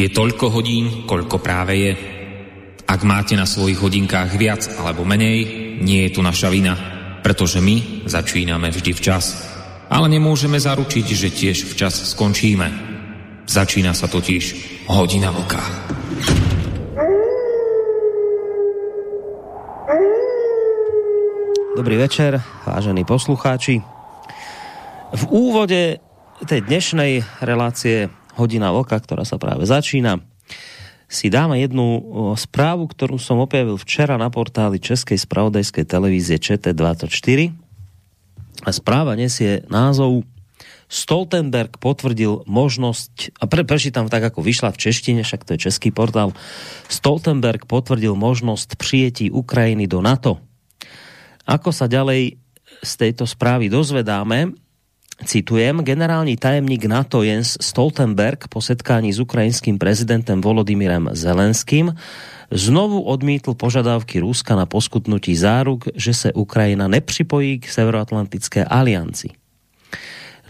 Je toľko hodín, koľko práve je. Ak máte na svojich hodinkách viac alebo menej, nie je tu naša vina, pretože my začíname vždy včas. Ale nemôžeme zaručiť, že tiež včas skončíme. Začína sa totiž hodina vlka. Dobrý večer, vážení poslucháči. V úvode tej dnešnej relácie Hodina Vlka, ktorá sa práve začína, si dáme jednu správu, ktorú som objavil včera na portáli Českej spravodajskej televízie ČT24. A správa nesie názov Stoltenberg potvrdil možnosť, a pre, prečítam tak, ako vyšla v češtine, však to je český portál, Stoltenberg potvrdil možnosť přijetí Ukrajiny do NATO – ako sa ďalej z tejto správy dozvedáme, citujem, generální tajemník NATO Jens Stoltenberg po setkání s ukrajinským prezidentem Volodymyrem Zelenským znovu odmítl požadavky Ruska na poskutnutí záruk, že se Ukrajina nepřipojí k Severoatlantické alianci.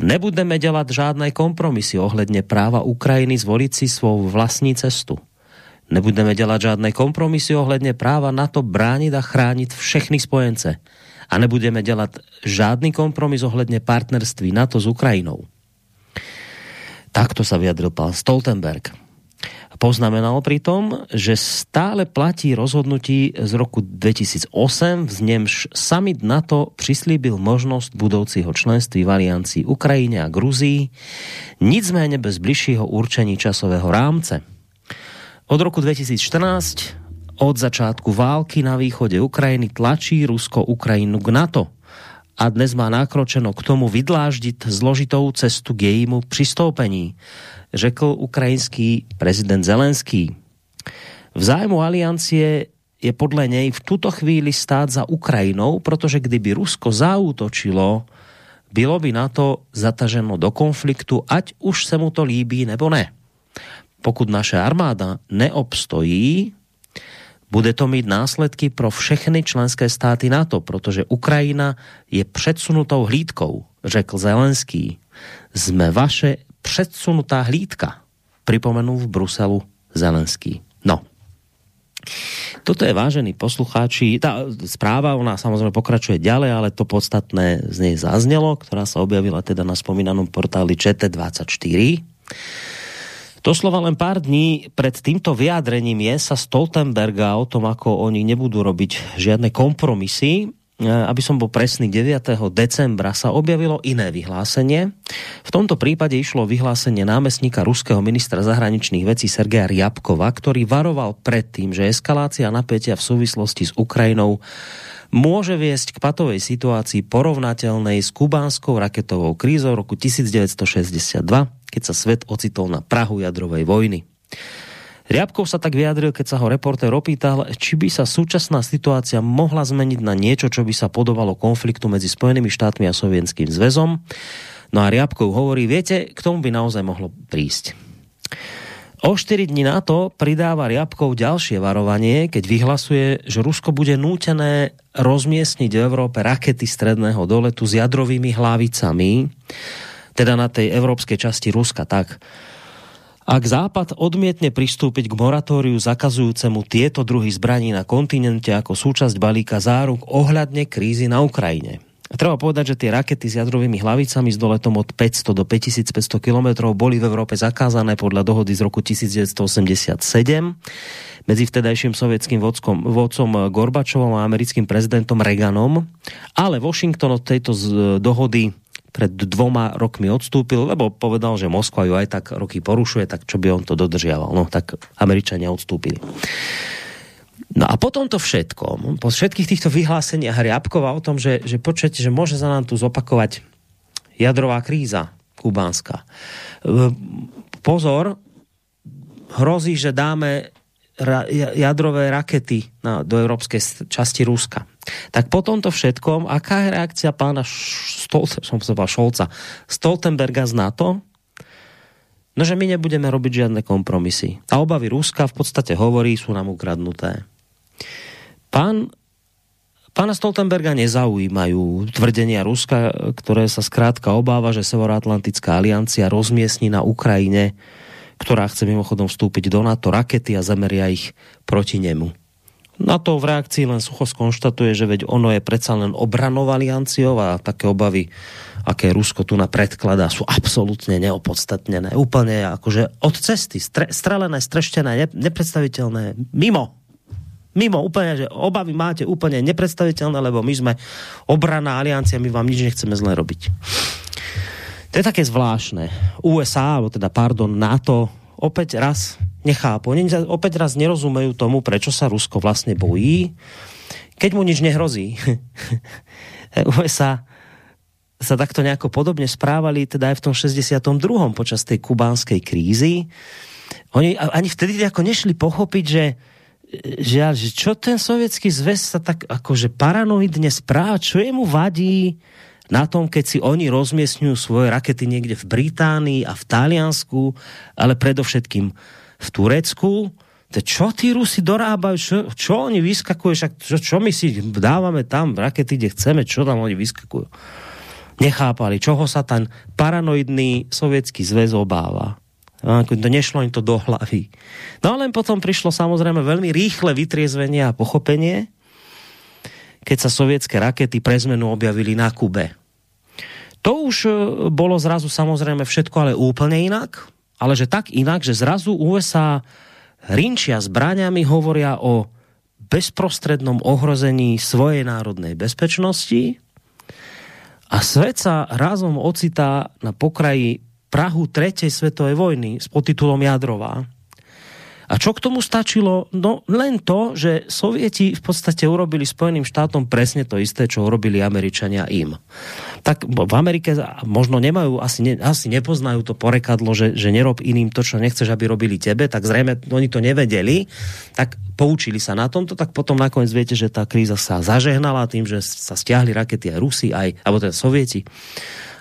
Nebudeme dělat žádné kompromisy ohledně práva Ukrajiny zvolit si svou vlastní cestu. Nebudeme dělat žádné kompromisy ohledně práva na to bránit a chránit všechny spojence. A nebudeme dělat žádný kompromis ohledně partnerství NATO s Ukrajinou. Takto sa vyjadril pán Stoltenberg. Poznamenal pritom, že stále platí rozhodnutí z roku 2008, v němž summit NATO přislíbil možnost budoucího členství v aliancii Ukrajině a Gruzii, nicméně bez bližšího určení časového rámce. Od roku 2014, od začátku války na východe Ukrajiny, tlačí Rusko Ukrajinu k NATO a dnes má nakročeno k tomu vydláždit zložitou cestu k jejímu přistoupení, řekl ukrajinský prezident Zelenský. V zájmu aliancie je podle něj v tuto chvíli stát za Ukrajinou, protože kdyby Rusko zaútočilo, bylo by na to zataženo do konfliktu, ať už se mu to líbí nebo ne pokud naše armáda neobstojí, bude to mít následky pro všechny členské státy NATO, protože Ukrajina je předsunutou hlídkou, řekl Zelenský. Jsme vaše předsunutá hlídka, připomenul v Bruselu Zelenský. No, Toto je vážení poslucháči, tá správa, ona samozrejme pokračuje ďalej, ale to podstatné z nej zaznelo, ktorá sa objavila teda na spomínanom portáli ČT24. Doslova len pár dní pred týmto vyjádrením je sa Stoltenberga o tom, ako oni nebudú robiť žiadne kompromisy, e, aby som bol presný, 9. decembra sa objavilo iné vyhlásenie. V tomto prípade išlo vyhlásenie námestníka ruského ministra zahraničných vecí Sergeja Riabkova, ktorý varoval pred tým, že eskalácia napätia v súvislosti s Ukrajinou môže viesť k patovej situácii porovnateľnej s kubánskou raketovou krízou roku 1962, keď sa svet ocitol na Prahu jadrovej vojny. Riabkov sa tak vyjadril, keď sa ho reportér opýtal, či by sa súčasná situácia mohla zmeniť na niečo, čo by sa podobalo konfliktu medzi Spojenými štátmi a Sovietským zväzom. No a Riabkov hovorí, viete, k tomu by naozaj mohlo prísť. O 4 dní na to pridáva Riabkov ďalšie varovanie, keď vyhlasuje, že Rusko bude nútené rozmiestniť v Európe rakety stredného doletu s jadrovými hlavicami teda na tej evropské časti Ruska, tak ak Západ odmietne pristúpiť k moratóriu zakazujúcemu tieto druhy zbraní na kontinente ako súčasť balíka záruk ohľadne krízy na Ukrajine. A treba povedať, že tie rakety s jadrovými hlavicami s doletom od 500 do 5500 km boli v Európe zakázané podľa dohody z roku 1987 medzi vtedajším sovětským vodcom, vodcom Gorbačovom a americkým prezidentom Reaganom, ale Washington od tejto dohody pred dvoma rokmi odstúpil, lebo povedal, že Moskva ju aj tak roky porušuje, tak čo by on to dodržiaval. No tak Američania odstúpili. No a potom to všetko, po všetkých týchto vyhláseniach Riabkova o tom, že, že počujete, že môže za nám tu zopakovať jadrová kríza kubánska. Pozor, hrozí, že dáme jadrové rakety na, do európskej časti Ruska. Tak po tomto všetkom, aká je reakcia pána Stol, som Šolca, Stoltenberga z NATO? No, že my nebudeme robiť žiadne kompromisy. A obavy Ruska v podstate hovorí, sú nám ukradnuté. Pán Pána Stoltenberga nezaujímajú tvrdenia Ruska, ktoré sa zkrátka obáva, že Severoatlantická aliancia rozmiestni na Ukrajine ktorá chce mimochodom vstúpiť do NATO rakety a zameria ich proti nemu. Na to v reakcii len sucho skonštatuje, že veď ono je predsa len obranou alianciou a také obavy, aké Rusko tu na predkladá, sú absolútne neopodstatnené. Úplne akože od cesty, stre, strelené, streštené, ne, nepredstaviteľné, mimo. Mimo úplne, že obavy máte úplne nepredstaviteľné, lebo my sme obraná aliancia, my vám nič nechceme zle robiť. To je také zvláštne. USA, alebo teda, pardon, NATO, opäť raz nechápu. Oni opäť raz nerozumejú tomu, prečo sa Rusko vlastne bojí, keď mu nič nehrozí. USA sa takto nejako podobne správali teda aj v tom 62. počas tej kubánskej krízy. Oni ani vtedy ako nešli pochopiť, že, že, že čo ten sovětský zväz sa tak akože paranoidne správa, čo jemu vadí na tom, keď si oni rozmiestňujú svoje rakety niekde v Británii a v Taliansku, ale predovšetkým v Turecku, to čo tí Rusi dorábajú, čo, čo oni vyskakujú, však čo, čo my si dávame tam rakety, kde chceme, čo tam oni vyskakujú. Nechápali, čoho sa ten paranoidný sovětský zväz obáva. To nešlo im to do hlavy. No ale potom prišlo samozrejme veľmi rýchle vytriezvenie a pochopenie, keď sa sovětské rakety pre zmenu objavili na Kube. To už e, bolo zrazu samozrejme všetko ale úplne inak ale že tak inak, že zrazu USA rinčia zbraňami, hovoria o bezprostrednom ohrození svojej národnej bezpečnosti a svet sa razom ocitá na pokraji Prahu tretej svetovej vojny s podtitulom Jadrová. A čo k tomu stačilo? No len to, že Sovieti v podstate urobili Spojeným štátom presne to isté, čo urobili Američania im. Tak v Amerike možno nemajú, asi, ne, asi nepoznajú to porekadlo, že, že nerob iným to, čo nechceš, aby robili tebe, tak zrejme oni to nevedeli, tak poučili sa na tomto, tak potom nakoniec viete, že tá kríza sa zažehnala tým, že sa stiahli rakety aj Rusi, aj, alebo teda Sovieti,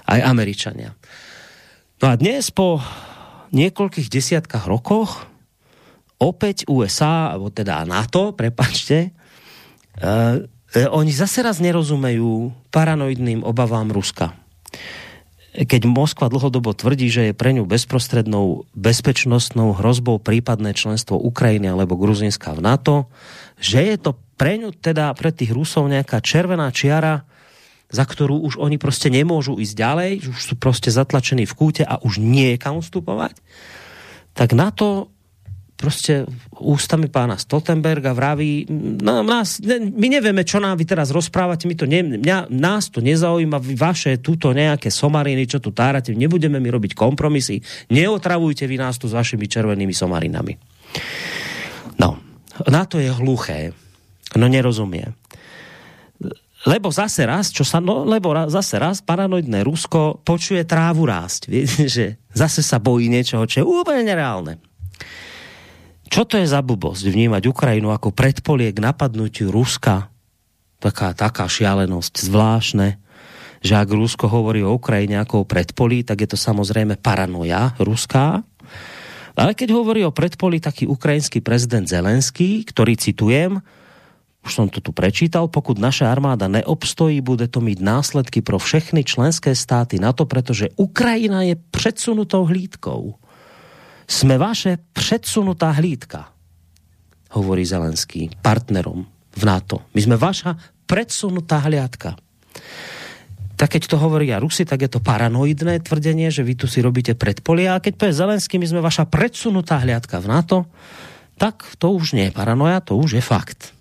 aj Američania. No a dnes po niekoľkých desiatkách rokoch opäť USA, alebo teda NATO, prepačte, uh, oni zase raz nerozumejú paranoidným obavám Ruska. Keď Moskva dlhodobo tvrdí, že je pre ňu bezprostrednou bezpečnostnou hrozbou prípadné členstvo Ukrajiny alebo Gruzinska v NATO, že je to pre ňu teda pre tých Rusov nejaká červená čiara, za ktorú už oni prostě nemôžu ísť ďalej, už sú prostě zatlačení v kúte a už nie je kam ustupovať, tak na to prostě ústami pána Stoltenberga vraví, no, nás, ne, my nevieme, čo nám vy teraz rozprávate, my to ne, mňa, nás to nezaujíma, vy vaše tuto nejaké somariny, čo tu tárate, nebudeme mi robiť kompromisy, neotravujte vy nás tu s vašimi červenými somarinami. No, na to je hluché, no nerozumie. Lebo zase raz, čo sa, no, lebo zase raz paranoidné Rusko počuje trávu rásť. Viete, že zase sa bojí niečoho, čo je úplne nereálne. Čo to je za blbosť vnímať Ukrajinu ako predpolie k napadnutiu Ruska? Taká, taká šialenosť, zvláštne, že ak Rusko hovorí o Ukrajine ako o predpolí, tak je to samozrejme paranoja ruská. Ale keď hovorí o predpolí taký ukrajinský prezident Zelenský, ktorý citujem, už som to tu prečítal, pokud naša armáda neobstojí, bude to mít následky pro všechny členské státy na to, pretože Ukrajina je předsunutou hlídkou. Sme vaše předsunutá hlídka, hovorí Zelenský partnerom v NATO. My sme vaša predsunutá hliadka. Tak keď to hovoria Rusi, tak je to paranoidné tvrdenie, že vy tu si robíte predpolia. A keď povie Zelenský, my sme vaša predsunutá hliadka v NATO, tak to už nie je paranoja, to už je fakt.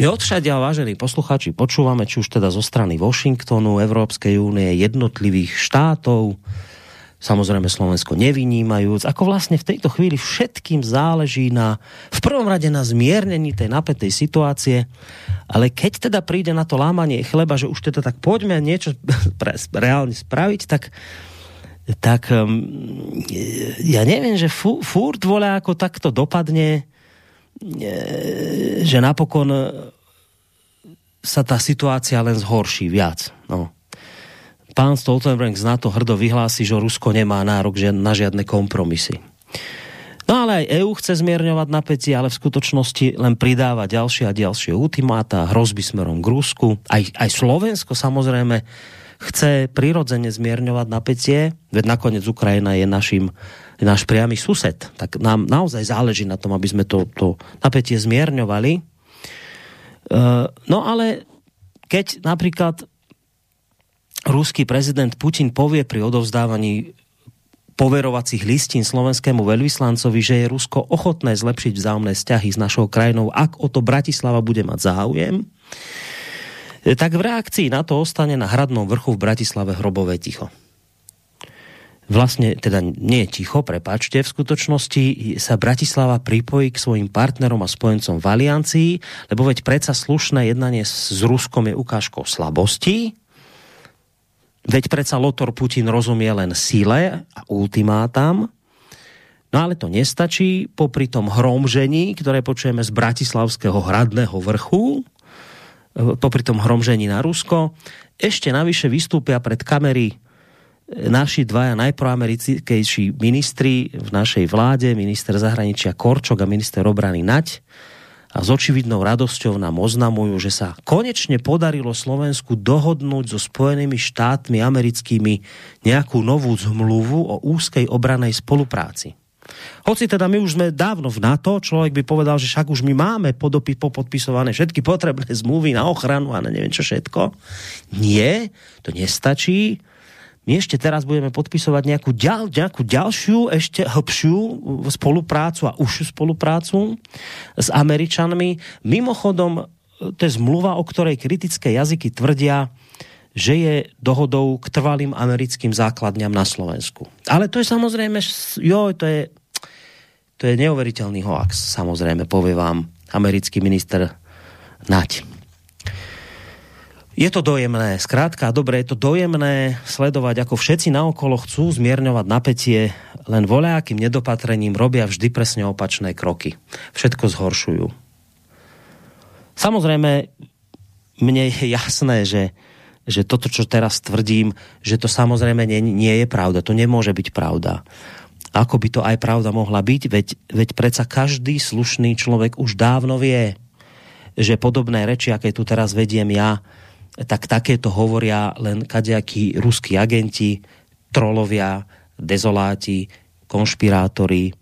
My odšadia, vážení posluchači, počúvame, či už teda zo strany Washingtonu, Európskej únie, jednotlivých štátov, samozrejme Slovensko nevynímajúc, ako vlastne v tejto chvíli všetkým záleží na, v prvom rade na zmiernení tej napätej situácie, ale keď teda príde na to lámanie chleba, že už teda tak poďme niečo reálne spraviť, tak tak um, ja neviem, že fu, furt vole ako takto dopadne, že napokon sa tá situácia len zhorší viac. No pán Stoltenberg z NATO hrdo vyhlásí, že Rusko nemá nárok na žiadne kompromisy. No ale aj EU chce zmierňovať napätie, ale v skutočnosti len pridáva ďalšie a ďalšie ultimáta, hrozby smerom k Rusku. Aj, aj Slovensko samozrejme chce prirodzene zmierňovať napätie, veď nakoniec Ukrajina je našim, je náš priamy sused, tak nám naozaj záleží na tom, aby sme to, to napätie zmierňovali. Uh, no ale keď napríklad ruský prezident Putin povie pri odovzdávaní poverovacích listín slovenskému veľvyslancovi, že je Rusko ochotné zlepšiť vzájomné vzťahy s našou krajinou, ak o to Bratislava bude mať záujem, tak v reakcii na to ostane na hradnom vrchu v Bratislave hrobové ticho. Vlastne, teda nie je ticho, prepáčte, v skutočnosti sa Bratislava pripojí k svojim partnerom a spojencom v aliancii, lebo veď predsa slušné jednanie s Ruskom je ukážkou slabosti, Veď predsa Lotor Putin rozumie len síle a ultimátam, no ale to nestačí, popri tom hromžení, ktoré počujeme z Bratislavského hradného vrchu, e, popri tom hromžení na Rusko, ešte navyše vystúpia pred kamery naši dvaja najproamerickejší ministri v našej vláde, minister zahraničia Korčok a minister obrany Nať, a s očividnou radosťou nám oznamujú, že sa konečne podarilo Slovensku dohodnúť so Spojenými štátmi americkými nejakú novú zmluvu o úzkej obranej spolupráci. Hoci teda my už sme dávno v NATO, človek by povedal, že však už my máme podopy popodpisované všetky potrebné zmluvy na ochranu a na neviem čo všetko. Nie, to nestačí my ešte teraz budeme podpisovať nejakú, ďal, nejakú ďalšiu, ešte hlbšiu spoluprácu a užšiu spoluprácu s Američanmi. Mimochodom, to je zmluva, o ktorej kritické jazyky tvrdia, že je dohodou k trvalým americkým základňam na Slovensku. Ale to je samozrejme, jo, to je, to je neuveriteľný hoax, samozrejme, povie vám americký minister Nať. Je to dojemné, zkrátka, dobre, je to dojemné sledovať, ako všetci naokolo chcú zmierňovať napätie, len voľakým nedopatrením robia vždy presne opačné kroky. Všetko zhoršujú. Samozrejme, mne je jasné, že, že toto, čo teraz tvrdím, že to samozrejme nie, nie je pravda. To nemôže byť pravda. Ako by to aj pravda mohla byť? Veď, veď predsa každý slušný človek už dávno vie, že podobné reči, aké tu teraz vediem ja, tak takéto hovoria len kadejakí ruskí agenti, trolovia, dezoláti, konšpirátori.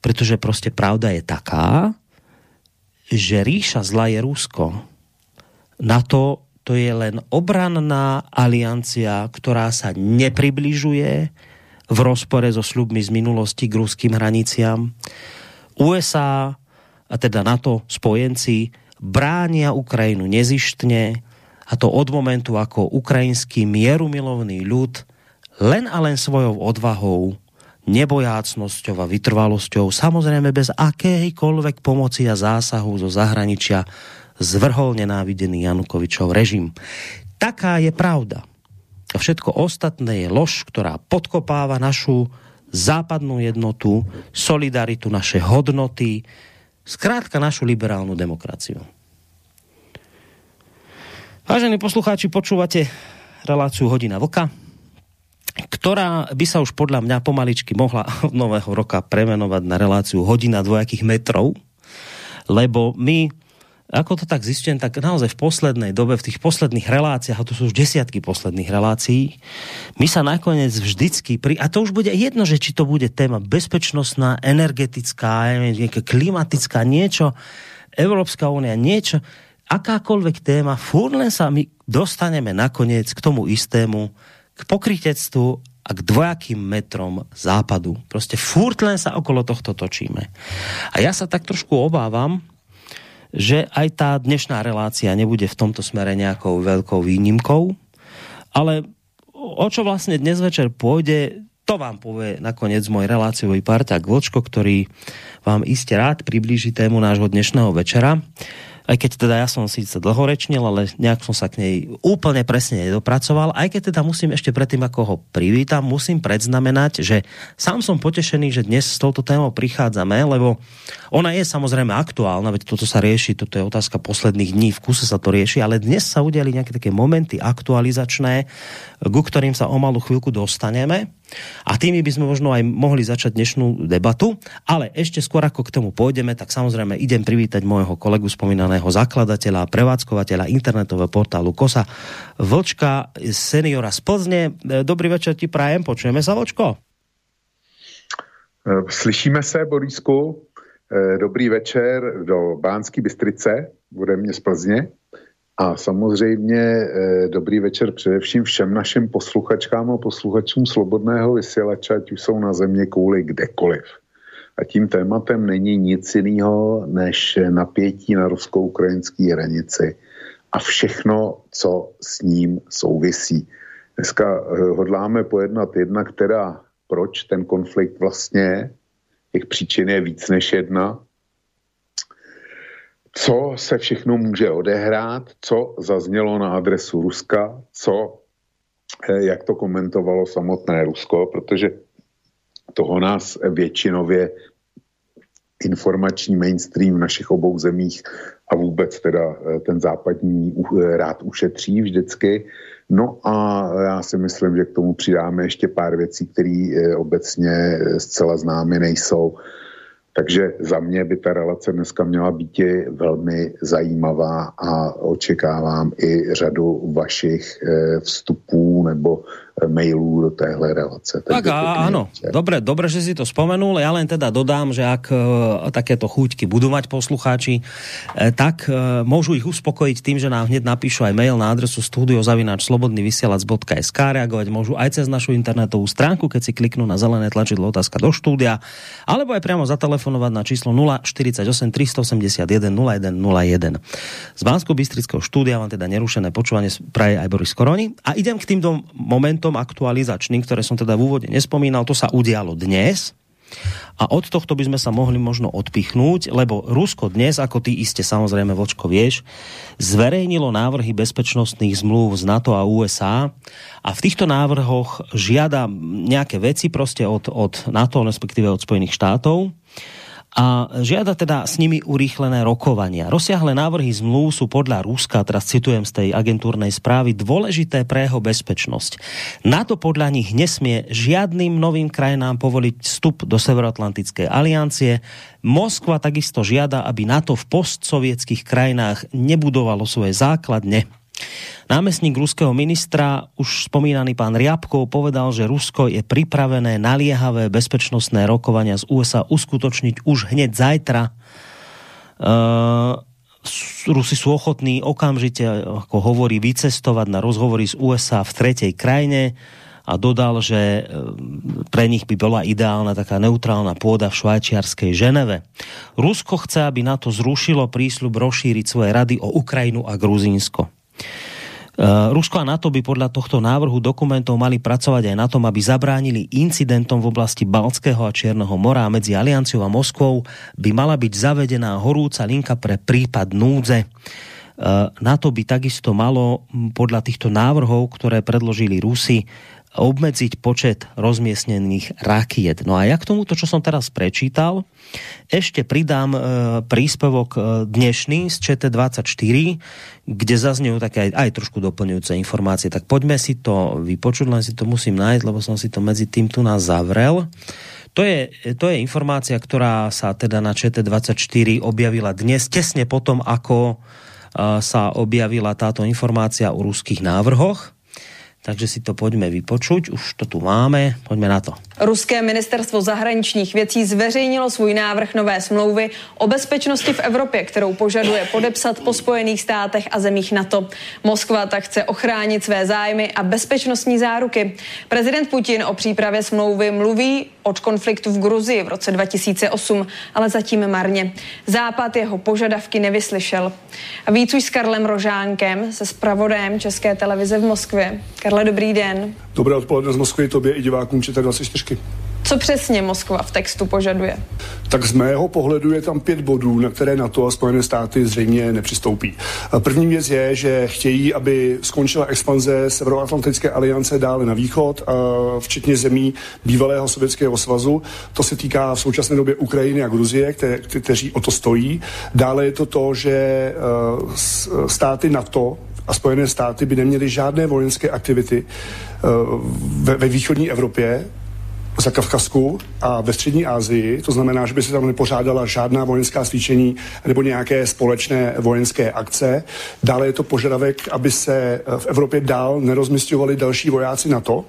Pretože prostě pravda je taká, že ríša zla je Rusko. Na to to je len obranná aliancia, ktorá sa nepribližuje v rozpore so sľubmi z minulosti k ruským hraniciam. USA, a teda NATO spojenci, bránia Ukrajinu nezištne, a to od momentu, ako ukrajinský mierumilovný ľud len a len svojou odvahou, nebojácnosťou a vytrvalosťou, samozrejme bez akékoľvek pomoci a zásahu zo zahraničia, zvrhol nenávidený Janukovičov režim. Taká je pravda. A všetko ostatné je lož, ktorá podkopáva našu západnú jednotu, solidaritu, naše hodnoty, zkrátka našu liberálnu demokraciu. Vážení poslucháči, počúvate reláciu Hodina Vlka, ktorá by sa už podľa mňa pomaličky mohla od nového roka premenovať na reláciu Hodina dvojakých metrov, lebo my, ako to tak zistujem, tak naozaj v poslednej dobe, v tých posledných reláciách, a to sú už desiatky posledných relácií, my sa nakoniec vždycky, pri, a to už bude jedno, že či to bude téma bezpečnostná, energetická, klimatická, niečo, Európska únia, niečo, akákoľvek téma, furt len sa my dostaneme nakoniec k tomu istému, k pokrytectvu a k dvojakým metrom západu. Prostě furt len sa okolo tohto točíme. A ja sa tak trošku obávam, že aj tá dnešná relácia nebude v tomto smere nejakou veľkou výnimkou, ale o čo vlastne dnes večer pôjde, to vám povie nakoniec môj reláciový parťák Vlčko, ktorý vám iste rád priblíži tému nášho dnešného večera aj keď teda ja som síce dlhorečnil, ale nejak som sa k nej úplne presne nedopracoval, aj keď teda musím ešte predtým, ako ho privítam, musím predznamenať, že sám som potešený, že dnes s touto témou prichádzame, lebo ona je samozrejme aktuálna, veď toto sa rieši, toto je otázka posledných dní, v kuse sa to rieši, ale dnes sa udiali nejaké také momenty aktualizačné, ku ktorým sa o malú chvíľku dostaneme. A tými by sme možno aj mohli začať dnešnú debatu, ale ešte skôr ako k tomu pôjdeme, tak samozrejme idem privítať môjho kolegu spomínaného zakladateľa a prevádzkovateľa internetového portálu Kosa Vlčka, seniora z Plzne. Dobrý večer ti prajem, počujeme sa Vlčko? Slyšíme se, Borisku. Dobrý večer do Bánské Bystrice, bude mě z Plzně. A samozřejmě eh, dobrý večer především všem našim posluchačkám a posluchačům Slobodného vysílače, ať už jsou na země kvůli kdekoliv. A tím tématem není nic jiného než napětí na rusko-ukrajinské hranici a všechno, co s ním souvisí. Dneska eh, hodláme pojednat jedna, která proč ten konflikt vlastně. Těch příčin je víc než jedna co se všechno může odehrát, co zaznělo na adresu Ruska, co, eh, jak to komentovalo samotné Rusko, protože toho nás většinově informační mainstream v našich obou zemích a vůbec teda eh, ten západní eh, rád ušetří vždycky. No a já si myslím, že k tomu přidáme ještě pár věcí, které obecně zcela známy nejsou. Takže za mě by ta relace dneska měla být velmi zajímavá a očekávám i řadu vašich eh, vstupů nebo mailů do téhle relace. Tak a, áno, dobre, dobre, že si to spomenul. Ja len teda dodám, že ak e, takéto chúťky budú mať poslucháči, e, tak e, môžu ich uspokojiť tým, že nám hneď napíšu aj mail na adresu studiozavináčslobodnyvysielac.sk reagovať môžu aj cez našu internetovú stránku, keď si kliknú na zelené tlačidlo otázka do štúdia, alebo aj priamo zatelefonovať na číslo 048 381 0101. Z bansko bystrického štúdia vám teda nerušené počúvanie praje aj Boris Koroni. A idem k týmto momentom momentom aktualizačným, ktoré som teda v úvode nespomínal, to sa udialo dnes. A od tohto by sme sa mohli možno odpichnúť, lebo Rusko dnes, ako ty iste samozrejme, Vočko, vieš, zverejnilo návrhy bezpečnostných zmluv z NATO a USA a v týchto návrhoch žiada nejaké veci proste od, od NATO, respektíve od Spojených štátov a žiada teda s nimi urýchlené rokovania. Rozsiahle návrhy zmluv sú podľa Ruska, teraz citujem z tej agentúrnej správy, dôležité pre jeho bezpečnosť. Na to podľa nich nesmie žiadnym novým krajinám povoliť vstup do Severoatlantickej aliancie. Moskva takisto žiada, aby NATO v postsovietských krajinách nebudovalo svoje základne. Námestník ruského ministra, už spomínaný pán Riabkov, povedal, že Rusko je pripravené naliehavé bezpečnostné rokovania z USA uskutočniť už hneď zajtra. Uh, Rusi sú ochotní okamžite, ako hovorí, vycestovať na rozhovory z USA v tretej krajine a dodal, že pre nich by bola ideálna taká neutrálna pôda v švajčiarskej Ženeve. Rusko chce, aby na to zrušilo prísľub rozšíriť svoje rady o Ukrajinu a Gruzínsko. Eh, Rusko a NATO by podľa tohto návrhu dokumentov mali pracovať aj na tom, aby zabránili incidentom v oblasti Balckého a Čierneho mora a medzi Alianciou a Moskvou by mala byť zavedená horúca linka pre prípad núdze. Eh, NATO by takisto malo podľa týchto návrhov, ktoré predložili Rusi, obmedziť počet rozmiestnených rakiet. No a ja k tomuto, čo som teraz prečítal, ešte pridám e, príspevok e, dnešný z ČT24, kde zaznejú také aj, aj trošku doplňujúce informácie. Tak poďme si to vypočuť, len si to musím nájsť, lebo som si to medzi tým tu nás zavrel. To je, to je informácia, ktorá sa teda na ČT24 objavila dnes, tesne potom, ako e, sa objavila táto informácia o ruských návrhoch takže si to pojďme vypočuť, už to tu máme, pojďme na to. Ruské ministerstvo zahraničních věcí zveřejnilo svůj návrh nové smlouvy o bezpečnosti v Evropě, kterou požaduje podepsat po Spojených státech a zemích NATO. Moskva tak chce ochránit své zájmy a bezpečnostní záruky. Prezident Putin o přípravě smlouvy mluví od konfliktu v Gruzii v roce 2008, ale zatím marně. Západ jeho požadavky nevyslyšel. A víc už s Karlem Rožánkem, se zpravodajem České televize v Moskvě. Karle, dobrý den. Dobré odpoledne z Moskvy tobě i divákům ČT24. Co přesně Moskva v textu požaduje? Tak z mého pohledu je tam pět bodů, na které NATO a Spojené státy zřejmě nepřistoupí. První věc je, že chtějí, aby skončila expanze Severoatlantické aliance dále na východ, včetně zemí bývalého Sovětského svazu. To se týká v současné době Ukrajiny a Gruzie, kte, kteří o to stojí. Dále je to to, že státy NATO a Spojené státy by neměly žádné vojenské aktivity ve, ve východní Evropě, za Kavkazku a ve střední Asii, to znamená, že by se tam nepořádala žádná vojenská cvičení nebo nějaké společné vojenské akce. Dále je to požadavek, aby se v Evropě dál nerozmistovali další vojáci NATO.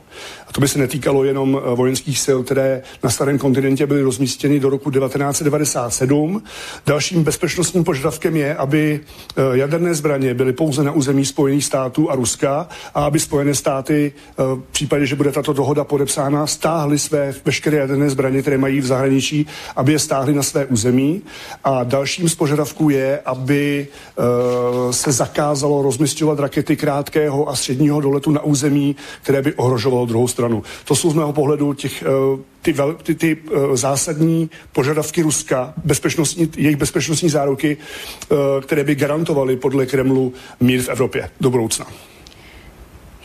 A to by se netýkalo jenom eh, vojenských sil, které na starém kontinentě byly rozmístěny do roku 1997. Dalším bezpečnostním požadavkem je, aby eh, jaderné zbraně byly pouze na území Spojených států a Ruska a aby Spojené státy eh, v případě, že bude tato dohoda podepsána, stáhly své veškeré jaderné zbraně, které mají v zahraničí, aby je stáhli na své území. A dalším z požadavků je, aby se zakázalo rozmistovat rakety krátkého a středního doletu na území, které by ohrožovalo druhou. To jsou z mého pohledu těch uh, ty, vel, ty, ty uh, zásadní požadavky Ruska, bezpečnostní, jejich bezpečnostní záruky, uh, které by garantovaly podle Kremlu mír v Evropě do budoucna.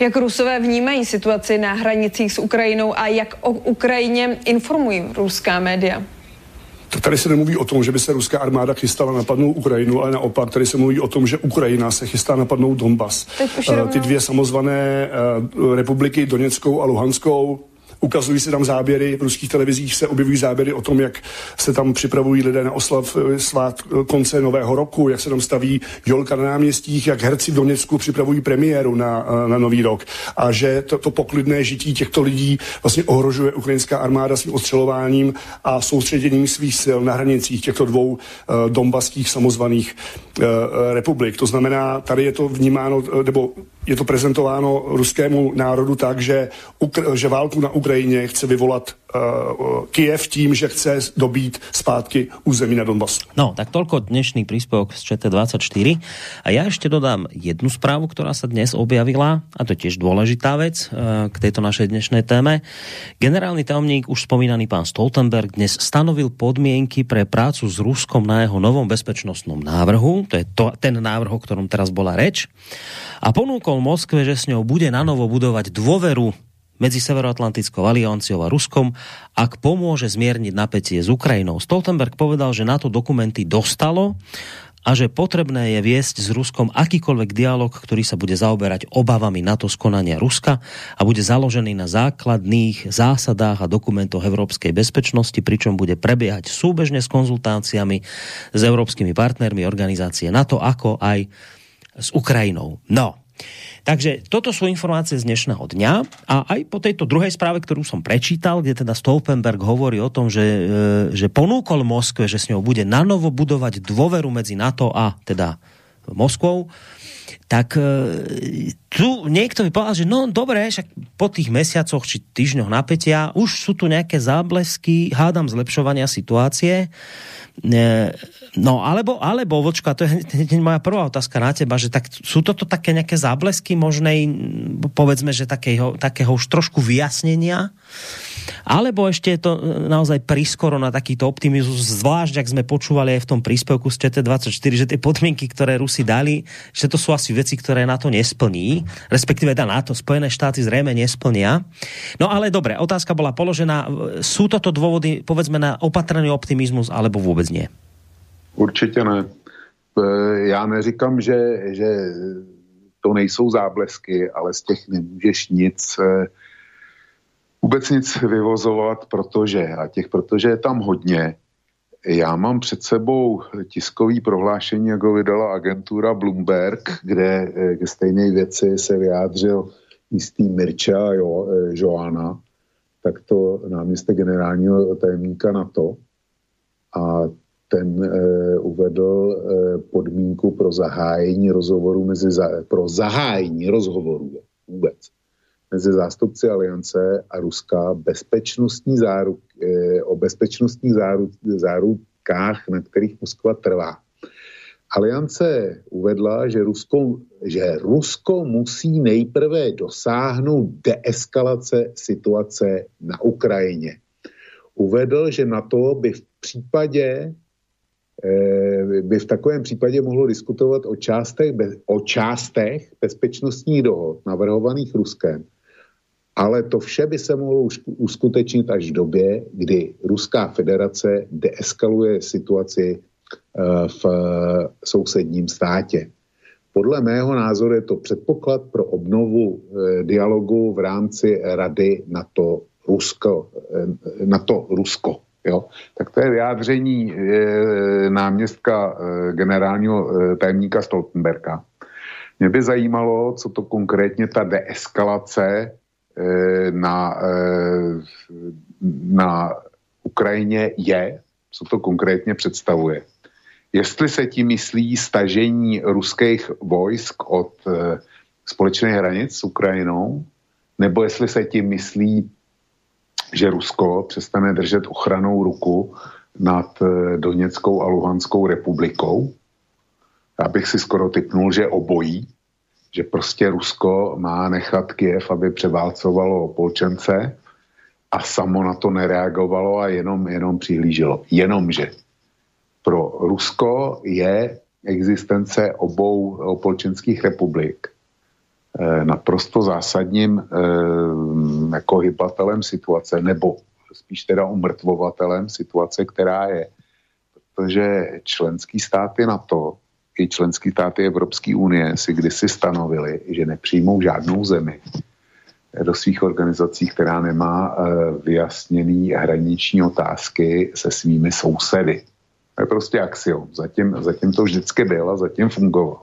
Jak Rusové vnímají situaci na hranicích s Ukrajinou a jak o Ukrajině informují ruská média? Tady se nemluví o tom, že by se ruská armáda chystala napadnout Ukrajinu, ale naopak tady se mluví o tom, že Ukrajina se chystá napadnout Donbas. Uh, ty dvě samozvané uh, republiky, Doněckou a Luhanskou, Ukazují se tam záběry, v ruských televizích se objevují záběry o tom, jak se tam připravují lidé na oslav eh, svát eh, konce nového roku, jak se tam staví jolka na náměstích, jak herci v Doněcku připravují premiéru na, eh, na nový rok. A že to, to poklidné žití těchto lidí vlastně ohrožuje ukrajinská armáda svým ostřelováním a soustředěním svých sil na hranicích těchto dvou uh, dombaských samozvaných uh, republik. To znamená, tady je to vnímáno, nebo je to prezentováno ruskému národu tak, že, Ukr- že válku na Ukrajině chce vyvolat uh, Kiev tím, že chce dobít zpátky území na Donbasu. No, tak toľko dnešný príspevok z ČT24. A ja ešte dodám jednu správu, ktorá sa dnes objavila, a to tiež dôležitá vec uh, k tejto našej dnešnej téme. Generálny tajomník, už spomínaný pán Stoltenberg, dnes stanovil podmienky pre prácu s Ruskom na jeho novom bezpečnostnom návrhu. To je to, ten návrh, o ktorom teraz bola reč a ponúkol Moskve, že s ňou bude na novo budovať dôveru medzi Severoatlantickou alianciou a Ruskom, ak pomôže zmierniť napätie s Ukrajinou. Stoltenberg povedal, že na to dokumenty dostalo a že potrebné je viesť s Ruskom akýkoľvek dialog, ktorý sa bude zaoberať obavami NATO z konania Ruska a bude založený na základných zásadách a dokumentoch európskej bezpečnosti, pričom bude prebiehať súbežne s konzultáciami s európskymi partnermi organizácie NATO, ako aj s Ukrajinou. No, takže toto sú informácie z dnešného dňa a aj po tejto druhej správe, ktorú som prečítal, kde teda Stolpenberg hovorí o tom, že, e, že ponúkol Moskve, že s ňou bude nanovo budovať dôveru medzi NATO a teda Moskvou, tak e, tu niekto by povedal, že no dobre, však po tých mesiacoch či týždňoch napätia už sú tu nejaké záblesky, hádam zlepšovania situácie. No, alebo, alebo, vočka, to je hneď moja prvá otázka na teba, že tak sú toto také nejaké záblesky možnej, povedzme, že takého, takého už trošku vyjasnenia, alebo ešte je to naozaj priskoro na takýto optimizmus, zvlášť, ak sme počúvali aj v tom príspevku z ČT24, že tie podmienky, ktoré Rusi dali, že to sú asi veci, ktoré na to nesplní, respektíve na to Spojené štáty zrejme nesplnia. No ale dobre, otázka bola položená. Sú toto dôvody, povedzme, na opatrný optimizmus, alebo vôbec nie? Určitě ne. Já neříkám, že, že to nejsou záblesky, ale z těch nemůžeš nic vůbec nic vyvozovat, protože, a těch protože je tam hodně. Já mám před sebou tiskový prohlášení, jako vydala agentura Bloomberg, kde ke stejné věci se vyjádřil jistý Mirča jo, Joana, tak to náměstek generálního tajemníka NATO. A ten e, uvedl e, podmínku pro zahájení rozhovoru mezi za, pro zahájení rozhovoru vůbec mezi zástupci aliance a Ruska bezpečnostní záruk, e, o bezpečnostních záruk, zárukách, na kterých Moskva trvá. Aliance uvedla, že Rusko, že Rusko musí nejprve dosáhnout deeskalace situace na Ukrajině. Uvedl, že na to by v případě Eh, by v takovém případě mohlo diskutovat o částech, o částech bezpečnostních dohod navrhovaných Ruskem, ale to vše by se mohlo uskutečnit až v době, kdy Ruská federace deeskaluje situaci eh, v sousedním státě. podle mého názoru je to předpoklad pro obnovu dialogu v rámci Rady NATO Rusko. NATO Rusko. Jo? Tak to je vyjádření e, náměstka e, generálního e, tajemníka Stoltenberga. Mě by zajímalo, co to konkrétně ta deeskalace e, na, e, na Ukrajině je, co to konkrétně představuje. Jestli se tím myslí stažení ruských vojsk od e, společných hranic s Ukrajinou, nebo jestli se tím myslí, že Rusko přestane držet ochranou ruku nad e, Doněckou a Luhanskou republikou. Já bych si skoro typnul, že obojí, že prostě Rusko má nechat Kiev, aby převálcovalo Polčence a samo na to nereagovalo a jenom, jenom přihlíželo. Jenomže pro Rusko je existence obou opolčenských republik eh, naprosto zásadním eh, jako hybatelem situace, nebo spíš teda umrtvovatelem situace, která je. Protože členský státy NATO i členské státy Evropské unie si kdysi stanovili, že nepřijmou žádnou zemi do svých organizací, která nemá eh, vyjasněný hraniční otázky se svými sousedy. To je prostě axiom. Zatím, zatím to vždycky byl a zatím fungovalo.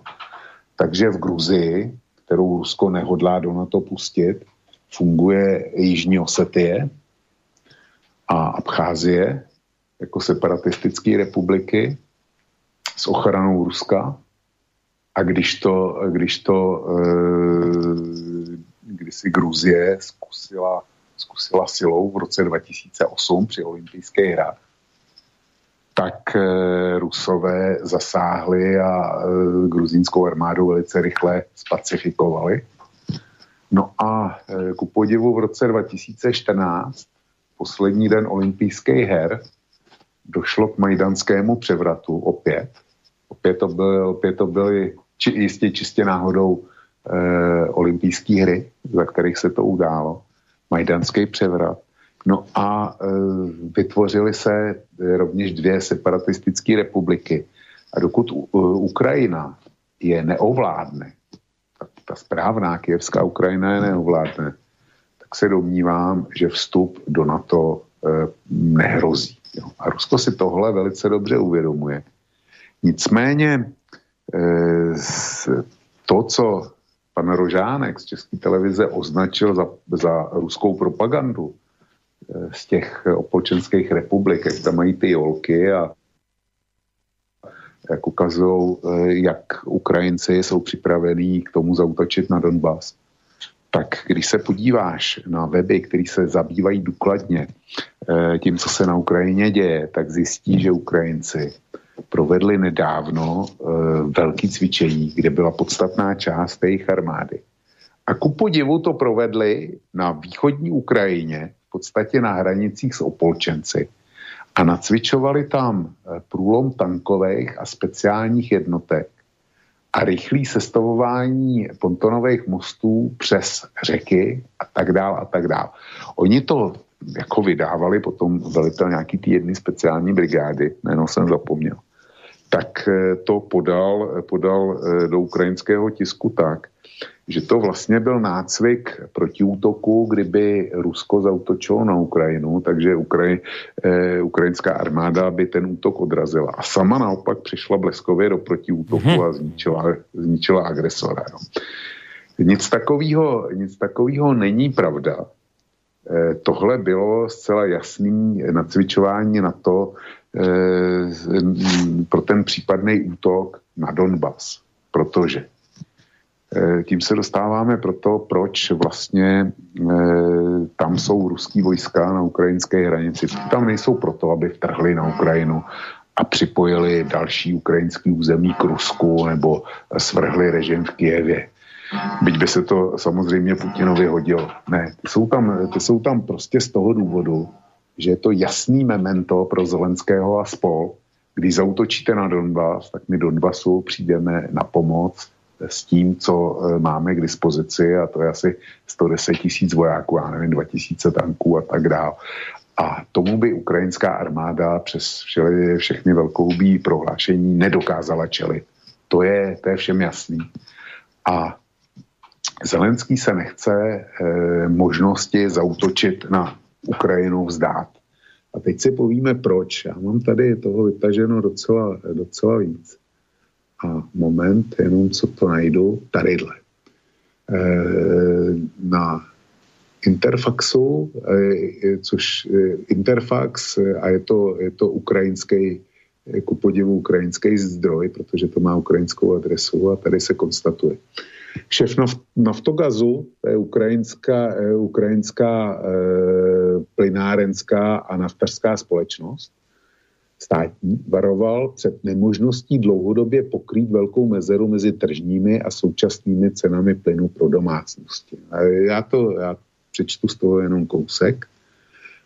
Takže v Gruzii, kterou Rusko nehodlá do NATO pustit, funguje Jižní Osetie a Abcházie jako separatistické republiky s ochranou Ruska. A když to, když to eh, když si Gruzie zkusila, zkusila silou v roce 2008 při olympijské hrách, tak e, Rusové zasáhli a e, gruzínskou armádu velice rychle spacifikovali. No a e, ku podivu v roce 2014, poslední den olympijských her, došlo k majdanskému převratu opět. Opět to, byl, opět to byly či, jistě čistě náhodou e, olympijské hry, za kterých se to událo. Majdanský převrat. No a e, vytvořily se e, rovněž dvě separatistické republiky. A dokud u, u, Ukrajina je neovládne, ta, ta správná kijevská Ukrajina je neovládne, tak se domnívám, že vstup do NATO e, nehrozí. Jo. A Rusko si tohle velice dobře uvědomuje. Nicméně e, to, co pan Rožánek z České televize označil za, za ruskou propagandu, z těch opolčenských republik, jak tam mají ty jolky a jak ukazují, eh, jak Ukrajinci jsou připravení k tomu zautočit na Donbass. Tak když se podíváš na weby, které se zabývají důkladně eh, tím, co se na Ukrajině děje, tak zjistí, že Ukrajinci provedli nedávno eh, velký cvičení, kde byla podstatná část jejich armády. A ku podivu to provedli na východní Ukrajině, podstatě na hranicích s Opolčenci a nacvičovali tam eh, průlom tankových a speciálních jednotek a rychlý sestavování pontonových mostů přes řeky a tak dál a tak dál. Oni to jako vydávali potom velitel nějaký ty jedny speciální brigády, jméno jsem zapomněl, tak eh, to podal, podal eh, do ukrajinského tisku tak, že to vlastně byl nácvik proti útoku, kdyby Rusko zautočilo na Ukrajinu, takže Ukraj, eh, ukrajinská armáda by ten útok odrazila. A sama naopak přišla bleskově do protiútoku mm-hmm. a zničila, zničila agresora. No. Nic takového nic takovýho není pravda. Eh, tohle bylo zcela jasný nacvičování na to, eh, pro ten případný útok na Donbas. Protože tím se dostáváme pro to, proč vlastně eh, tam jsou ruský vojska na ukrajinské hranici. Tam nejsou proto, aby vtrhli na Ukrajinu a připojili další ukrajinský území k Rusku nebo svrhli režim v Kijevě. Byť by se to samozřejmě Putinovi hodilo. Ne, ty jsou tam, ty jsou tam prostě z toho důvodu, že je to jasný memento pro Zelenského a spol. Když zautočíte na Donbass, tak my Donbasu přijdeme na pomoc s tím, co e, máme k dispozici a to je asi 110 tisíc vojáků, já nevím, 2000 tanků a tak dále. A tomu by ukrajinská armáda přes všechny velkoubí prohlášení nedokázala čelit. To je, to je všem jasný. A Zelenský se nechce e, možnosti zautočit na Ukrajinu vzdát. A teď si povíme proč. Já mám tady toho vytaženo docela, docela víc. A moment, jenom co to najdu, tadyhle. E, na Interfaxu, e, což e, Interfax, a je to, je to ukrajinský, ku podivu ukrajinský zdroj, protože to má ukrajinskou adresu a tady se konstatuje. Šéf Naftogazu, to je ukrajinská, ukrajinská e, plynárenská a naftařská společnost, státní, varoval před nemožností dlouhodobě pokrýt velkou mezeru mezi tržními a současnými cenami plynu pro domácnosti. A já to, já přečtu z toho jenom kousek.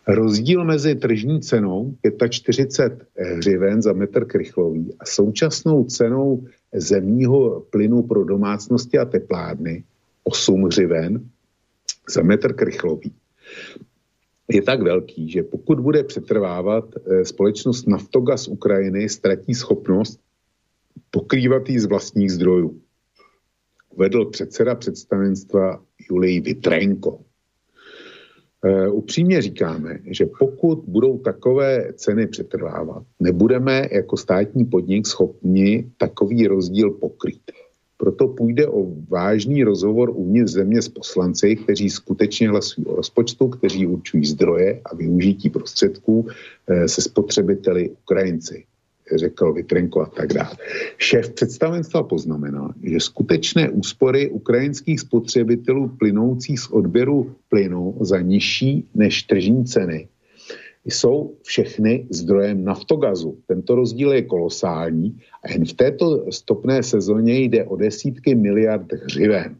Rozdíl mezi tržní cenou 45 hřiven za metr krychlový a současnou cenou zemního plynu pro domácnosti a teplárny 8 hřiven za metr krychlový je tak velký, že pokud bude přetrvávat eh, společnost Naftogaz Ukrajiny, ztratí schopnost pokrývat ji z vlastních zdrojů. Uvedl předseda představenstva Julij Vitrenko. E, upřímně říkáme, že pokud budou takové ceny přetrvávat, nebudeme jako státní podnik schopni takový rozdíl pokrýt. Proto půjde o vážný rozhovor uvnitř země s poslanci, kteří skutečně hlasují o rozpočtu, kteří určují zdroje a využití prostředků e, se spotřebiteli Ukrajinci řekl Vitrenko a tak dále. Šéf představenstva poznamenal, že skutečné úspory ukrajinských spotřebitelů plynoucích z odběru plynu za nižší než tržní ceny jsou všechny zdrojem naftogazu. Tento rozdíl je kolosální a jen v této stopné sezóně jde o desítky miliard hřiven.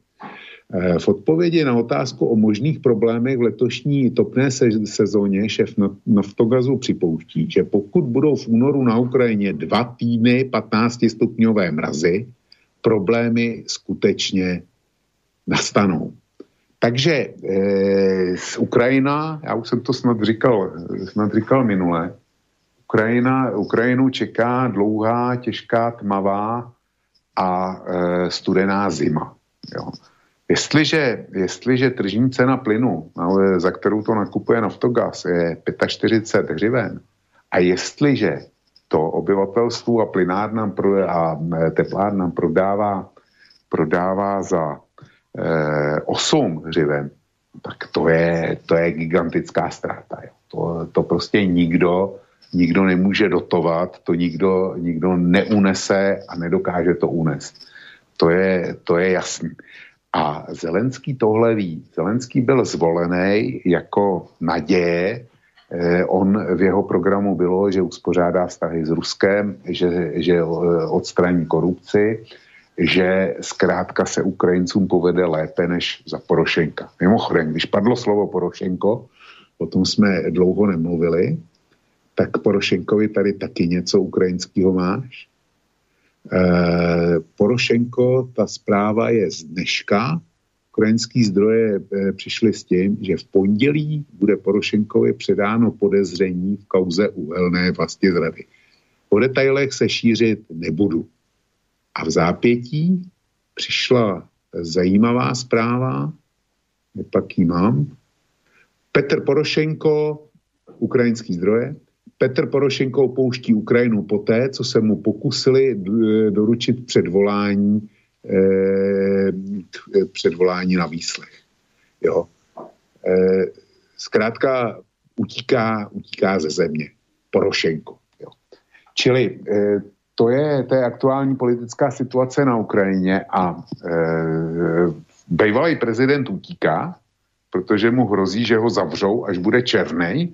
Eh, v odpovědi na otázku o možných problémech v letošní topné sezóně šéf Naftogazu připouští, že pokud budou v únoru na Ukrajině dva týdny 15 stupňové mrazy, problémy skutečně nastanou. Takže e, z Ukrajina, já už jsem to snad říkal, snad říkal minule, Ukrajina, Ukrajinu čeká dlouhá, těžká, tmavá a e, studená zima. Jo. Jestliže, jestliže tržní cena plynu, za kterou to nakupuje Naftogaz, je 45 hřiven, a jestliže to obyvatelstvu a plynárnám a e, teplárnám prodává, prodává za eh, 8 hřiven, tak to je, to je gigantická ztráta. Jo. To, to prostě nikdo, nikdo nemůže dotovat, to nikdo, nikdo neunese a nedokáže to unést. To je, to je jasný. A Zelenský tohle ví. Zelenský byl zvolený jako naděje. Eh, on v jeho programu bylo, že uspořádá vztahy s Ruskem, že, že eh, odstraní korupci, že zkrátka se Ukrajincům povede lépe než za Porošenka. Mimochodem, když padlo slovo Porošenko, o tom jsme dlouho nemluvili, tak Porošenkovi tady taky něco ukrajinského máš. Eh, Porošenko, ta zpráva je z dneška. Ukrajinský zdroje eh, přišly s tím, že v pondělí bude Porošenkovi předáno podezření v kauze uhelné vlasti zrady. O detailech se šířit nebudu. A v zápětí přišla zajímavá zpráva, pak ji mám. Petr Porošenko, ukrajinský zdroje, Petr Porošenko opouští Ukrajinu poté, co se mu pokusili doručit předvolání, eh, předvolání na výslech. Jo. Eh, zkrátka utíká, utíká ze země. Porošenko. Jo. Čili eh, to je, to je aktuální politická situace na Ukrajině a eh, bývalý prezident utíká, protože mu hrozí, že ho zavřou, až bude černej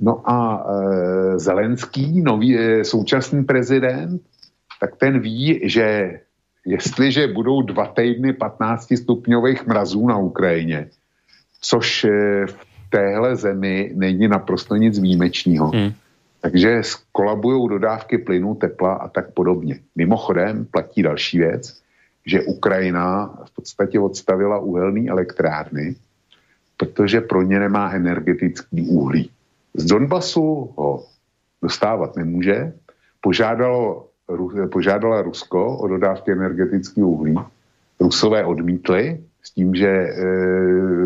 No a e, Zelenský, nový e, současný prezident, tak ten ví, že jestliže budou dva týdny 15 stupňových mrazů na Ukrajině, což e, v téhle zemi není naprosto nic výjimečného, hmm. Takže skolabují dodávky plynu, tepla a tak podobně. Mimochodem platí další věc, že Ukrajina v podstatě odstavila uhelné elektrárny, protože pro ně nemá energetický uhlí. Z Donbasu ho dostávat nemůže. Požádalo požádala Rusko o dodávky energetického uhlí. Rusové odmítli s tím, že e,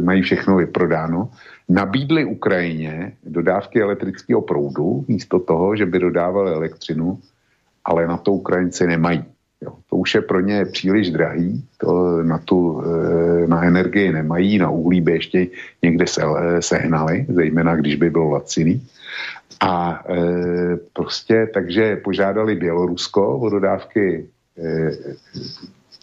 mají všechno vyprodáno. Nabídli Ukrajině dodávky elektrického proudu místo toho, že by dodávali elektřinu, ale na to Ukrajinci nemají. Jo, to už je pro ně příliš drahý, to na, tu, e, na energii nemají, na uhlí by ještě někde se, e, sehnali, zejména když by byl laciný. A e, prostě takže požádali Bělorusko o dodávky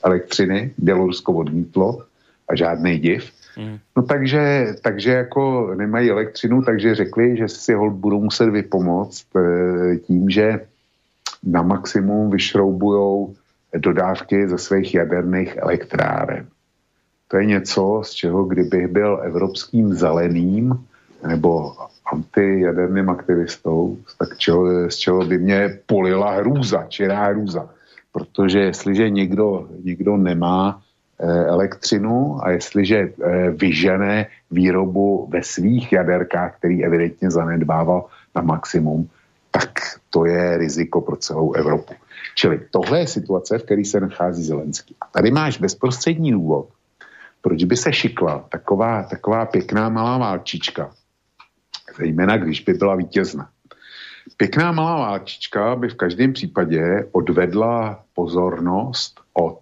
elektřiny, Bělorusko odmítlo a žádný div. Mm. No takže, takže jako nemají elektřinu, takže řekli, že si ho budou muset vypomoct e, tím, že na maximum vyšroubujou dodávky ze svých jaderných elektráren. To je něco, z čeho kdybych byl evropským zeleným nebo antijaderným aktivistou, tak čeho, z čeho by mě polila hrůza, čirá hrůza. Protože jestliže někdo, někdo nemá elektřinu a jestliže eh, vyžené výrobu ve svých jaderkách, který evidentně zanedbával na maximum, tak to je riziko pro celou Evropu. Čili tohle je situace, v které se nachází Zelenský. A tady máš bezprostřední důvod, proč by se šikla taková, taková pěkná malá válčička, zejména když by byla vítězna. Pěkná malá válčička by v každém případě odvedla pozornost od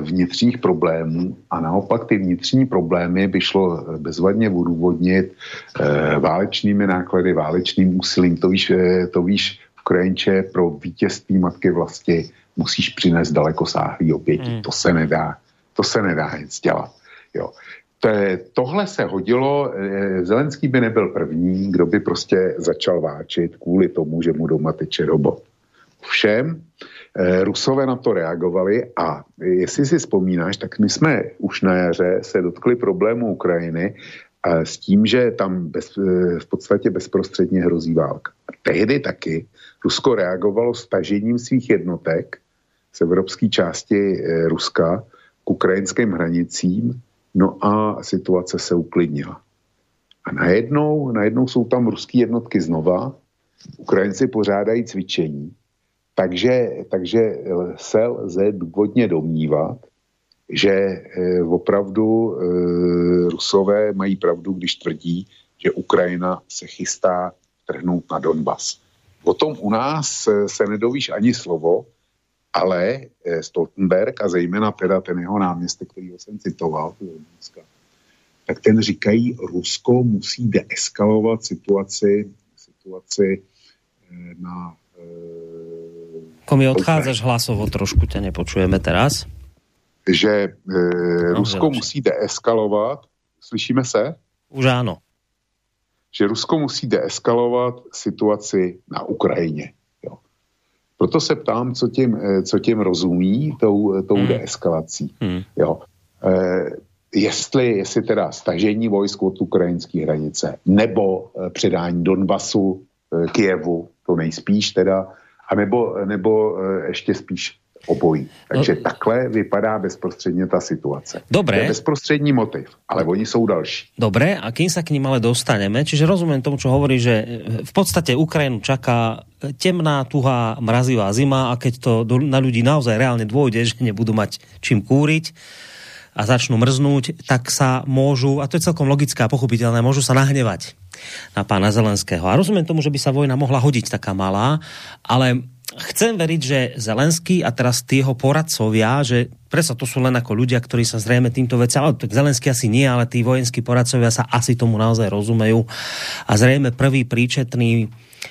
vnitřních problémů a naopak ty vnitřní problémy by šlo bezvadně odůvodnit e, válečnými náklady, válečným úsilím. To víš, to víš Ukrajinče pro vítězství matky vlasti musíš přinést daleko sáhlý oběti. Mm. To se nedá, to se nedá nic dělat. Jo. To je, tohle se hodilo, eh, Zelenský by nebyl první, kdo by prostě začal váčit kvůli tomu, že mu doma teče robot. Všem eh, Rusové na to reagovali a jestli si vzpomínáš, tak my jsme už na jaře se dotkli problému Ukrajiny a s tím, že tam bez, eh, v podstatě bezprostředně hrozí válka. A tehdy taky Rusko reagovalo stažením svých jednotek z evropské části Ruska k ukrajinským hranicím No a situace se uklidnila. A najednou, najednou jsou tam ruské jednotky znova, Ukrajinci pořádají cvičení, takže, takže se lze důvodně domnívat, že eh, opravdu eh, Rusové mají pravdu, když tvrdí, že Ukrajina se chystá trhnout na Donbas. O tom u nás eh, se nedovíš ani slovo, ale Stoltenberg a zejména teda ten jeho náměstek, který jsem citoval, tak ten říkají, Rusko musí deeskalovat situaci, situaci na... Ko mi odchádzaš hlasovo, trošku tě nepočujeme teraz. Že e, no, Rusko musí deeskalovat, slyšíme se? Už ano. Že Rusko musí deeskalovat situaci na Ukrajině. Proto se ptám, co tím, eh, co tím rozumí tou, tou hmm. deeskalací. Hmm. Jo. E, jestli, jestli teda stažení vojsk od ukrajinské hranice, nebo e, předání Donbasu, e, Kijevu, to nejspíš teda, a nebo, nebo e, ještě spíš obojí. Takže no. takhle vypadá bezprostředně ta situace. Dobré. To je bezprostřední motiv, ale oni jsou další. Dobré, a kým sa k ním ale dostaneme, čiže rozumím tomu, čo hovorí, že v podstate Ukrajinu čaká temná, tuhá, mrazivá zima a keď to na ľudí naozaj reálne dôjde, že nebudú mať čím kúriť, a začnú mrznúť, tak sa môžu, a to je celkom logické a pochopiteľné, môžu sa nahnevať na pána Zelenského. A rozumiem tomu, že by sa vojna mohla hodiť taká malá, ale chcem veriť, že Zelenský a teraz tí jeho poradcovia, že presa to sú len ako ľudia, ktorí sa zrejme týmto veciam, ale Zelenský asi nie, ale tí vojenskí poradcovia sa asi tomu naozaj rozumejú a zrejme prvý príčetný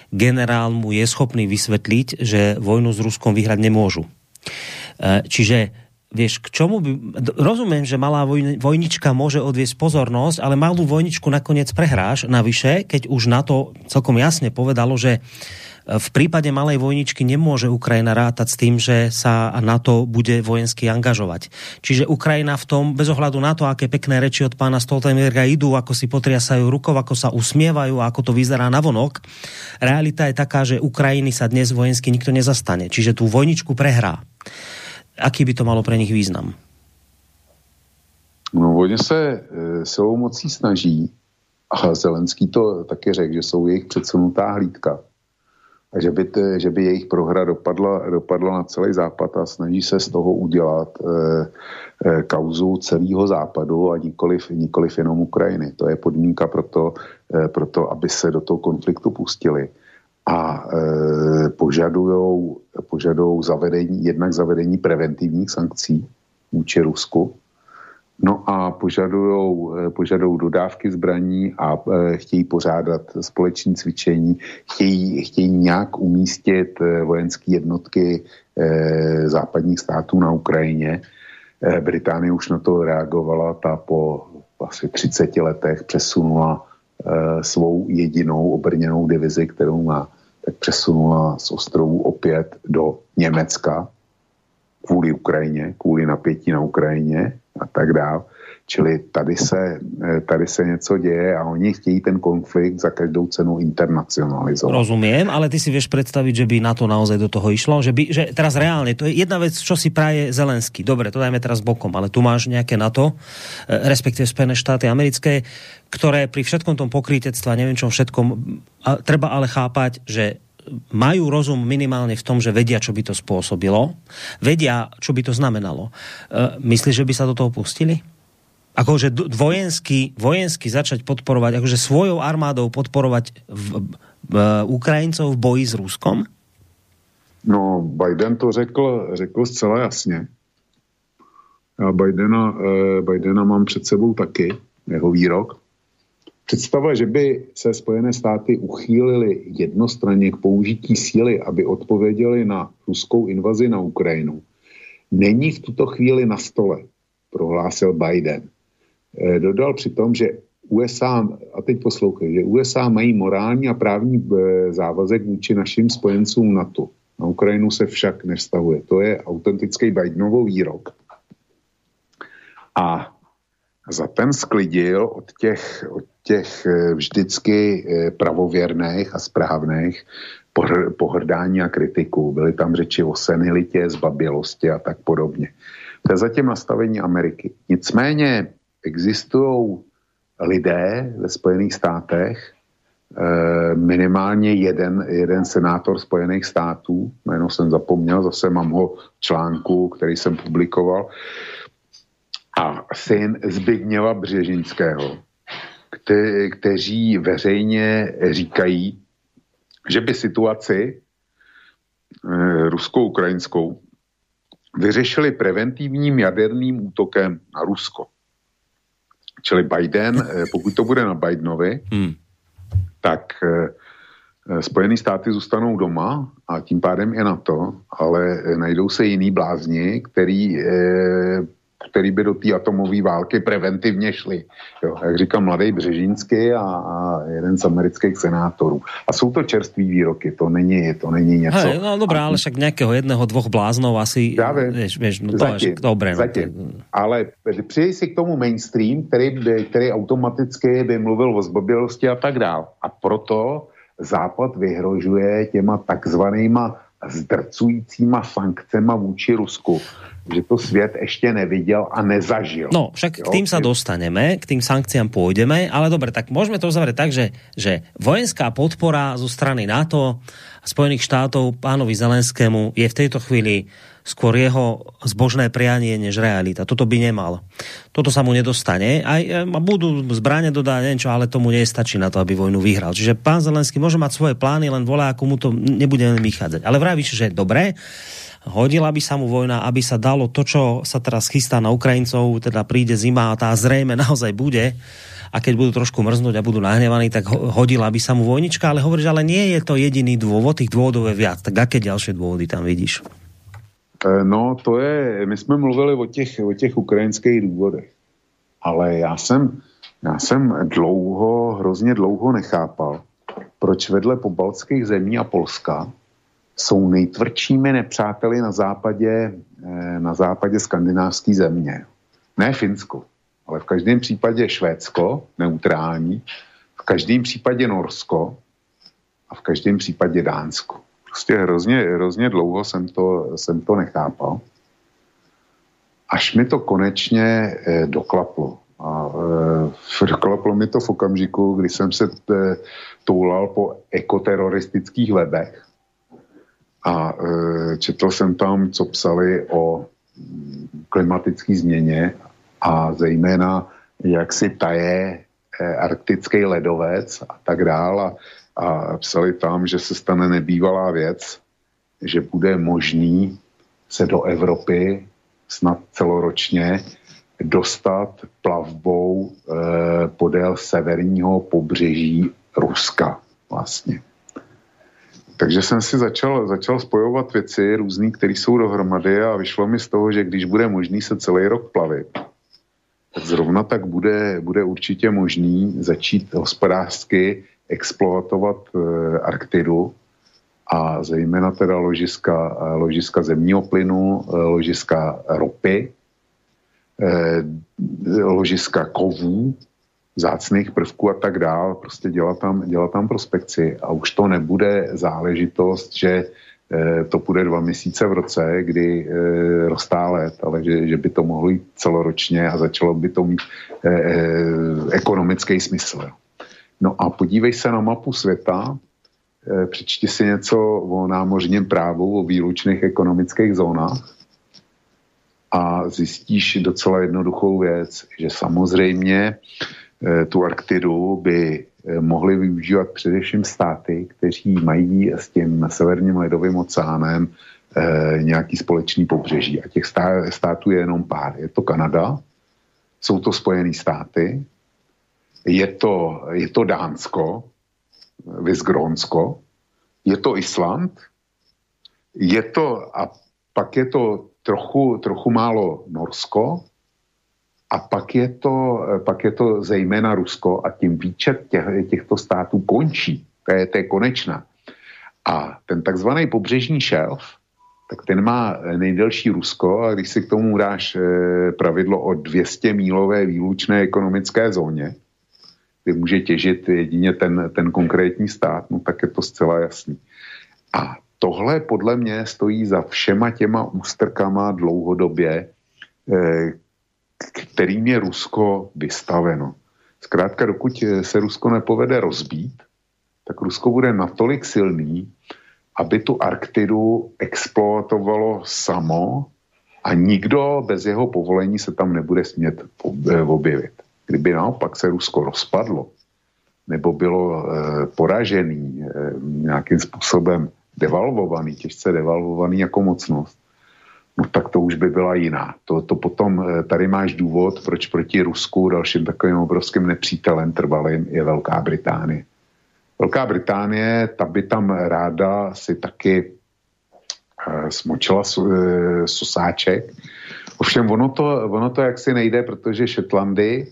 generál mu je schopný vysvetliť, že vojnu s Ruskom vyhrať nemôžu. E, čiže vieš, k čomu by... Rozumiem, že malá vojnička môže odviesť pozornosť, ale malú vojničku nakoniec prehráš. Navyše, keď už na to celkom jasne povedalo, že v prípade malej vojničky nemôže Ukrajina rátať s tým, že sa na to bude vojensky angažovať. Čiže Ukrajina v tom, bez ohľadu na to, aké pekné reči od pána Stoltenberga idú, ako si potriasajú rukou, ako sa usmievajú ako to vyzerá na vonok, realita je taká, že Ukrajiny sa dnes vojensky nikto nezastane. Čiže tú vojničku prehrá. Aký by to malo pre nich význam? No, oni se e, silou mocí snaží, a Zelenský to taky řekl, že jsou jejich předsunutá hlídka a že by, t, že by jejich prohra dopadla, dopadla na celý západ a snaží se z toho udělat e, e, kauzu celého západu a nikoliv, nikoliv jenom Ukrajiny. To je podmínka pro to, e, pro to aby se do toho konfliktu pustili a e, požadujou, požadujou zavedení, jednak zavedení preventivních sankcí vůči Rusku, No a požadujou, eh, požadujou dodávky zbraní a e, chtějí pořádat společné cvičení, chtějí, chtějí nějak umístit e, vojenské jednotky západních států na Ukrajině. Británie už na to reagovala, ta po asi 30 letech přesunula svou jedinou obrněnou divizi, kterou má, tak přesunula z ostrovů opět do Německa kvůli Ukrajině, kvůli napětí na Ukrajině a tak dále. Čili tady se, eh, tady se něco děje a oni chtějí ten konflikt za každou cenu internacionalizovat. Rozumím, ale ty si vieš představit, že by na to naozaj do toho išlo? Že, by, že teraz reálně, to je jedna věc, čo si praje Zelenský. Dobre, to dajme teraz bokom, ale tu máš nějaké NATO, eh, respektive Spojené štáty americké, ktoré pri všetkom tom pokrytectve, neviem čom všetkom, treba ale chápať, že majú rozum minimálne v tom, že vedia, čo by to spôsobilo, vedia, čo by to znamenalo. E, myslíš, že by sa do toho pustili? Akože vojensky, vojensky začať podporovať, akože svojou armádou podporovať v, v, Ukrajincov v boji s Ruskom? No, Biden to řekl, řekl zcela jasně. Já Bidena, eh, Bidena mám před sebou taky, jeho výrok. Představa, že by se Spojené státy uchýlily jednostranně k použití síly, aby odpověděli na ruskou invazi na Ukrajinu, není v tuto chvíli na stole, prohlásil Biden. Eh, dodal přitom, že USA, a teď poslouchej, že USA mají morální a právní eh, závazek vůči našim spojencům NATO. Na Ukrajinu se však nevztahuje. To je autentický Bidenový výrok. A za ten sklidil od těch, od těch eh, vždycky pravověrných a správných pohrdání a kritiku. Byly tam řeči o senilitě, zbabělosti a tak podobně. To je zatím nastavení Ameriky. Nicméně existují lidé ve Spojených státech, eh, minimálně jeden, jeden senátor Spojených států, jméno jsem zapomněl, zase mám ho v článku, který jsem publikoval, a syn Zbigněva Břežinského, kte, kteří veřejně říkají, že by situaci e, rusko-ukrajinskou vyřešili preventivním jaderným útokem na Rusko. Čili Biden, e, pokud to bude na Bidenovi, hmm. tak e, Spojené státy zůstanou doma a tím pádem i na to, ale najdou se jiný blázni, který který by do té atomové války preventivně šli. Jo, jak říká mladý Břežínský a, a jeden z amerických senátorů. A jsou to čerství výroky, to není, to není něco. Hej, no dobré, ale však nějakého jedného, dvou bláznov asi... Já vím, vieš, vieš, no to zatím, je dobré. No, zatím. No, ale přijde si k tomu mainstream, který, který automaticky by mluvil o zbabělosti a tak dál. A proto Západ vyhrožuje těma takzvanýma zdrcujícíma sankcema vůči Rusku že to svět ještě neviděl a nezažil. No, však jo? k tým sa dostaneme, k tým sankciám pôjdeme, ale dobre, tak môžeme to uzavrieť tak, že, že vojenská podpora zo strany NATO a Spojených štátov pánovi Zelenskému je v tejto chvíli skôr jeho zbožné prianie než realita. Toto by nemal. Toto sa mu nedostane. Aj budú zbráne dodať niečo, ale tomu nestačí na to, aby vojnu vyhral. Čiže pán Zelenský môže mať svoje plány, len volá, ako mu to nebudeme vychádzať. Ale vravíš, že dobré, hodila by sa mu vojna, aby sa dalo to, čo sa teraz chystá na Ukrajincov, teda príde zima a tá zrejme naozaj bude, a keď budú trošku mrznúť a budú nahnevaní, tak hodila by sa mu vojnička, ale hovoríš, ale nie je to jediný dôvod, tých dôvodov je viac. Tak aké ďalšie dôvody tam vidíš? E, no, to je, my jsme mluvili o těch, o těch ukrajinských důvodech, ale já jsem, já jsem dlouho, hrozně dlouho nechápal, proč vedle pobaltských zemí a Polska jsou nejtvrdšími nepřáteli na západě, eh, na západě skandinávské země. Ne Finsko, ale v každém případě Švédsko, neutrální, v každém případě Norsko a v každém případě Dánsko. Prostě hrozně, hrozně dlouho jsem to, jsem to nechápal. Až mi to konečně eh, doklaplo. A eh, doklaplo mi to v okamžiku, kdy jsem se eh, toulal po ekoteroristických webech a e, četl jsem tam, co psali o mm, klimatické změně a zejména jak si taje e, arktický ledovec a tak dál a, a psali tam, že se stane nebývalá věc, že bude možný se do Evropy snad celoročně dostat plavbou e, podél severního pobřeží Ruska vlastně. Takže jsem si začal, začal spojovat věci různý, které jsou dohromady a vyšlo mi z toho, že když bude možný se celý rok plavit, tak zrovna tak bude, bude určitě možný začít hospodářsky exploatovat e, Arktidu a zejména teda ložiska, ložiska zemního plynu, e, ložiska ropy, ložiska kovů, zácných prvků a tak dál, prostě dělat tam, dělat tam prospekci a už to nebude záležitost, že to půjde dva měsíce v roce, kdy rostá let, ale že, že by to mohlo jít celoročně a začalo by to mít ekonomický smysl. No a podívej se na mapu světa, e, přečti si něco o námořním právu, o výlučných ekonomických zónách a zjistíš docela jednoduchou věc, že samozřejmě Eh, tu Arktidu by eh, mohli využívat především státy, kteří mají s tím severním ledovým oceánem eh, nějaký společný pobřeží. A těch států je jenom pár. Je to Kanada, jsou to Spojené státy, je to, je to Dánsko, Vysgrónsko, je to Island, je to, a pak je to trochu, trochu málo Norsko, a pak je to, pak je to zejména Rusko a tím výčet těch, těchto států končí. To je, to je konečná. A ten takzvaný pobřežní šelf, tak ten má nejdelší Rusko a když si k tomu dáš eh, pravidlo o 200 mílové výlučné ekonomické zóně, kdy může těžit jedině ten, ten konkrétní stát, no tak je to zcela jasný. A tohle podle mě stojí za všema těma ústrkama dlouhodobě, eh, kterým je Rusko vystaveno. Zkrátka, dokud se Rusko nepovede rozbít, tak Rusko bude natolik silný, aby tu Arktidu exploatovalo samo a nikdo bez jeho povolení se tam nebude smět eh, objevit. Kdyby naopak se Rusko rozpadlo, nebo bylo e, poražený, e, nějakým způsobem devalvovaný, těžce devalvovaný jako mocnost, no tak to už by byla jiná. To, to potom, eh, tady máš důvod, proč proti Rusku dalším takovým obrovským nepřítelem trvalým je Velká Británie. Velká Británie, ta by tam ráda si taky uh, smočila su, uh, susáček. Ovšem ono to, ono to jaksi nejde, protože Šetlandy,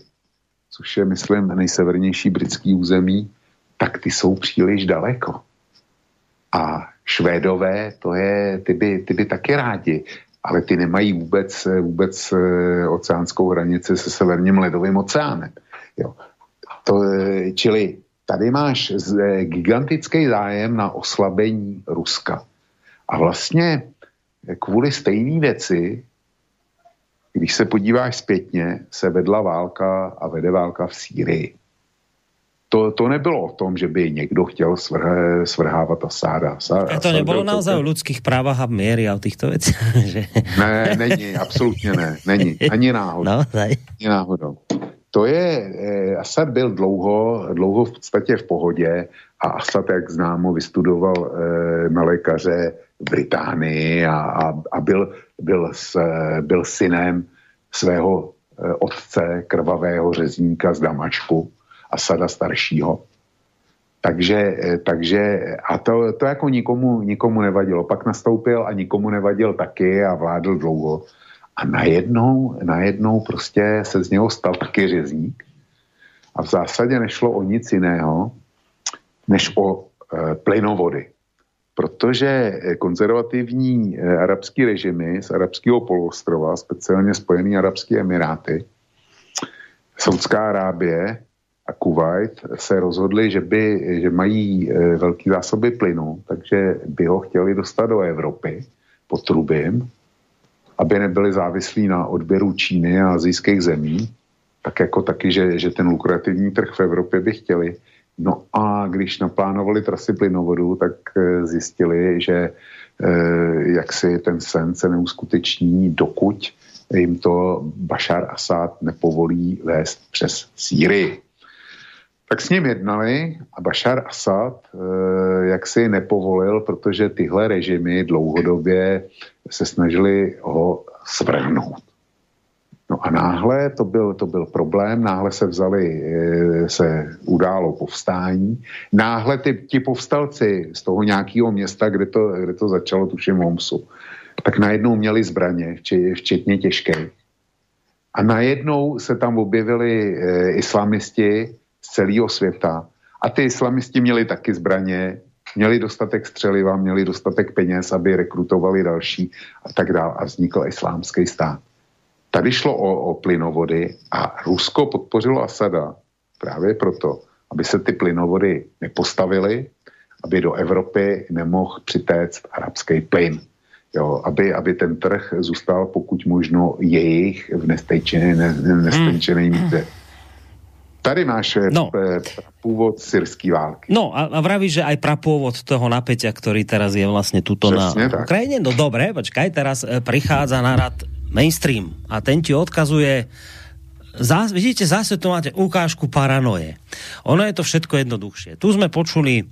což je, myslím, nejsevernější britský území, tak ty jsou příliš daleko. A Švédové, to je, ty by, ty by taky rádi ale ty nemají vůbec, vůbec eh, oceánskou hranici se severním ledovým oceánem. Jo. To, eh, čili tady máš eh, gigantický zájem na oslabení Ruska. A vlastně kvůli stejné věci, když se podíváš zpětně, se vedla válka a vede válka v Sýrii to, to nebylo o tom, že by někdo chtěl svrh, svrhávat Asáda. A to nebylo naozaj o lidských právách a míry a o těchto věcech? Že... Ne, není, absolutně ne. Není, ani náhodou. No, ani náhodou. To je, eh, Asad byl dlouho, dlouho v podstatě v pohodě a Asad, jak známo, vystudoval eh, na lékaře v Británii a, a, a byl, byl, s, byl synem svého eh, otce, krvavého řezníka z Damašku Asada staršího. Takže, eh, takže a to, to jako nikomu, nikomu nevadilo. Pak nastoupil a nikomu nevadil taky a vládl dlouho. A najednou, najednou prostě se z něho stal taky řezník. A v zásadě nešlo o nic jiného, než o e, plynovody. Protože konzervativní e, arabský režimy z arabského poloostrova, speciálně Spojené arabské emiráty, Saudská Arábie, a Kuwait se rozhodli, že, by, že mají e, velké zásoby plynu, takže by ho chtěli dostat do Evropy pod trubím, aby nebyli závislí na odběru Číny a azijských zemí, tak jako taky, že, že ten lukrativní trh v Evropě by chtěli. No a když naplánovali trasy plynovodu, tak zjistili, že jak si ten sen se neuskuteční, dokud jim to Bashar Assad nepovolí vést přes Sýrii. Tak s ním jednali a Bashar Assad e, jak si nepovolil, protože tyhle režimy dlouhodobě se snažili ho svrhnout. No a náhle to byl, to byl problém, náhle se vzali, e, se událo povstání, náhle ty, ti povstalci z toho nějakého města, kde to, kde to začalo, tuším Homsu, tak najednou měli zbraně, včetně těžké. A najednou se tam objevili e, islamisti z celého světa. A ty islamisti měli taky zbraně, měli dostatek střeliva, měli dostatek peněz, aby rekrutovali další a tak dále. A vznikl islámský stát. Tady šlo o, o plynovody a Rusko podpořilo Asada právě proto, aby se ty plynovody nepostavily, aby do Evropy nemohl přitéct arabský plyn. Jo, aby, aby ten trh zůstal pokud možno jejich v nestejčené, ne, nestejčené hmm. míře. Tady máš eh, no. původ syrský války. No a, a vraví, že aj prapôvod toho napätia, ktorý teraz je vlastne tuto Přesně na tak. Ukrajine. No dobre, počkaj, teraz e, prichádza na rad mainstream a ten ti odkazuje Zás, vidíte, zase tu máte ukážku paranoje. Ono je to všetko jednoduchšie. Tu sme počuli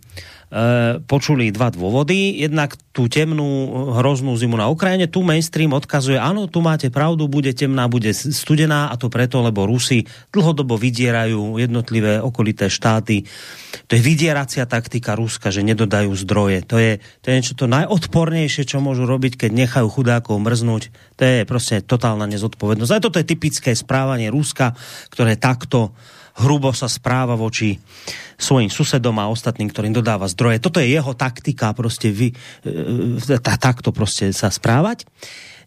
počuli dva dôvody. Jednak tú temnú hroznú zimu na Ukrajine, tu mainstream odkazuje, áno, tu máte pravdu, bude temná, bude studená a to preto, lebo Rusi dlhodobo vydierajú jednotlivé okolité štáty. To je vydieracia taktika Ruska, že nedodajú zdroje. To je, to je niečo to najodpornejšie, čo môžu robiť, keď nechajú chudákov mrznúť. To je proste totálna nezodpovednosť. A toto je typické správanie Ruska, ktoré takto hrubo sa správa voči svojim susedom a ostatným, ktorým dodáva zdroje. Toto je jeho taktika, prostě vy, e, e, takto prostě sa správať.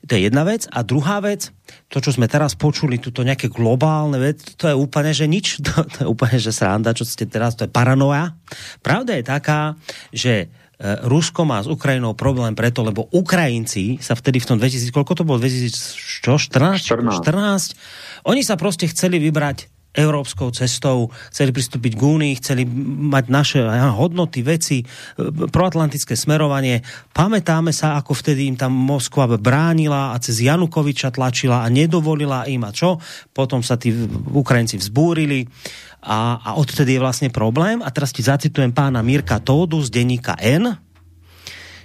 To je jedna vec. A druhá vec, to, čo sme teraz počuli, tuto nejaké globálne vec, to je úplne, že nič, to, to je úplne, že sranda, čo ste teraz, to je paranoja. Pravda je taká, že e, Rusko má s Ukrajinou problém preto, lebo Ukrajinci sa vtedy v tom 2000, koľko to bolo, 2014? 14. 14. Oni sa prostě chceli vybrať európskou cestou, chceli pristúpiť k Únii, chceli mať naše hodnoty, veci, proatlantické smerovanie. Pamätáme sa, ako vtedy im tam Moskva bránila a cez Janukoviča tlačila a nedovolila im a čo? Potom sa tí Ukrajinci vzbúrili a, a odtedy je vlastne problém. A teraz ti zacitujem pána Mirka Tódu z denníka N,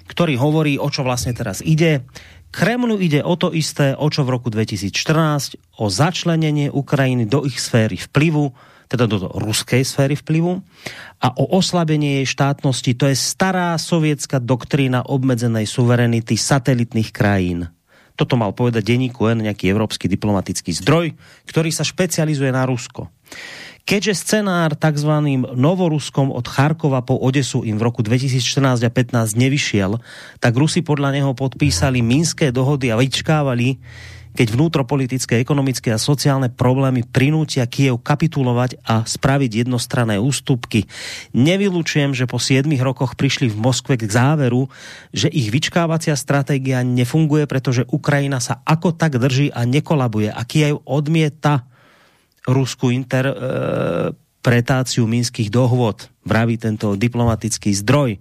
ktorý hovorí, o čo vlastne teraz ide. Kremlu ide o to isté, o čo v roku 2014, o začlenenie Ukrajiny do ich sféry vplyvu, teda do ruskej sféry vplyvu a o oslabenie jej štátnosti. To je stará sovietská doktrína obmedzenej suverenity satelitných krajín. Toto mal povedať denníku N nejaký európsky diplomatický zdroj, ktorý sa špecializuje na Rusko. Keďže scenár tzv. Novoruskom od Charkova po Odesu im v roku 2014 a 15 nevyšiel, tak Rusi podľa neho podpísali minské dohody a vyčkávali, keď vnútropolitické, ekonomické a sociálne problémy prinútia Kiev kapitulovať a spraviť jednostranné ústupky. Nevylučujem, že po 7 rokoch prišli v Moskve k záveru, že ich vyčkávacia stratégia nefunguje, pretože Ukrajina sa ako tak drží a nekolabuje a Kiev odmieta Rusku interpretáciu minských dohôd, vraví tento diplomatický zdroj.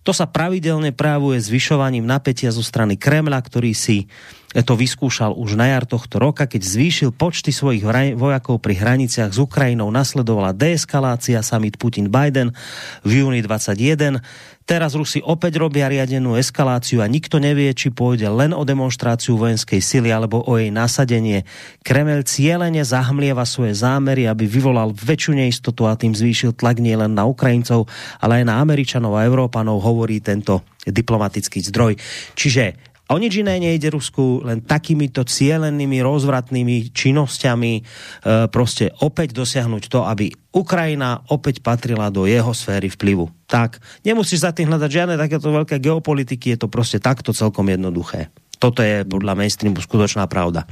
To sa pravidelne právuje zvyšovaním napätia zo strany Kremla, ktorý si to vyskúšal už na jar tohto roka, keď zvýšil počty svojich vojakov pri hraniciach s Ukrajinou. Nasledovala deeskalácia, summit Putin-Biden v júni 21. Teraz Rusi opäť robia riadenú eskaláciu a nikto nevie, či pôjde len o demonstráciu vojenskej sily alebo o jej nasadenie. Kremel cieľene zahmlieva svoje zámery, aby vyvolal väčšiu neistotu a tým zvýšil tlak nielen na Ukrajincov, ale aj na Američanov a Európanov, hovorí tento diplomatický zdroj. Čiže O nič iné nejde Rusku, len takýmito cielenými, rozvratnými činnosťami e, prostě opäť dosiahnuť to, aby Ukrajina opäť patrila do jeho sféry vplyvu. Tak, nemusíš za tým hľadať žiadne takéto veľké geopolitiky, je to prostě takto celkom jednoduché. Toto je podľa mainstreamu skutočná pravda.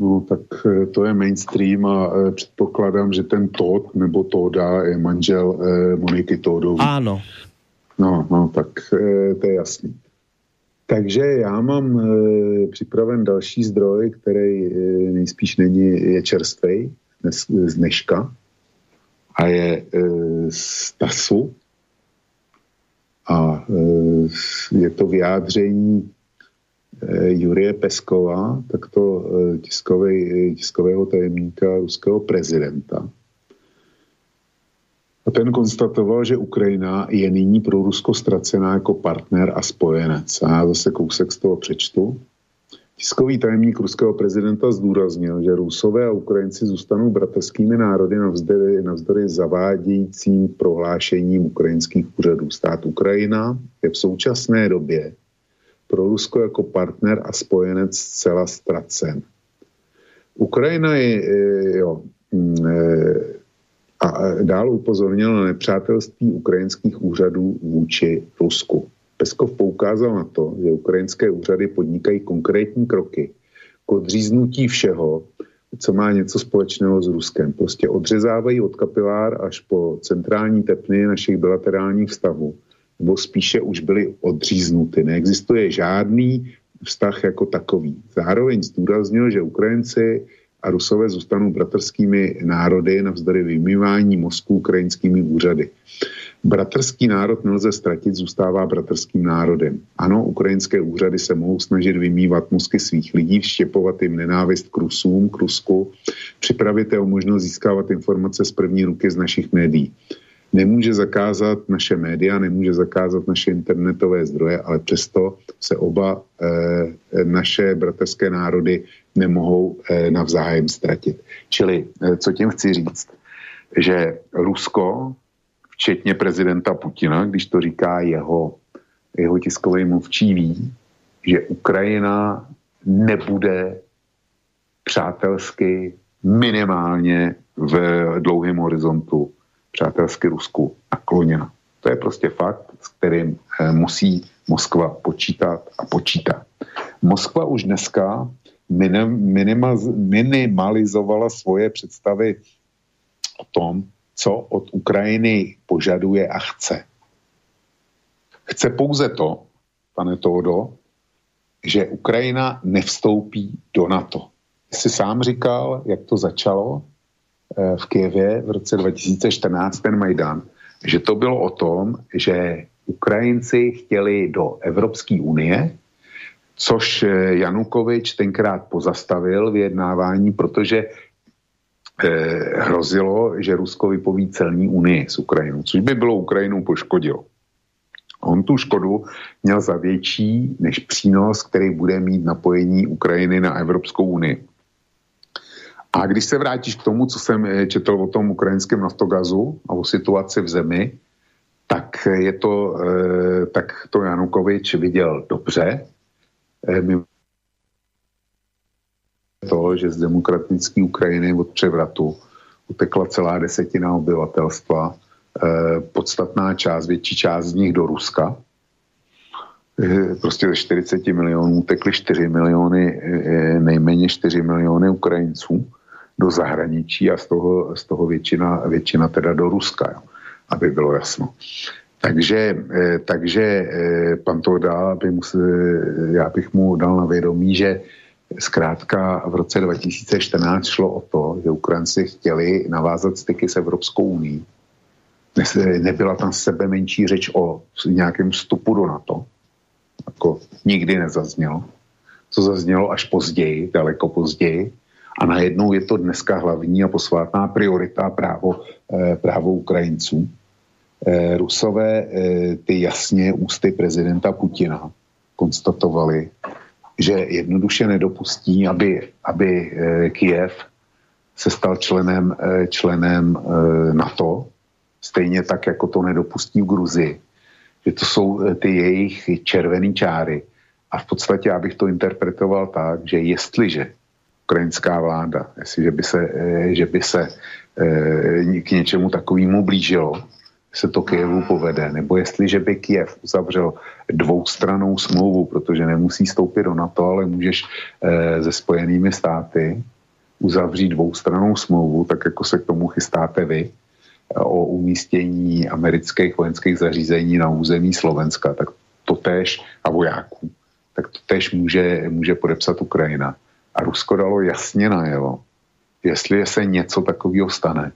No tak e, to je mainstream a e, předpokládám, že ten Todd nebo Toda je manžel eh, Moniky Todový. Áno. No, no, tak to je jasný. Takže já mám e, připraven další zdroj, který e, nejspíš není, je čerstvej dnes, z dneška. a je z TASu a je to vyjádření Jurie Peskova, takto tiskového tajemníka ruského prezidenta, a ten konstatoval, že Ukrajina je nyní pro Rusko ztracená jako partner a spojenec. A já zase kousek z toho přečtu. Tiskový tajemník ruského prezidenta zdůraznil, že Rusové a Ukrajinci zůstanou bratrskými národy navzdory, navzdory zavádějícím prohlášením ukrajinských úřadů. Stát Ukrajina je v současné době pro Rusko jako partner a spojenec zcela ztracen. Ukrajina je, jo, mm, a dál upozornil na nepřátelství ukrajinských úřadů vůči Rusku. Peskov poukázal na to, že ukrajinské úřady podnikají konkrétní kroky k odříznutí všeho, co má něco společného s Ruskem. Prostě odřezávají od kapilár až po centrální tepny našich bilaterálních vztahů, nebo spíše už byly odříznuty. Neexistuje žádný vztah jako takový. Zároveň zdůraznil, že Ukrajinci a Rusové zůstanou bratrskými národy navzdory vymývání mozků ukrajinskými úřady. Bratrský národ nelze ztratit, zůstává bratrským národem. Ano, ukrajinské úřady se mohou snažit vymývat mozky svých lidí, vštěpovat jim nenávist k Rusům, k Rusku, připravit je o možnost získávat informace z první ruky z našich médií. Nemůže zakázat naše média, nemůže zakázat naše internetové zdroje, ale přesto se oba e, naše bratrské národy nemohou eh, navzájem ztratit. Čili, eh, co tím chci říct, že Rusko, včetně prezidenta Putina, když to říká jeho, jeho tiskový mluvčí, ví, že Ukrajina nebude přátelsky minimálně v dlouhém horizontu přátelsky Rusku nakloněna. To je prostě fakt, s kterým eh, musí Moskva počítat a počítá. Moskva už dneska minimalizovala svoje představy o tom, co od Ukrajiny požaduje a chce. Chce pouze to, pane Tódo, že Ukrajina nevstoupí do NATO. Jsi sám říkal, jak to začalo eh, v Kijevě v roce 2014, ten Majdan, že to bylo o tom, že Ukrajinci chtěli do Evropské unie, což eh, Janukovič tenkrát pozastavil vyjednávání, protože eh, hrozilo, že Rusko vypoví celní unii s Ukrajinou, což by bylo Ukrajinu poškodilo. On tu škodu měl za větší než přínos, který bude mít napojení Ukrajiny na Evropskou unii. A když se vrátíš k tomu, co jsem eh, četl o tom ukrajinském naftogazu a o situaci v zemi, tak je to, tak to Janukovič viděl dobře, Eh, to, že z demokratické Ukrajiny od převratu utekla celá desetina obyvatelstva, eh, podstatná část, větší část z nich do Ruska. Eh, prostě ze 40 milionů utekly 4 miliony, nejméně 4 miliony Ukrajinců do zahraničí a z toho, z toho většina, většina teda do Ruska, jo, aby bylo jasno. Takže, eh, takže eh, pan Toda, by musel, já bych mu dal na vědomí, že zkrátka v roce 2014 šlo o to, že Ukrajinci chtěli navázat styky s Evropskou uní. Nebyla tam sebe menší řeč o nějakém vstupu do NATO. Jako nikdy nezaznělo. Co zaznělo až později, daleko později. A najednou je to dneska hlavní a posvátná priorita právo, eh, právo Ukrajinců eh, Rusové eh, ty jasně ústy prezidenta Putina konstatovali, že jednoduše nedopustí, aby, aby eh, Kiev se stal členem, eh, členem eh, NATO, stejně tak, jako to nedopustí v Gruzii. Že to jsou eh, ty jejich červené čáry. A v podstatě já bych to interpretoval tak, že jestliže ukrajinská vláda, jestliže by se, eh, že by se eh, k něčemu takovému blížilo, se to Kijevu povede, nebo jestliže by Kiev uzavřel dvoustranou smlouvu, protože nemusí stoupit do NATO, ale můžeš e, se spojenými státy uzavřít dvoustranou smlouvu, tak jako se k tomu chystáte vy, eh, o umístění amerických vojenských zařízení na území Slovenska, tak to též a vojáků, tak to též může, může podepsat Ukrajina. A Rusko dalo jasně najevo, jestli se něco takového stane,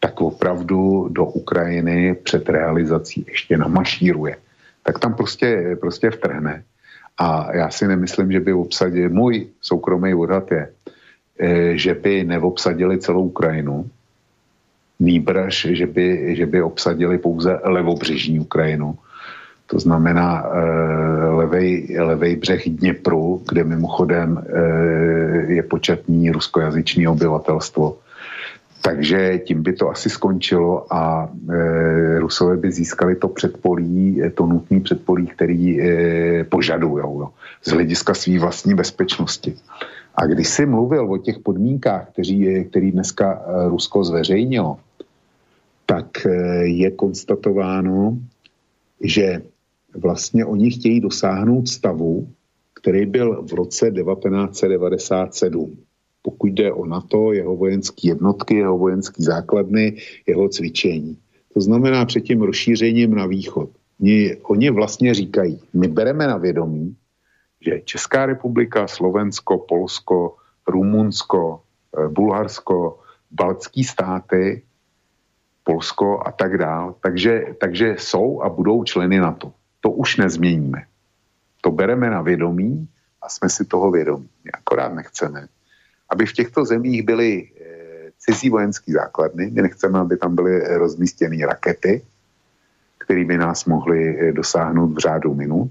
tak opravdu do Ukrajiny před realizací ještě namašíruje. Tak tam prostě, prostě vtrhne. A já si nemyslím, že by obsadili, můj soukromý odhad je, eh, že by neobsadili celou Ukrajinu, nýbrž, že by, že by obsadili pouze levobřežní Ukrajinu. To znamená e, levej, levej břeh Dněpru, kde mimochodem e, je početní ruskojazyční obyvatelstvo. Takže tím by to asi skončilo a e, Rusové by získali to předpolí, to nutné předpolí, který e, požadují z hlediska své vlastní bezpečnosti. A když jsi mluvil o těch podmínkách, který, který dneska Rusko zveřejnilo, tak je konstatováno, že vlastně oni chtějí dosáhnout stavu, který byl v roce 1997. Pokud jde o NATO, jeho vojenské jednotky, jeho vojenské základny, jeho cvičení. To znamená před tím rozšířením na východ. Oni, oni vlastně říkají, my bereme na vědomí, že Česká republika, Slovensko, Polsko, Rumunsko, eh, Bulharsko, baltské státy Polsko a tak dál. Takže, takže jsou a budou členy NATO. To už nezměníme. To bereme na vědomí a jsme si toho vědomí. Akorát nechceme, aby v těchto zemích byly e, cizí vojenské základny. My nechceme, aby tam byly rozmístěny rakety, které by nás mohly eh, dosáhnout v řádu minut.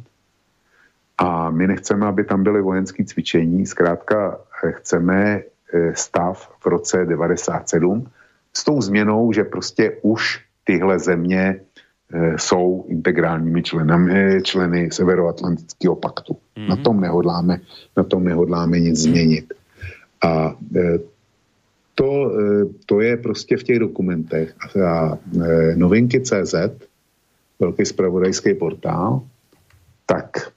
A my nechceme, aby tam byly vojenské cvičení. Zkrátka eh, chceme stav v roce 97, s tou změnou, že prostě už tyhle země jsou integrálními členami, členy Severoatlantického paktu. Mm-hmm. Na tom nehodláme, na tom nehodláme nic změnit. A e, to, e, to je prostě v těch dokumentech. A e, novinky CZ, velký spravodajský portál, tak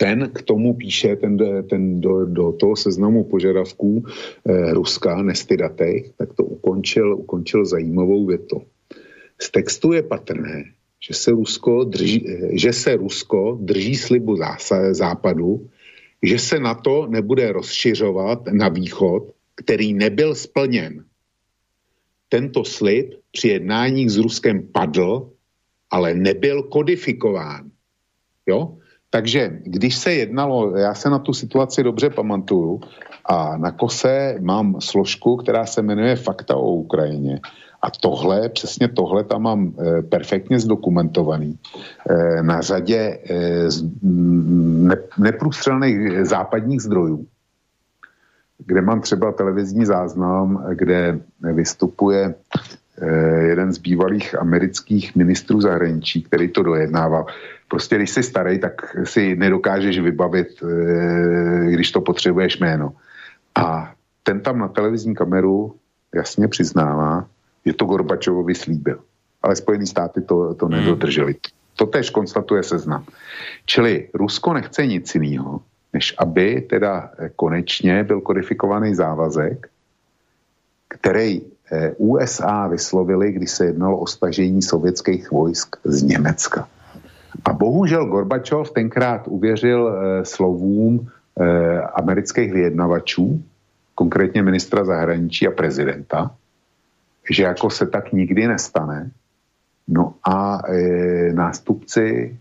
ten k tomu píše, ten, ten do, do toho seznamu požadavků eh, Ruska, nestydatech, tak to ukončil, ukončil zajímavou větu. Z textu je patrné, že se Rusko drží, že se Rusko drží slibu zása, západu, že se na to nebude rozšiřovat na východ, který nebyl splněn. Tento slib při jednáních s Ruskem padl, ale nebyl kodifikován. Jo? Takže když se jednalo, já se na tu situaci dobře pamatuju a na kose mám složku, která se jmenuje Fakta o Ukrajině. A tohle, přesně tohle tam mám e, perfektně zdokumentovaný e, na řadě e, z, ne, neprůstřelných západních zdrojů, kde mám třeba televizní záznam, kde vystupuje jeden z bývalých amerických ministrů zahraničí, který to dojednával prostě když jsi starý, tak si nedokážeš vybavit, eh, když to potřebuješ jméno. A ten tam na televizní kameru jasně přiznává, že to Gorbačovovi slíbil. Ale Spojené státy to, to hmm. nedodrželi. To tež konstatuje seznam. Čili Rusko nechce nic jiného, než aby teda konečně byl kodifikovaný závazek, který eh, USA vyslovili, když se jednalo o stažení sovětských vojsk z Německa. A bohužel Gorbačov tenkrát uvěřil eh, slovům eh, amerických vyjednavačů, konkrétně ministra zahraničí a prezidenta, že jako se tak nikdy nestane. No a e, nástupci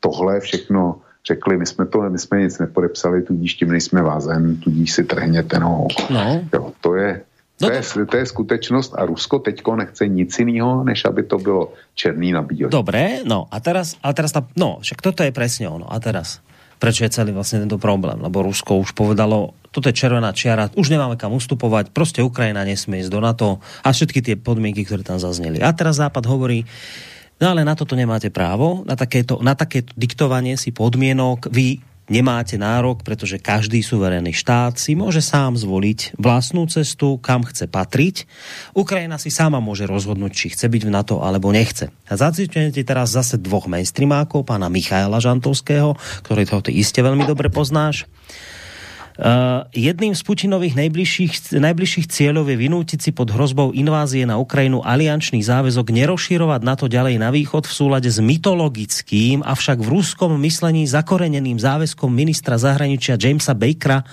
tohle všechno řekli, my jsme to, my jsme nic nepodepsali, tudíž tím nejsme vázen, tudíž si trhněte nohou. No. Jo, to je, No to, je, to je skutečnost a Rusko teďko nechce nic jiného, než aby to bylo černý na bílý. Dobré, no a teraz, a teraz tá, no, však toto je presne ono. A teraz, prečo je celý vlastne tento problém? Lebo Rusko už povedalo, toto je červená čiara, už nemáme kam ustupovať, prostě Ukrajina nesmie ísť do NATO a všetky tie podmienky, ktoré tam zazneli. A teraz Západ hovorí, No ale na toto nemáte právo, na takéto, na takéto diktovanie si podmienok. Vy nemáte nárok, pretože každý suverénny štát si môže sám zvoliť vlastnú cestu, kam chce patriť. Ukrajina si sama môže rozhodnúť, či chce byť v NATO alebo nechce. A zacitujete teraz zase dvoch mainstreamákov, pána Michaela Žantovského, ktorý to iste veľmi dobre poznáš Uh, jedným z Putinových najbližších, najbližších cieľov je vynútiť si pod hrozbou invázie na Ukrajinu aliančný záväzok nerozširovať na to ďalej na východ v súlade s mytologickým, avšak v ruskom myslení zakoreneným záväzkom ministra zahraničia Jamesa Bakera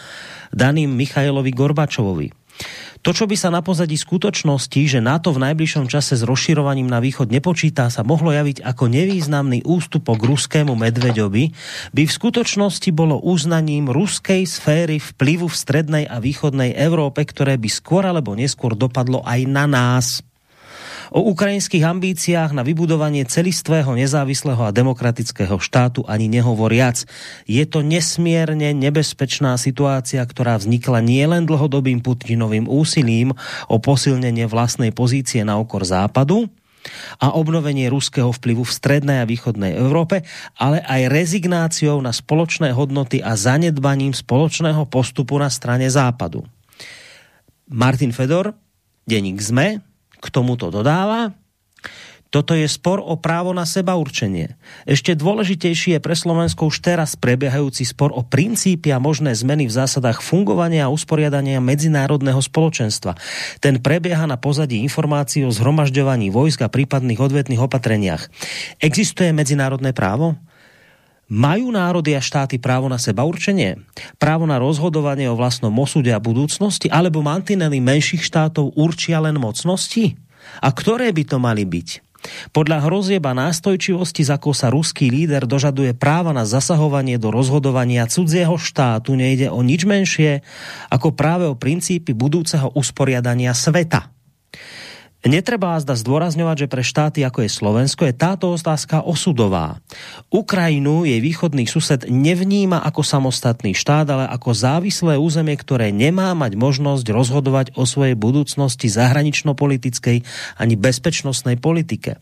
daným Michailovi Gorbačovovi. To, čo by sa na pozadí skutočnosti, že NATO v najbližšom čase s rozširovaním na východ nepočítá, sa mohlo javiť ako nevýznamný ústupok ruskému medveďovi, by v skutočnosti bolo uznaním ruskej sféry vplyvu v strednej a východnej Európe, ktoré by skôr alebo neskôr dopadlo aj na nás. O ukrajinských ambíciách na vybudovanie celistvého, nezávislého a demokratického štátu ani nehovoriac. Je to nesmierne nebezpečná situácia, ktorá vznikla nielen dlhodobým Putinovým úsilím o posilnenie vlastnej pozície na okor západu, a obnovenie ruského vplyvu v strednej a východnej Európe, ale aj rezignáciou na spoločné hodnoty a zanedbaním spoločného postupu na strane západu. Martin Fedor, denník ZME, k tomuto dodáva, Toto je spor o právo na seba určenie. Ešte dôležitejší je pre Slovensko už teraz prebiehajúci spor o princípy a možné zmeny v zásadách fungovania a usporiadania medzinárodného spoločenstva. Ten prebieha na pozadí informácií o zhromažďovaní vojsk a prípadných odvetných opatreniach. Existuje medzinárodné právo? Majú národy a štáty právo na seba určenie? Právo na rozhodovanie o vlastnom osude a budúcnosti? Alebo mantinely menších štátov určia len mocnosti? A ktoré by to mali byť? Podľa hrozieba nástojčivosti, za sa ruský líder dožaduje práva na zasahovanie do rozhodovania cudzieho štátu, nejde o nič menšie ako práve o princípy budúceho usporiadania sveta. Netreba zda zdôrazňovať, že pre štáty ako je Slovensko je táto otázka osudová. Ukrajinu jej východný sused nevníma ako samostatný štát, ale ako závislé územie, ktoré nemá mať možnosť rozhodovať o svojej budúcnosti zahranično-politickej ani bezpečnostnej politike.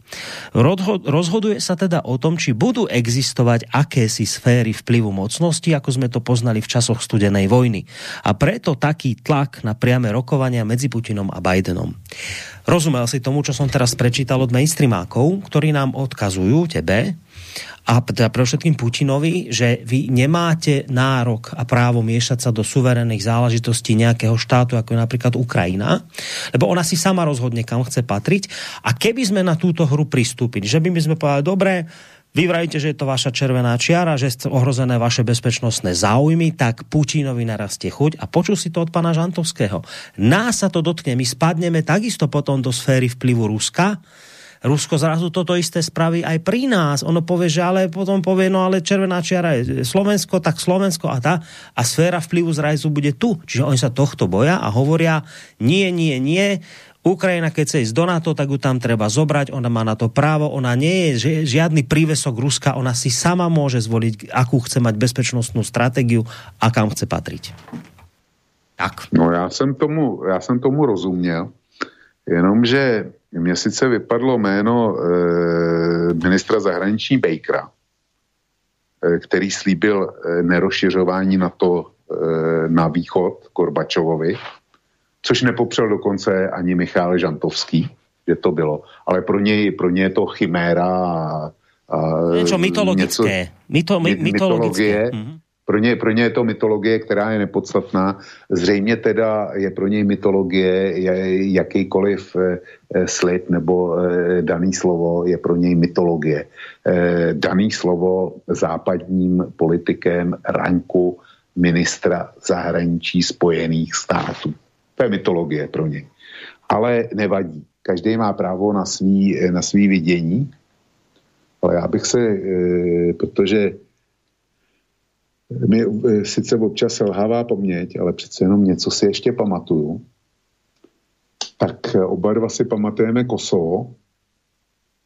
Rozhoduje sa teda o tom, či budú existovať akési sféry vplyvu mocnosti, ako sme to poznali v časoch studenej vojny. A preto taký tlak na priame rokovania medzi Putinom a Bidenom. Rozumel si tomu, čo som teraz prečítal od mainstreamákov, ktorí nám odkazujú tebe a teda pre všetkým Putinovi, že vy nemáte nárok a právo miešať sa do suverénnych záležitostí nejakého štátu, ako je napríklad Ukrajina, lebo ona si sama rozhodne, kam chce patriť. A keby sme na túto hru pristúpili, že by sme povedali, dobre, vy vravíte, že je to vaša červená čiara, že sú ohrozené vaše bezpečnostné záujmy, tak Putinovi narastie chuť a počul si to od pana Žantovského. Nás sa to dotkne, my spadneme takisto potom do sféry vplyvu Ruska, Rusko zrazu toto isté spraví aj pri nás. Ono povie, že ale potom povie, no ale červená čiara je Slovensko, tak Slovensko a tá. A sféra vplyvu zrazu bude tu. Čiže oni sa tohto boja a hovoria, nie, nie, nie, Ukrajina, keď chce ísť do NATO, tak ju tam treba zobrať, ona má na to právo, ona nie je žiadny prívesok Ruska, ona si sama môže zvoliť, akú chce mať bezpečnostnú stratégiu a kam chce patriť. Tak. No já jsem tomu, já jsem tomu rozuměl, jenomže mně sice vypadlo jméno e, ministra zahraničí Bakera, e, který slíbil e, nerozšiřování na to e, na východ Korbačovovi, což nepopřel dokonce ani Michal Žantovský, že to bylo. Ale pro něj, pro něj je to chiméra a, a něco mytologické. Něco, Myto, my, mytologie. Mm-hmm. Pro ně, pro ně je to mytologie, která je nepodstatná. Zřejmě teda je pro něj mytologie je jakýkoliv eh, slib nebo eh, daný slovo je pro něj mytologie. Eh, daný slovo západním politikem ranku ministra zahraničí Spojených států. Je mytologie pro ně. Ale nevadí. Každý má právo na svý, na svý vidění. Ale já bych se, eh, protože mi eh, sice občas selhává paměť, ale přece jenom něco si ještě pamatuju. Tak eh, oba dva si pamatujeme Kosovo,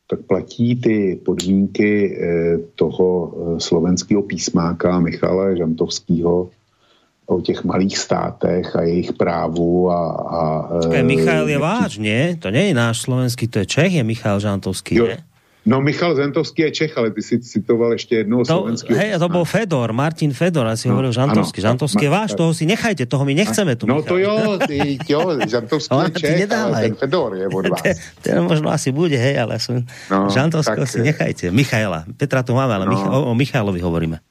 tak platí ty podmínky toho slovenského písmáka Michala Žantovského, o těch malých státech a jejich právu a... a Počkej, Michal je váš, nie? To je náš slovenský, to je Čech, je Michal Žantovský, jo. nie? No Michal Zentovský je Čech, ale ty si citoval ještě jednou to, slovenského. Hej, to bol Fedor, Martin Fedor, asi no, hovoril Žantovský. Ano, Žantovský je váš, toho si nechajte, toho my nechceme tu. No Michal. to jo, ty, jo, Žantovský je Čech, ale ten Fedor je od vás. ten, ten možno asi bude, hej, ale som... No, Žantovského si nechajte. Michaela, Petra tu máme, ale no. Mich- o, o Michalovi hovoríme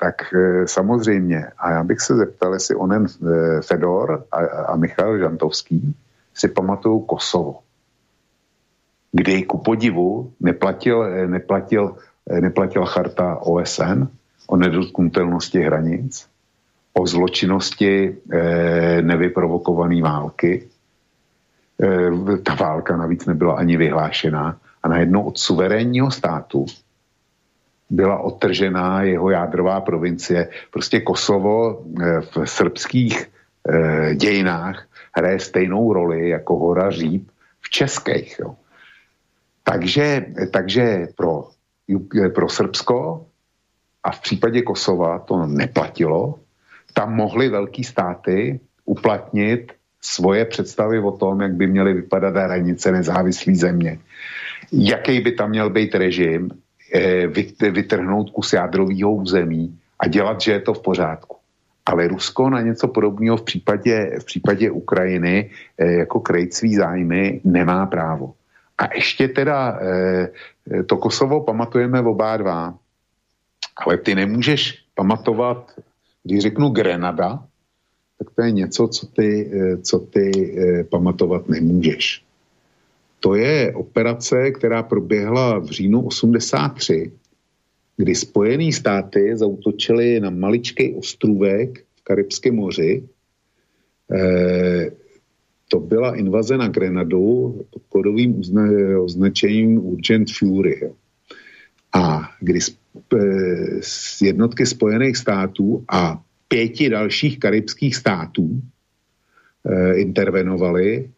tak e, samozřejmě. A já bych se zeptal, jestli onen e, Fedor a, a Michal Žantovský si pamatují Kosovo, kdy ku podivu neplatil, e, neplatil, neplatila charta OSN o nedotknutelnosti hranic, o zločinnosti nevyprovokované války. Ta válka navíc nebyla ani vyhlášená a najednou od suverénního státu byla odtržená jeho jádrová provincie. Prostě Kosovo eh, v srbských eh, dějinách hraje stejnou roli jako hora Říp v českých. Jo. Takže, takže pro, pro Srbsko a v případě Kosova to neplatilo. Tam mohly velký státy uplatnit svoje představy o tom, jak by měly vypadat hranice nezávislé země. Jaký by tam měl být režim, eh, vytrhnout kus jádrového území a dělat, že je to v pořádku. Ale Rusko na něco podobného v případě, v případě Ukrajiny eh, jako krejt svý zájmy nemá právo. A ještě teda eh, to Kosovo pamatujeme oba dva, ale ty nemůžeš pamatovat, když řeknu Grenada, tak to je něco, co ty, eh, co ty eh, pamatovat nemůžeš. To je operace, která proběhla v říjnu 83, kdy Spojené státy zautočily na maličký ostrůvek v Karibském moři. E, to byla invaze na Grenadu pod kodovým označením Urgent Fury. Jo. A kdy z jednotky Spojených států a pěti dalších karibských států e, intervenovali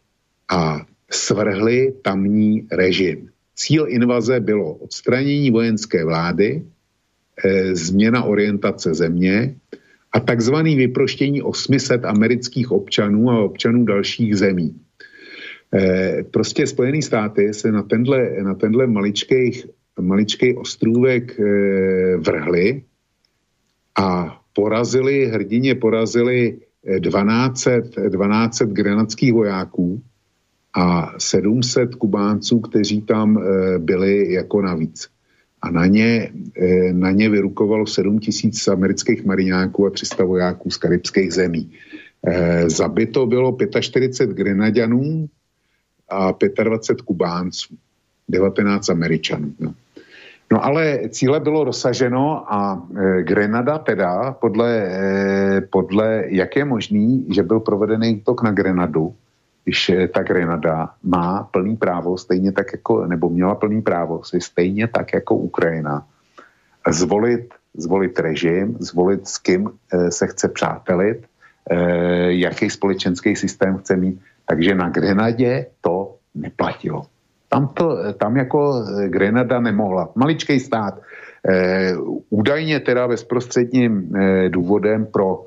a svrhli tamní režim. Cíl invaze bylo odstranění vojenské vlády, e, změna orientace země a takzvaný vyproštění 800 amerických občanů a občanů dalších zemí. E, prostě Spojené státy se na tenhle, na tenhle maličkej, maličkej ostrůvek e, vrhli a porazili, hrdině porazili 1200, 1200 grenadských vojáků a 700 Kubánců, kteří tam e, byli jako navíc. A na ně, e, na ně vyrukovalo 7 tisíc amerických mariňáků a 300 vojáků z karibských zemí. E, zabito bylo 45 Grenadianů a 25 Kubánců, 19 Američanů. No. No ale cíle bylo dosaženo a e, Grenada teda, podle, e, podle jak je možný, že byl provedený útok na Grenadu, když e, ta Grenada má plný právo, stejně tak jako, nebo měla plný právo, si stejně tak jako Ukrajina, zvolit, zvolit režim, zvolit s kým e, se chce přátelit, e, jaký společenský systém chce mít. Takže na Grenadě to neplatilo. Tam, to, tam jako eh, Grenada nemohla. Maličký stát. Údajně teda bezprostředním důvodem pro,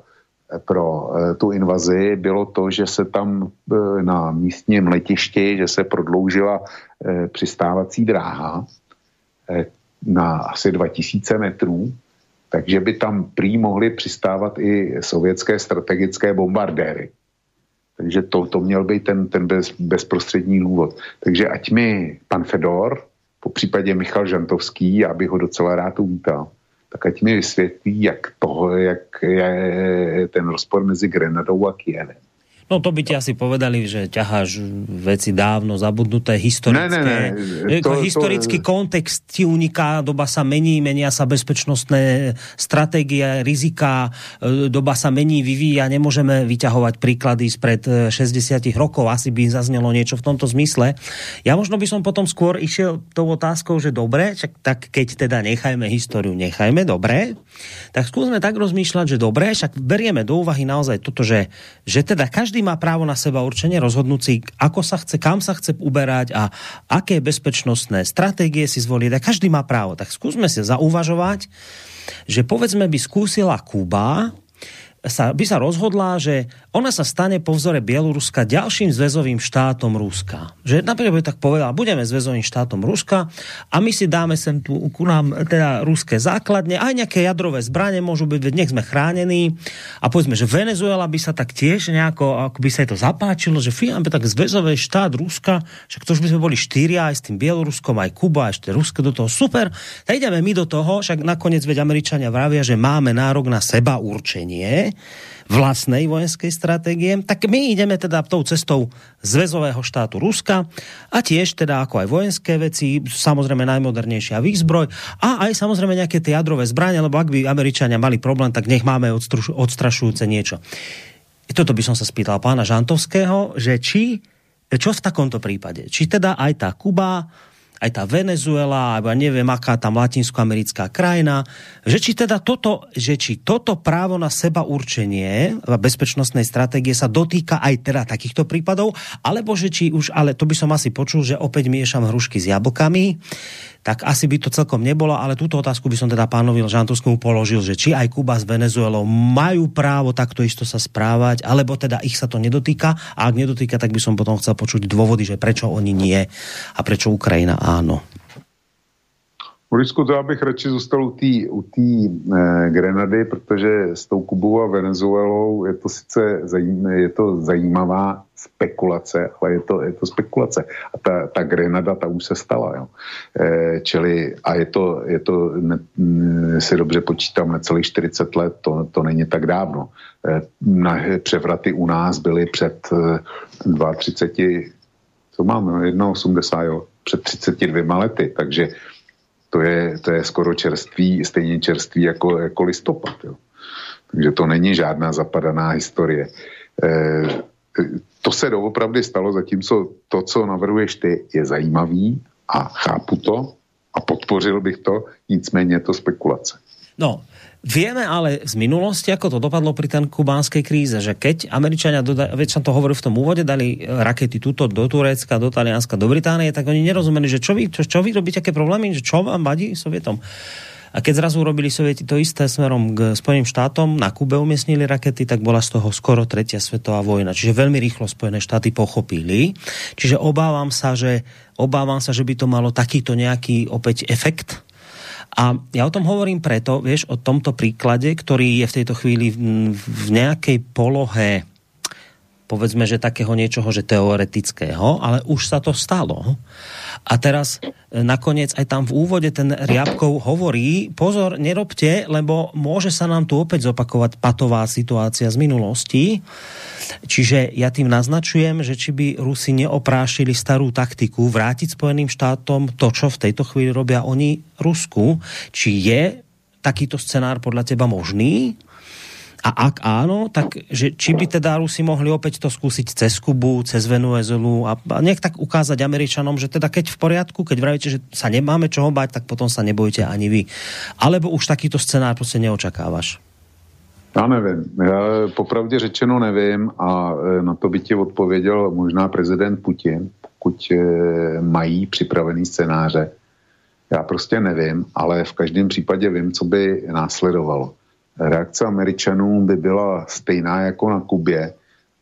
pro e, tu invazi bylo to, že se tam e, na místním letišti, že se prodloužila e, přistávací dráha na asi 2000 metrů, takže by tam prý mohly přistávat i sovětské strategické bombardéry. Takže to, to měl být ten, ten bez, bezprostřední důvod. Takže ať mi pan Fedor, po případě Michal Žantovský, já bych ho docela rád uvítal, tak ať mi vysvětlí, jak, toho, jak je ten rozpor mezi Grenadou a Kievem. No to by ti asi povedali, že ťaháš veci dávno zabudnuté, historické. Ne, ne, ne. To, Historický to... kontext ti uniká, doba sa mení, menia sa bezpečnostné stratégie, rizika, e, doba sa mení, vyvíja, nemôžeme vyťahovať príklady spred 60 e, rokov, asi by zaznelo niečo v tomto zmysle. Ja možno by som potom skôr išiel tou otázkou, že dobre, čak, tak keď teda nechajme históriu, nechajme, dobre, tak skúsme tak rozmýšľať, že dobre, však berieme do úvahy naozaj toto, že, že teda každý každý má právo na seba určenie rozhodnúť si, ako sa chce, kam sa chce uberať a aké bezpečnostné stratégie si zvoliť. A každý má právo. Tak skúsme si zauvažovať, že povedzme by skúsila Kuba sa, by sa rozhodla, že ona sa stane po vzore Bieloruska ďalším zväzovým štátom Ruska. Že napríklad by tak povedala, budeme zväzovým štátom Ruska a my si dáme sem tu ku nám teda ruské základne, aj nejaké jadrové zbranie môžu byť, nech sme chránení. A povedzme, že Venezuela by sa tak tiež nejako, ako by sa jej to zapáčilo, že by tak zväzový štát Ruska, však to už by sme boli štyria aj s tým Bieloruskom, aj Kuba, ešte Rusko do toho, super, tak ideme my do toho, však nakoniec veď Američania vravia, že máme nárok na seba určenie, vlastnej vojenskej stratégie, tak my ideme teda tou cestou zväzového štátu Ruska a tiež teda ako aj vojenské veci, samozrejme najmodernejšia výzbroj a aj samozrejme nejaké tie jadrové zbrania, lebo ak by Američania mali problém, tak nech máme odstrašujúce niečo. Toto by som sa spýtal pána Žantovského, že či, čo v takomto prípade? Či teda aj tá Kuba, aj tá Venezuela, alebo neviem, aká tam latinskoamerická krajina, že či teda toto, že či toto právo na seba určenie bezpečnostnej stratégie sa dotýka aj teda takýchto prípadov, alebo že či už, ale to by som asi počul, že opäť miešam hrušky s jablkami, tak asi by to celkom nebolo, ale túto otázku by som teda pánovi Žantovskému položil, že či aj Kuba s Venezuelou majú právo takto isto sa správať, alebo teda ich sa to nedotýka a ak nedotýka, tak by som potom chcel počuť dôvody, že prečo oni nie a prečo Ukrajina áno. Borisku, to já bych radši zůstal u té u tý, eh, Grenady, protože s tou Kubou a Venezuelou je to sice zajímavé, je to zajímavá spekulace, ale je to, je to spekulace. A ta, ta Grenada, ta už se stala. Jo. Eh, čili, a je to, je to ne, si dobře počítám, na celých 40 let, to, to není tak dávno. Eh, na, převraty u nás byly před eh, 32, co máme, 1,80, jo, před 32 lety, takže to je, to je skoro čerství, stejně čerství jako, jako listopad. Jo. Takže to není žádná zapadaná historie. E, to se doopravdy stalo, zatímco to, co navrhuješ ty, je zajímavý a chápu to a podpořil bych to, nicméně to spekulace. No, Vieme ale z minulosti, ako to dopadlo pri ten kubánskej kríze, že keď Američania, veď som to hovoril v tom úvode, dali rakety tuto do Turecka, do Talianska, do Británie, tak oni nerozumeli, že čo vy, čo, čo vy robíte, aké problémy, že čo vám vadí Sovietom. A keď zrazu robili Sovieti to isté smerom k Spojeným štátom, na Kube umiestnili rakety, tak bola z toho skoro tretia svetová vojna. Čiže veľmi rýchlo Spojené štáty pochopili. Čiže obávam sa, že, obávam sa, že by to malo takýto nejaký opäť efekt, a ja o tom hovorím preto, vieš, o tomto príklade, ktorý je v tejto chvíli v nejakej polohe povedzme, že takého niečoho, že teoretického, ale už sa to stalo. A teraz e, nakoniec aj tam v úvode ten Riabkov hovorí, pozor, nerobte, lebo môže sa nám tu opäť zopakovať patová situácia z minulosti. Čiže ja tým naznačujem, že či by Rusi neoprášili starú taktiku vrátiť Spojeným štátom to, čo v tejto chvíli robia oni Rusku, či je takýto scenár podľa teba možný? A ak áno, tak že, či by teda Rusi mohli opäť to skúsiť cez Kubu, cez Venezuelu a, a nech tak ukázať Američanom, že teda keď v poriadku, keď vravíte, že sa nemáme čoho bať, tak potom sa nebojte ani vy. Alebo už takýto scenár prostě neočakávaš? Já nevím. Já popravdě řečeno nevím a e, na to by ti odpověděl možná prezident Putin, pokud e, mají připravený scénáře. Já prostě nevím, ale v každém případě vím, co by následovalo. Reakce Američanů by byla stejná jako na Kubě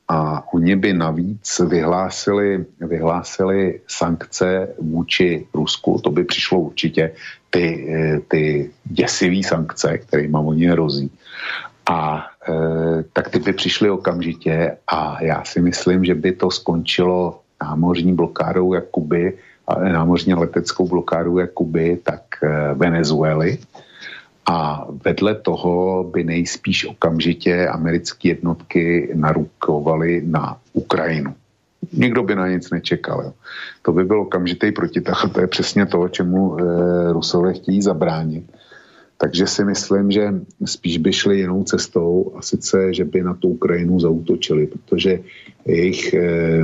a oni by navíc vyhlásili, vyhlásili sankce vůči Rusku. To by přišlo určitě ty, e, ty děsivé sankce, kterými oni hrozí. A e, tak ty by přišly okamžitě a já si myslím, že by to skončilo námořní blokádou jak Kuby, námořní leteckou blokádou jak Kuby, tak e, Venezuely. A vedle toho by nejspíš okamžitě americké jednotky narukovaly na Ukrajinu. Nikdo by na nic nečekal. Jo. To by byl okamžitý protitah. To je přesně to, čemu e, Rusové chtějí zabránit. Takže si myslím, že spíš by šli jinou cestou a sice, že by na tu Ukrajinu zautočili, protože jejich e,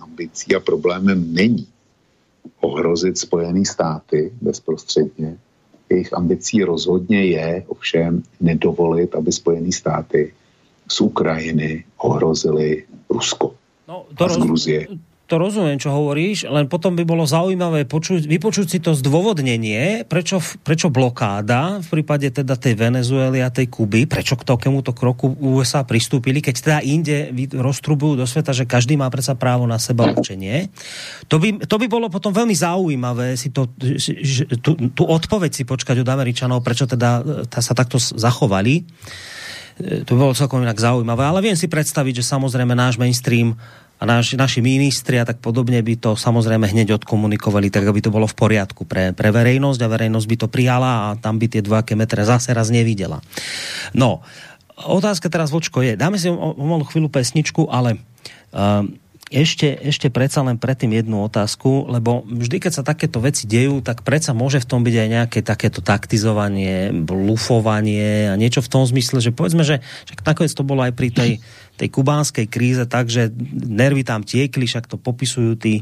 ambicí a problémem není ohrozit Spojené státy bezprostředně, jejich ambicí rozhodně je ovšem nedovolit, aby Spojené státy z Ukrajiny ohrozili Rusko. No, to, roz, to rozumiem, čo hovoríš, len potom by bolo zaujímavé počuť, vypočuť si to zdôvodnenie, prečo, prečo blokáda v prípade teda tej Venezuely a tej Kuby, prečo k takémuto kroku USA pristúpili, keď teda inde roztrubujú do sveta, že každý má predsa právo na seba určenie. To by, to by bolo potom veľmi zaujímavé si to, tú, tú odpoveď si počkať od Američanov, prečo teda tá sa takto zachovali to by bolo celkom inak zaujímavé, ale viem si predstaviť, že samozrejme náš mainstream a naš, naši ministri a tak podobne by to samozrejme hneď odkomunikovali, tak aby to bolo v poriadku pre, pre verejnosť a verejnosť by to prijala a tam by tie dvojaké metre zase raz nevidela. No, otázka teraz, Vočko, je, dáme si o, o malú chvíľu pesničku, ale uh, ešte, ešte predsa len predtým jednu otázku, lebo vždy, keď sa takéto veci dejú, tak predsa môže v tom byť aj nejaké takéto taktizovanie, blufovanie a niečo v tom zmysle, že povedzme, že, že nakoniec to bolo aj pri tej, tej kubánskej kríze tak, že nervy tam tiekli, však to popisujú tí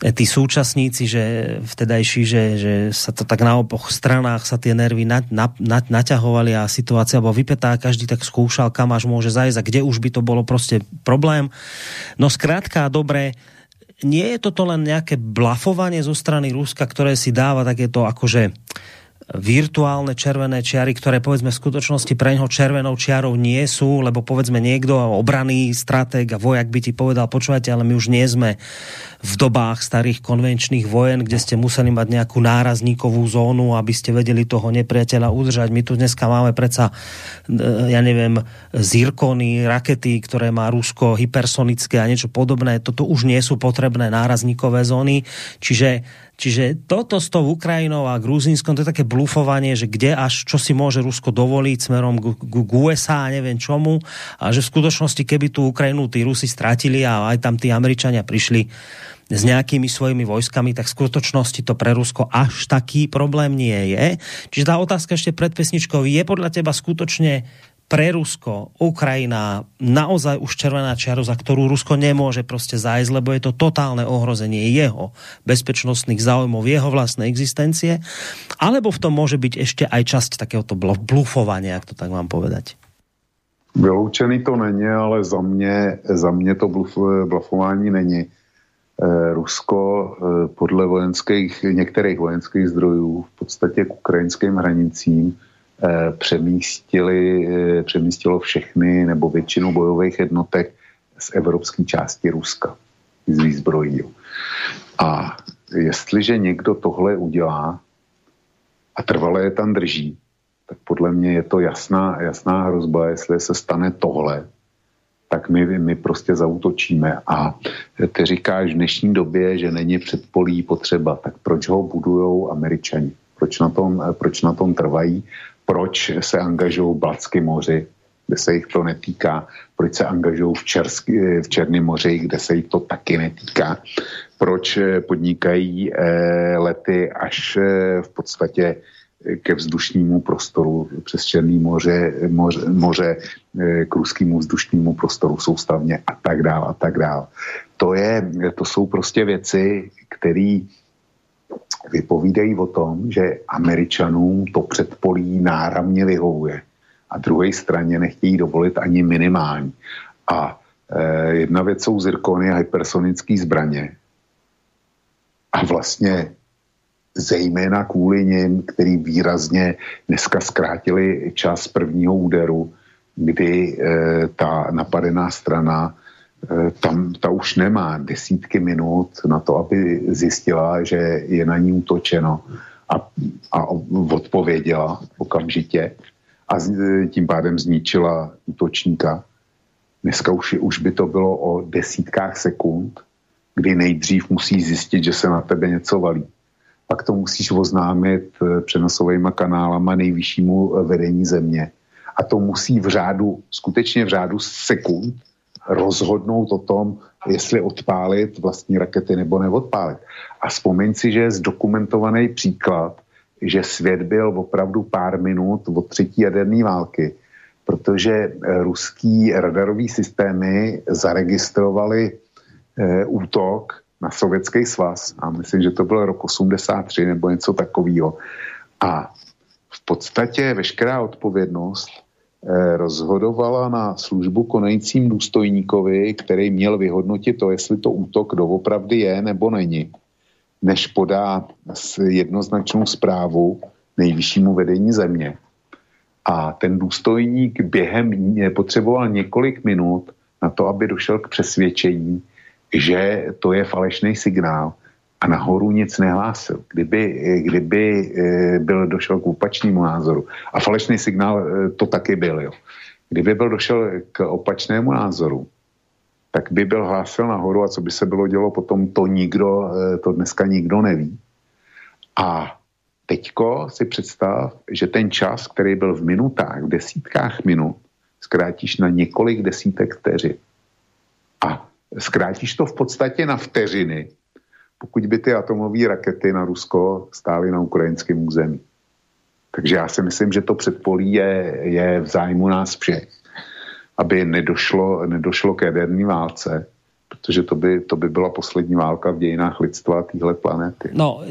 tí súčasníci, že vtedajší, že, že sa to tak na oboch stranách sa tie nervy na, na, na, naťahovali a situácia bola vypetá, každý tak skúšal, kam až môže zajsť a kde už by to bolo prostě problém. No zkrátka, dobre, nie je toto len nejaké blafovanie zo strany Ruska, ktoré si dáva takéto akože virtuálne červené čiary, ktoré povedzme v skutočnosti pre ňoho červenou čiarou nie sú, lebo povedzme niekto obraný stratég a vojak by ti povedal, počúvajte, ale my už nie sme v dobách starých konvenčných vojen, kde ste museli mať nejakú nárazníkovú zónu, aby ste vedeli toho nepriateľa udržať. My tu dneska máme predsa, e, ja neviem, zirkony, rakety, ktoré má Rusko, hypersonické a niečo podobné. Toto už nie sú potrebné nárazníkové zóny. Čiže Čiže toto s tou Ukrajinou a Gruzínskom, to je také blufovanie, že kde až, čo si môže Rusko dovoliť smerom k, USA a neviem čomu. A že v skutočnosti, keby tu Ukrajinu tí Rusi stratili a aj tam tí Američania prišli s nejakými svojimi vojskami, tak v skutočnosti to pre Rusko až taký problém nie je. Čiže tá otázka ešte pred pesničkou, je podľa teba skutočne pre Rusko, Ukrajina naozaj už červená čiaru, za ktorú Rusko nemôže prostě zájsť, lebo je to totálne ohrozenie jeho bezpečnostných záujmov, jeho vlastnej existencie, alebo v tom môže byť ešte aj časť takéhoto blufovania, jak to tak mám povedať? Vyloučený to není, ale za mě, za mě to bluf, blufování není. Eh, Rusko eh, podle vojenských, některých vojenských zdrojů v podstatě k ukrajinským hranicím přemístili, eh, přemístilo všechny nebo většinu bojových jednotek z evropské části Ruska. Z výzbrojí. A jestliže někdo tohle udělá a trvalé je tam drží, tak podle mě je to jasná, jasná hrozba, jestli se stane tohle, tak my, my prostě zautočíme. A ty říkáš v dnešní době, že není předpolí potřeba, tak proč ho budujou američani? Proč na tom, proč na tom trvají? Proč se angažují Blatském moři, kde se jich to netýká, proč se angažují v, Čersky, v Černém moři, kde se jich to taky netýká, proč eh, podnikají eh, lety až eh, v podstatě ke vzdušnímu prostoru přes Černý moře, moře, moře k ruskému vzdušnímu prostoru soustavně a tak dále a tak dále. To, je, to jsou prostě věci, které vypovídají o tom, že Američanům to předpolí náramně vyhovuje a druhé straně nechtějí dovolit ani minimální. A e, jedna věc jsou zirkony a hypersonické zbraně. A vlastně zejména kvůli nim, který výrazně dneska zkrátili čas prvního úderu, kdy e, ta napadená strana tam ta už nemá desítky minut na to, aby zjistila, že je na ní útočeno a, a odpověděla okamžitě a tím pádem zničila útočníka. Dneska už, už by to bylo o desítkách sekund, kdy nejdřív musí zjistit, že se na tebe něco valí. Pak to musíš oznámit eh, přenosovými kanálama nejvyššímu eh, vedení země. A to musí v řádu, skutečně v řádu sekund, rozhodnout o tom, jestli odpálit vlastní rakety nebo neodpálit. A vzpomeň si, že je zdokumentovaný příklad, že svět byl opravdu pár minut od třetí jaderné války, protože eh, ruský radarový systémy zaregistrovali e, útok na sovětský svaz a myslím, že to byl rok 83 nebo něco takového. A v podstatě veškerá odpovědnost Eh, rozhodovala na službu konajícím důstojníkovi, který měl vyhodnotit to, jestli to útok doopravdy je nebo není, než podá jednoznačnou zprávu nejvyššímu vedení země. A ten důstojník během potřeboval několik minut na to, aby došel k přesvědčení, že to je falešný signál a nahoru nic nehlásil. Kdyby, kdyby eh, byl došel k opačnému názoru, a falešný signál eh, to taky byl, jo. Kdyby byl došel k opačnému názoru, tak by byl hlásil nahoru a co by se bylo dělo potom, to nikdo, eh, to dneska nikdo neví. A teďko si představ, že ten čas, který byl v minutách, v desítkách minut, zkrátíš na několik desítek vteřin. A zkrátíš to v podstatě na vteřiny, pokud by ty atomové rakety na Rusko stály na ukrajinském území. Takže já si myslím, že to předpolí je, je v zájmu nás všech, aby nedošlo, nedošlo k jaderní válce, protože to by, to by byla poslední válka v dějinách lidstva téhle planety. No,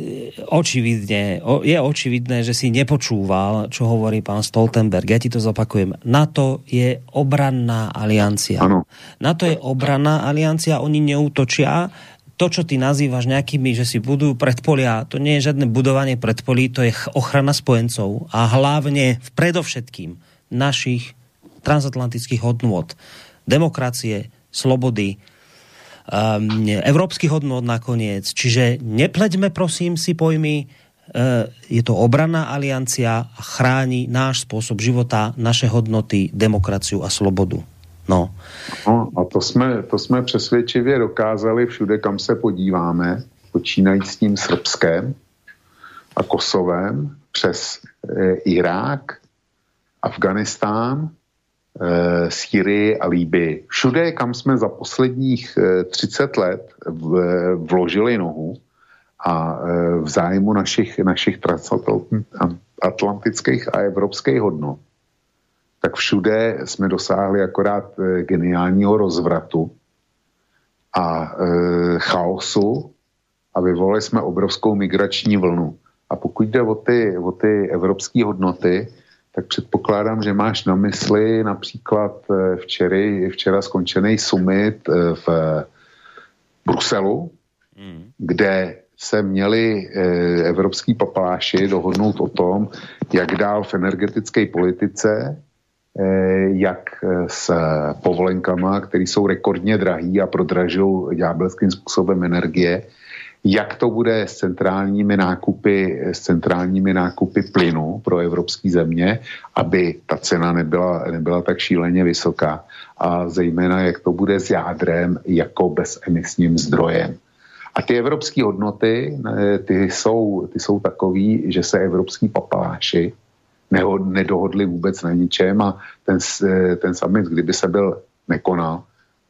očividne, je očividné, že si nepočúval, čo hovorí pán Stoltenberg. Ja ti to zopakujem. NATO je obranná aliancia. Ano. NATO je obranná aliancia, oni neútočia, to, čo ty nazývaš nejakými, že si budujú predpolia, to nie je žiadne budovanie predpolí, to je ochrana spojencov a hlavne predovšetkým našich transatlantických hodnôt. Demokracie, slobody, um, evropských hodnôt nakoniec. Čiže nepleďme prosím si pojmy, uh, je to obranná aliancia a chráni náš spôsob života, naše hodnoty, demokraciu a slobodu. No. no a to jsme, to jsme přesvědčivě dokázali všude, kam se podíváme, počínajíc s tím Srbskem a Kosovem, přes e, Irák, Afganistán, e, Syrii a Líbii. Všude, kam jsme za posledních e, 30 let v, vložili nohu a e, v zájmu našich, našich transatlantických a evropských hodnot, tak všude jsme dosáhli akorát e, geniálního rozvratu a e, chaosu a vyvolali jsme obrovskou migrační vlnu. A pokud jde o ty, o ty evropské hodnoty, tak předpokládám, že máš na mysli například e, včery, včera skončený summit v Bruselu, mm. kde se měli evropský papaláši dohodnout o tom, jak dál v energetické politice, Eh, jak eh, s povolenkama, které jsou rekordně drahý a prodražují ďábelským způsobem energie, jak to bude s centrálními nákupy, s centrálními nákupy plynu pro evropské země, aby ta cena nebyla, nebyla tak šíleně vysoká a zejména jak to bude s jádrem jako bezemisním zdrojem. A ty evropské hodnoty, eh, ty jsou, ty jsou takový, že se evropský papaláši nedohodli vůbec na ničem a ten, ten summit, kdyby se byl nekonal,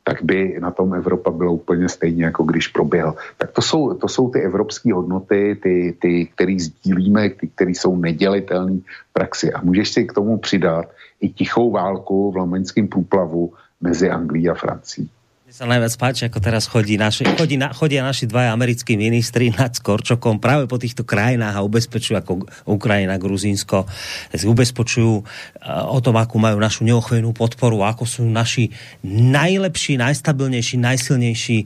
tak by na tom Evropa byla úplně stejně, jako když proběhl. Tak to jsou, to jsou ty evropské hodnoty, ty, ty které sdílíme, ty, které jsou nedělitelné v praxi. A můžeš si k tomu přidat i tichou válku v lomeňském průplavu mezi Anglií a Francií sa najviac páči, ako teraz chodí naši, chodí na, chodia naši dvaja americkí ministri nad Skorčokom práve po týchto krajinách a ubezpečujú ako Ukrajina, Gruzínsko, ubezpečujú e, o tom, akú majú našu neochvejnú podporu, ako sú naši najlepší, najstabilnejší, najsilnejší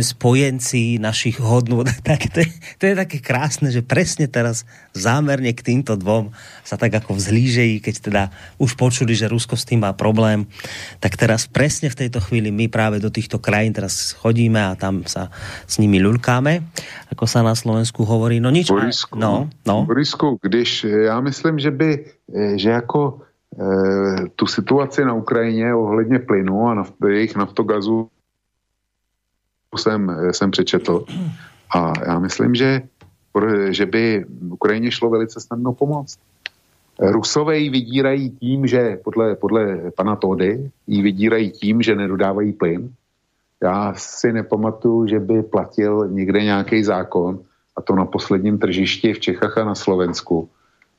spojenci našich hodnôt. Tak to, je, to je také krásne, že presne teraz zámerne k týmto dvom sa tak ako vzhlížejí, keď teda už počuli, že Rusko s tým má problém, tak teraz presne v tejto chvíli my práve do týchto krajín teraz chodíme a tam sa s nimi ľulkáme, ako sa na Slovensku hovorí. No nič. Borisku, no, no. Borisku, když já myslím, že by, že jako e, tu situaci na Ukrajině ohledně plynu a naft, jejich naftogazu jsem, jsem přečetl. A já myslím, že, že by Ukrajině šlo velice snadno pomoct. Rusové ji vydírají tím, že podle, podle pana Tody ji vydírají tím, že nedodávají plyn. Já si nepamatuju, že by platil někde nějaký zákon, a to na posledním tržišti v Čechách a na Slovensku,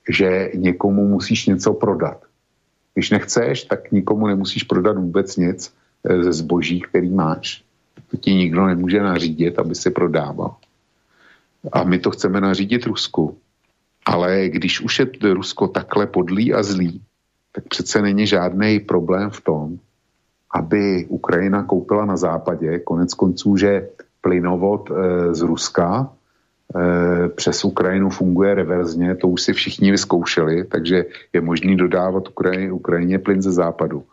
že někomu musíš něco prodat. Když nechceš, tak nikomu nemusíš prodat vůbec nic eh, ze zboží, který máš. To ti nikdo nemůže nařídit, aby si prodával. A my to chceme nařídit Rusku. Ale když už je Rusko takhle podlý a zlý, tak přece není žádný problém v tom, aby Ukrajina koupila na západě, konec konců, že plynovod e, z Ruska e, přes Ukrajinu funguje reverzně, to už si všichni vyzkoušeli, takže je možný dodávat Ukrajině, Ukrajině plyn ze západu.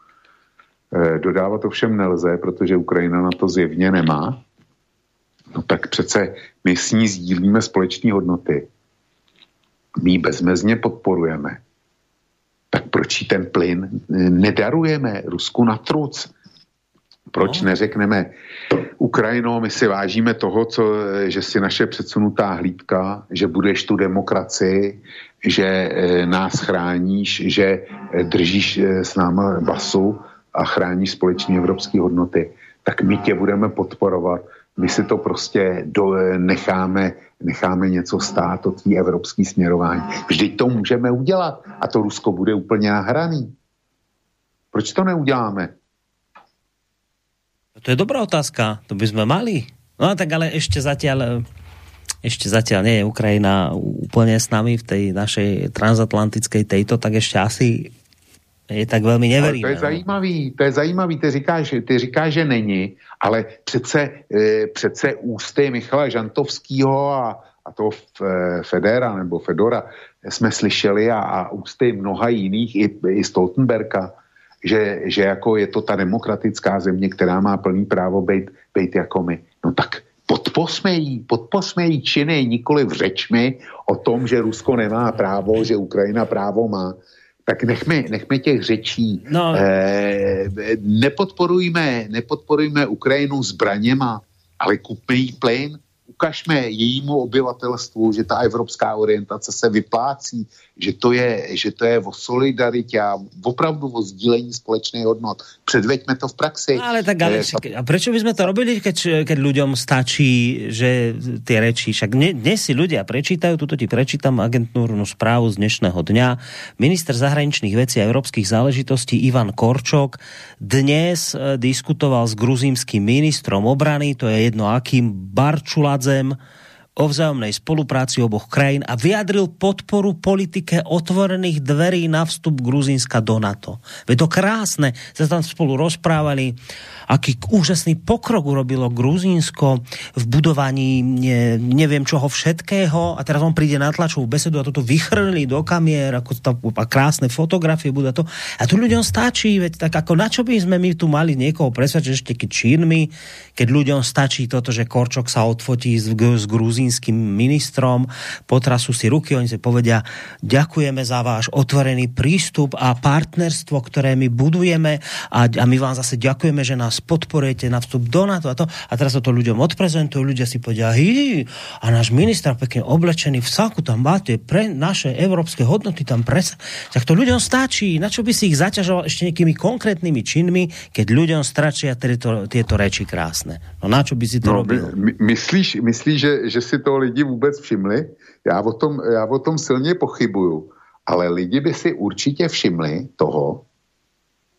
Eh, dodávat to všem nelze, protože Ukrajina na to zjevně nemá. No tak přece my s ní sdílíme společné hodnoty. My ji bezmezně podporujeme. Tak proč ten plyn eh, nedarujeme Rusku na truc? Proč no. neřekneme, Ukrajino, my si vážíme toho, co, že si naše předsunutá hlídka, že budeš tu demokracii, že e, nás chráníš, že držíš s náma basu a chráníš společné evropské hodnoty, tak my tě budeme podporovat. My si to prostě do, necháme, necháme něco stát od té evropské směrování. Vždyť to můžeme udělat a to Rusko bude úplně nahraný. Proč to neuděláme? To je dobrá otázka, to by sme mali. No tak ale ešte zatiaľ ešte zatiaľ nie je Ukrajina úplne s nami v tej našej transatlantickej tejto, tak ešte asi je tak velmi neveríme. Ale to je zajímavý, to je zajímavý, ty říkáš, ty říkáš, že není, ale přece, e, přece ústy Michala Žantovského a, a toho Federa nebo Fedora jsme slyšeli a, a ústy mnoha jiných, i, i Stoltenberga, že, že jako je to ta demokratická země, která má plný právo být, být jako my. No tak podposmejí, podposmejí činy, nikoli v řečmi o tom, že Rusko nemá právo, že Ukrajina právo má. Tak nechme, nechme těch řečí. No. Eh, nepodporujme, nepodporujme Ukrajinu zbraněma, ale kupme jí plyn, ukažme jejímu obyvatelstvu, že ta evropská orientace se vyplácí, že to je, že to je o solidaritě a opravdu o sdílení společných hodnot. Předveďme to v praxi. No, ale tak, ale eh, a prečo by sme to robili, keď, keď ľuďom stačí, že tie reči, však dnes si ľudia prečítajú, tuto ti prečítam agentúrnu správu z dnešného dňa. Minister zahraničných vecí a európskych záležitostí Ivan Korčok dnes eh, diskutoval s gruzínským ministrom obrany, to je jedno akým, Barčula Mladzem o vzájomnej spolupráci oboch krajín a vyjadril podporu politike otvorených dverí na vstup Gruzínska do NATO. Veď to krásne, sa tam spolu rozprávali, aký úžasný pokrok urobilo Gruzínsko v budovaní ne, neviem čoho všetkého a teraz on príde na tlačovú besedu a toto vychrli do kamier, ako to, a krásne fotografie bude to. A tu ľuďom stačí, veď tak ako na čo by sme my tu mali niekoho presvedčiť ešte keď čínmi, keď ľuďom stačí toto, že Korčok sa odfotí s, s Gruzínskom gruzínským ministrom, potrasú si ruky, oni si povedia, ďakujeme za váš otvorený prístup a partnerstvo, ktoré my budujeme a, a my vám zase ďakujeme, že nás podporujete na vstup do NATO a to. A teraz to ľuďom odprezentujú, ľudia si povedia, hi, a náš minister pekne oblečený v saku, tam máte pre naše európske hodnoty, tam presa. Tak to ľuďom stačí, na čo by si ich zaťažoval ešte nejakými konkrétnymi činmi, keď ľuďom stračia tieto, tieto reči krásne. No na čo by si to no, robil? My, myslíš, myslíš že, že si to lidi vůbec všimli. Já o tom, já o tom silně pochybuju. Ale lidi by si určitě všimli toho,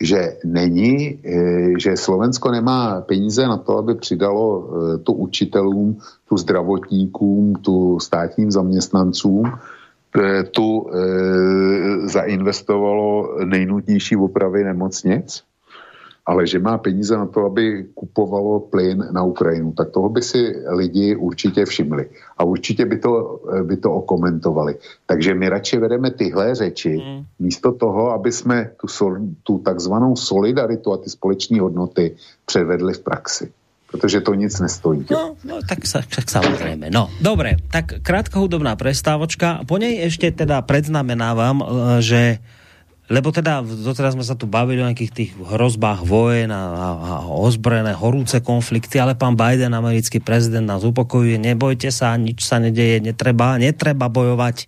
že není, eh, že Slovensko nemá peníze na to, aby přidalo eh, tu učitelům, tu zdravotníkům, tu státním zaměstnancům, eh, tu zainvestovalo nejnutnější opravy nemocnic ale že má peníze na to, aby kupovalo plyn na Ukrajinu, tak toho by si lidi určitě všimli. A určitě by to, by to okomentovali. Takže my radši vedeme tyhle řeči, mm. místo toho, aby jsme tu, tu takzvanou solidaritu a ty společné hodnoty převedli v praxi protože to nic nestojí. No, no tak, sa, tak samozrejme. No, dobre, tak krátka hudobná prestávočka. Po nej ešte teda predznamenávam, e, že lebo teda doteraz sme sa tu bavili o nejakých tých hrozbách vojen a, a, a ozbrojené horúce konflikty, ale pán Biden, americký prezident, nás upokojuje, nebojte sa, nič sa nedeje, netreba, netreba bojovať.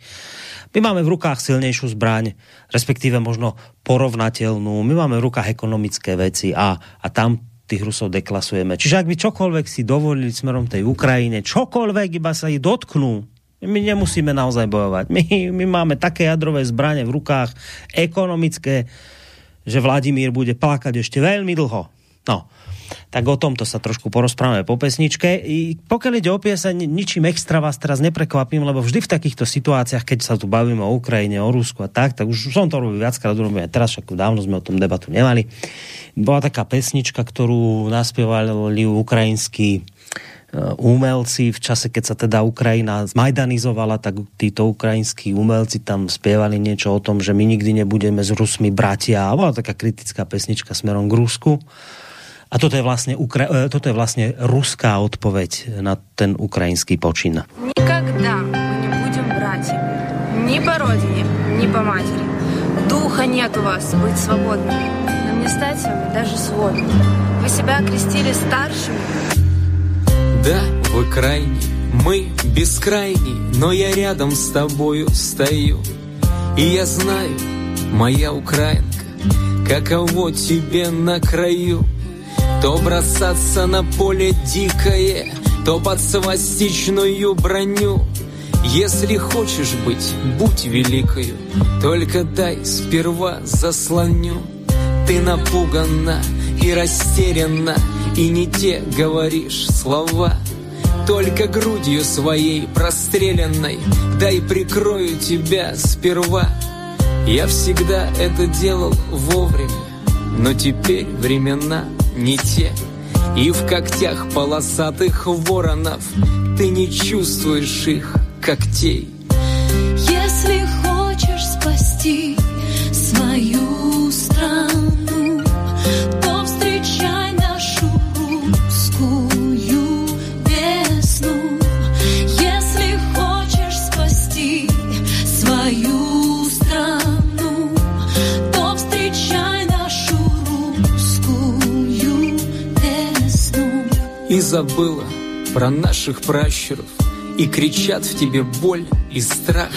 My máme v rukách silnejšiu zbraň, respektíve možno porovnateľnú. My máme v rukách ekonomické veci a, a tam tých Rusov deklasujeme. Čiže ak by čokoľvek si dovolili smerom tej Ukrajine, čokoľvek iba sa ich dotknú, my nemusíme naozaj bojovať. My, my máme také jadrové zbranie v rukách, ekonomické, že Vladimír bude plakať ešte veľmi dlho. No, tak o tomto sa trošku porozprávame po pesničke. I pokiaľ ide o pieseň, ničím extra vás teraz neprekvapím, lebo vždy v takýchto situáciách, keď sa tu bavíme o Ukrajine, o Rusku a tak, tak už som to robil viackrát, robím aj teraz, však dávno sme o tom debatu nemali. Bola taká pesnička, ktorú naspievali ukrajinskí umelci v čase, keď sa teda Ukrajina zmajdanizovala, tak títo ukrajinskí umelci tam spievali niečo o tom, že my nikdy nebudeme s Rusmi bratia. A bola taká kritická pesnička smerom k Rusku. A toto je vlastne, Ukra- e, toto je vlastne ruská odpoveď na ten ukrajinský počin. Никогда мы не будем братьями. Ни по родине, ни по матери. Духа нет у вас быть свободными не стать с вами даже сводом. Вы себя окрестили старшими. Да, вы крайний, мы бескрайний, но я рядом с тобою стою. И я знаю, моя украинка, каково тебе на краю. То бросаться на поле дикое, то под свастичную броню. Если хочешь быть, будь великою, только дай сперва заслоню. Ты напугана и растеряна, и не те говоришь слова. Только грудью своей простреленной Дай прикрою тебя сперва. Я всегда это делал вовремя Но теперь времена не те. И в когтях полосатых воронов Ты не чувствуешь их когтей И забыла про наших пращуров И кричат в тебе боль и страх.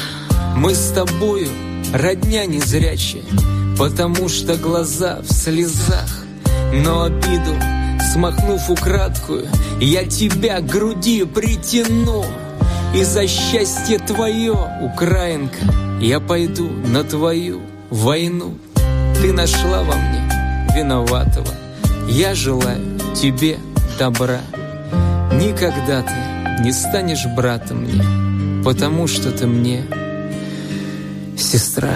Мы с тобою родня незрячая Потому что глаза в слезах. Но обиду, смахнув украдкую Я тебя к груди притяну. И за счастье твое, украинка Я пойду на твою войну. Ты нашла во мне виноватого. Я желаю тебе добра Никогда ты не станешь братом мне, потому что ты мне сестра.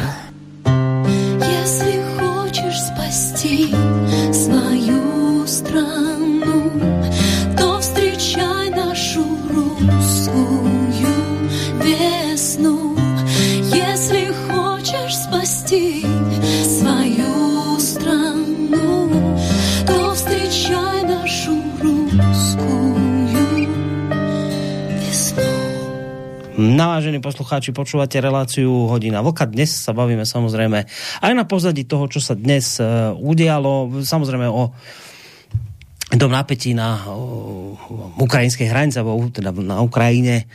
No, vážení poslucháči, počúvate reláciu Hodina Vlka. Dnes sa bavíme samozrejme aj na pozadí toho, čo sa dnes uh, udialo. Samozrejme o tom napätí na uh, ukrajinskej hranici, alebo teda na Ukrajine.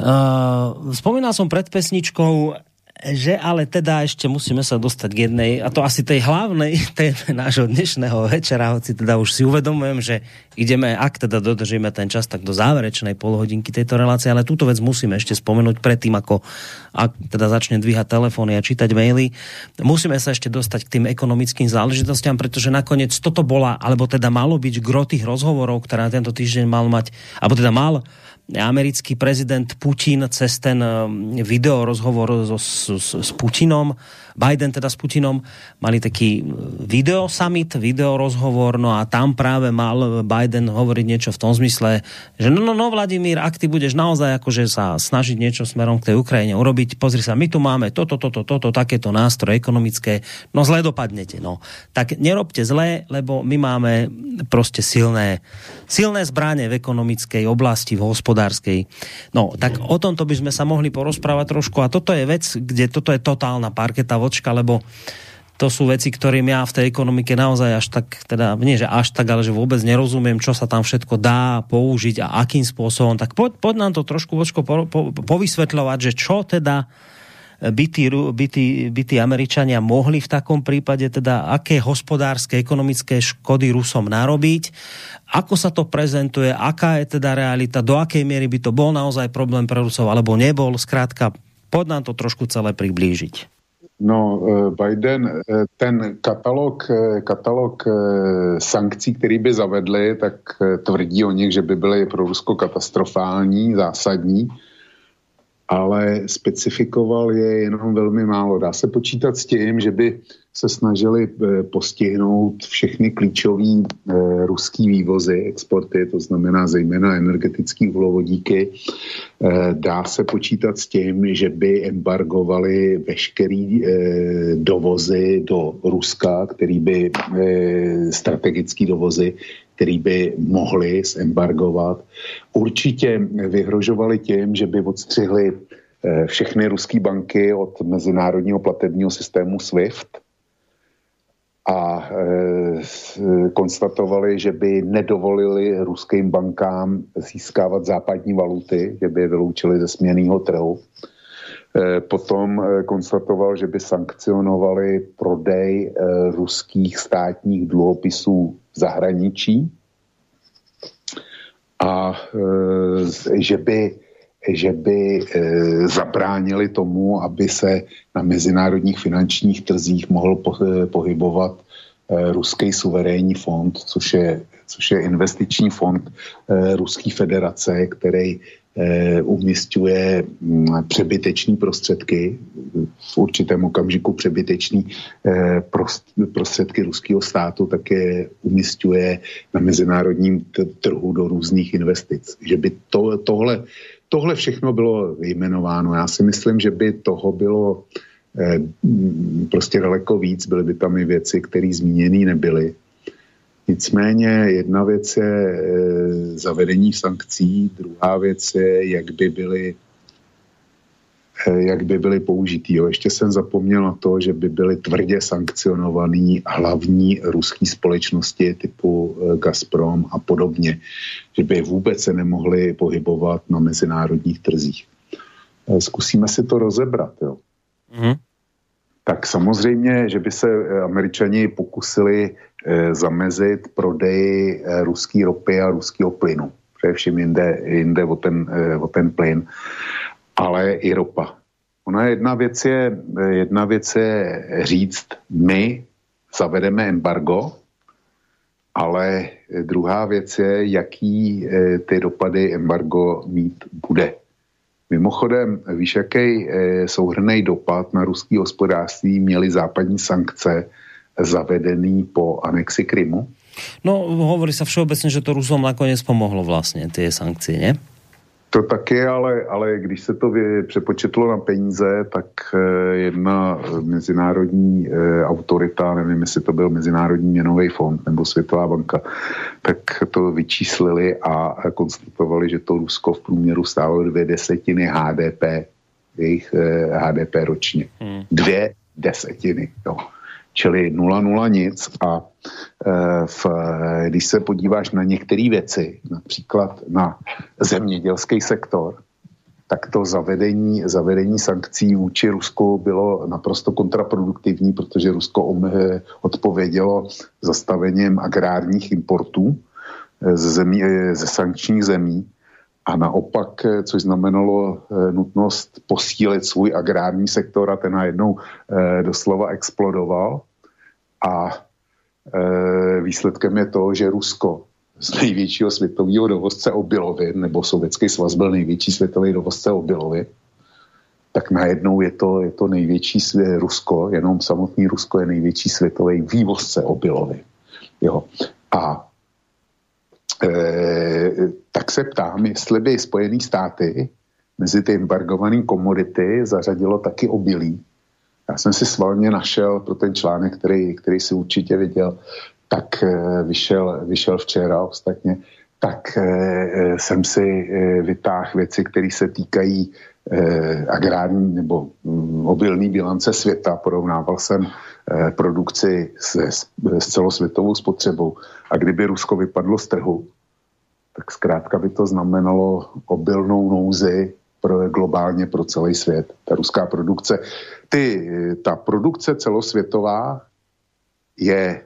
Uh, spomínal som pred pesničkou že ale teda ešte musíme sa dostať k jednej, a to asi tej hlavnej téme nášho dnešného večera, hoci teda už si uvedomujem, že ideme, ak teda dodržíme ten čas, tak do záverečnej polhodinky tejto relácie, ale túto vec musíme ešte spomenúť predtým, ako ak teda začne dvíhať telefóny a čítať maily. Musíme sa ešte dostať k tým ekonomickým záležitostiam, pretože nakoniec toto bola, alebo teda malo byť gro tých rozhovorov, ktorá tento týždeň mal mať, alebo teda mal americký prezident Putin cez ten video rozhovor so, s, s, s Putinom, Biden teda s Putinom, mali taký video summit, video rozhovor, no a tam práve mal Biden hovoriť niečo v tom zmysle, že no, no, no Vladimír, ak ty budeš naozaj akože sa snažiť niečo smerom k tej Ukrajine urobiť, pozri sa, my tu máme toto, toto, toto, takéto nástroje ekonomické, no zle dopadnete, no. Tak nerobte zle, lebo my máme proste silné, silné zbranie v ekonomickej oblasti, v hospodárskej. No, tak o tomto by sme sa mohli porozprávať trošku a toto je vec, kde toto je totálna parketa vočka, lebo to sú veci, ktorým ja v tej ekonomike naozaj až tak, teda nie, že až tak, ale že vôbec nerozumiem, čo sa tam všetko dá použiť a akým spôsobom. Tak poď, poď nám to trošku vočko po, po, povysvetľovať, že čo teda by tí, by, tí, by tí Američania mohli v takom prípade, teda aké hospodárske, ekonomické škody Rusom narobiť, ako sa to prezentuje, aká je teda realita, do akej miery by to bol naozaj problém pre Rusov, alebo nebol, zkrátka, poď nám to trošku celé priblížiť. No, Biden, ten katalog, katalog sankcí, který by zavedli, tak tvrdí o nich, že by byly pro Rusko katastrofální, zásadní ale specifikoval je jenom velmi málo. Dá se počítat s tím, že by se snažili postihnout všechny klíčové e, ruský vývozy, exporty, to znamená zejména energetické uhlovodíky. E, dá se počítat s tím, že by embargovali veškerý dovozy do Ruska, který by strategický dovozy, který by mohli zembargovat. Určitě vyhrožovali tím, že by odstřihli všechny ruské banky od mezinárodního platebního systému SWIFT a konstatovali, že by nedovolili ruským bankám získávat západní valuty, že by je vyloučili ze směného trhu. Potom konstatoval, že by sankcionovali prodej ruských státních dluhopisů v zahraničí a že by že by e, zabránili tomu, aby se na mezinárodních finančních trzích mohl po, e, pohybovat e, ruský suverénní fond, což je, což je investiční fond Ruské federace, který umistuje m, přebyteční prostředky, v určitém okamžiku přebyteční prost, prostředky ruského státu také umistuje na mezinárodním trhu do různých investic. Že by to, tohle tohle všechno bylo vyjmenováno. Já si myslím, že by toho bylo eh, prostě daleko víc, byly by tam i věci, které zmíněné nebyly. Nicméně jedna věc je eh, zavedení sankcí, druhá věc je, jak by byly jak by byly použitý. Jo. Ještě jsem zapomněl na to, že by byly tvrdě sankcionovaný hlavní ruské společnosti typu eh, Gazprom a podobně, že by vůbec se nemohly pohybovat na mezinárodních trzích. Eh, zkusíme si to rozebrat. Jo. Mm. Tak samozřejmě, že by se američani pokusili zamezit prodeji ruské ropy a ruského plynu. Především jinde, jinde o, ten, o ten plyn ale i ropa. Ona jedna věc je, jedna věc je říct, my zavedeme embargo, ale druhá věc je, jaký eh, ty dopady embargo mít bude. Mimochodem, víš, jaký eh, souhrný dopad na ruský hospodářství měly západní sankce zavedený po anexi Krymu? No, hovorí sa všeobecne, že to Rusom nakoniec pomohlo vlastne, tie sankcie, ne? To taky, ale, ale když se to přepočetlo na peníze, tak eh, jedna mezinárodní eh, autorita, nevím, jestli to byl Mezinárodní měnový fond nebo Světová banka, tak to vyčíslili a konstatovali, že to Rusko v průměru stálo dvě desetiny HDP, jejich HDP eh, ročně. Hmm. Dvě desetiny, jo čili 0,0 nic a e, v, když se podíváš na některé věci, například na zemědělský sektor, tak to zavedení, zavedení sankcí vůči Rusku bylo naprosto kontraproduktivní, protože Rusko odpovědělo zastavením agrárních importů e, ze, zemí, e, ze sankčních zemí a naopak, což znamenalo nutnost posílit svůj agrární sektor a ten najednou doslova explodoval. A e, výsledkem je to, že Rusko z největšího světového dovozce obilovin, nebo Sovětský svaz byl největší světový dovozce obilovin, tak najednou je to, je to největší svět, Rusko, jenom samotný Rusko je největší světový vývozce obilovin. Jo. A e, tak se ptám, jestli by Spojené státy mezi ty embargované komodity zařadilo taky obilí, já jsem si svalně našel pro ten článek, který, který si určitě viděl, tak eh, vyšel, vyšel včera ostatně, tak eh, jsem si eh, vytáhl věci, které se týkají agrární nebo mm, obilní bilance světa. Porovnával jsem produkci se, s celosvětovou spotřebou. A kdyby Rusko vypadlo z trhu, tak zkrátka by to znamenalo obilnou nouzi pro, globálně pro celý svět. Ta ruská produkce, ty, ta produkce celosvětová je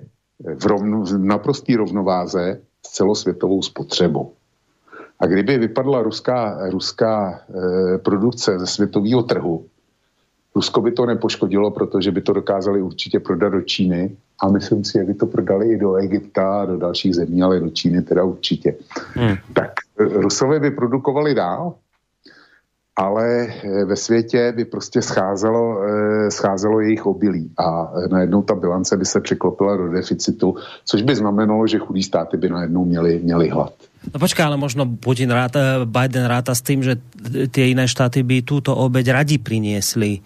v, rovno, v naprostý rovnováze s celosvětovou spotřebou. A kdyby vypadla ruská, ruská e, produkce ze světového trhu, Rusko by to nepoškodilo, protože by to dokázali určitě prodat do Číny a myslím si, že by to prodali i do Egypta a do dalších zemí, ale do Číny teda určitě. Hmm. Tak eh, Rusové by produkovali dál ale eh, ve světě by prostě scházelo, eh, scházelo jejich obilí a eh, najednou ta bilance by se překlopila do deficitu, což by znamenalo, že chudí státy by najednou měli, měli hlad. No počká, ale možno Putin ráta, Biden ráta s tým, že tie iné štáty by túto obeď radi priniesli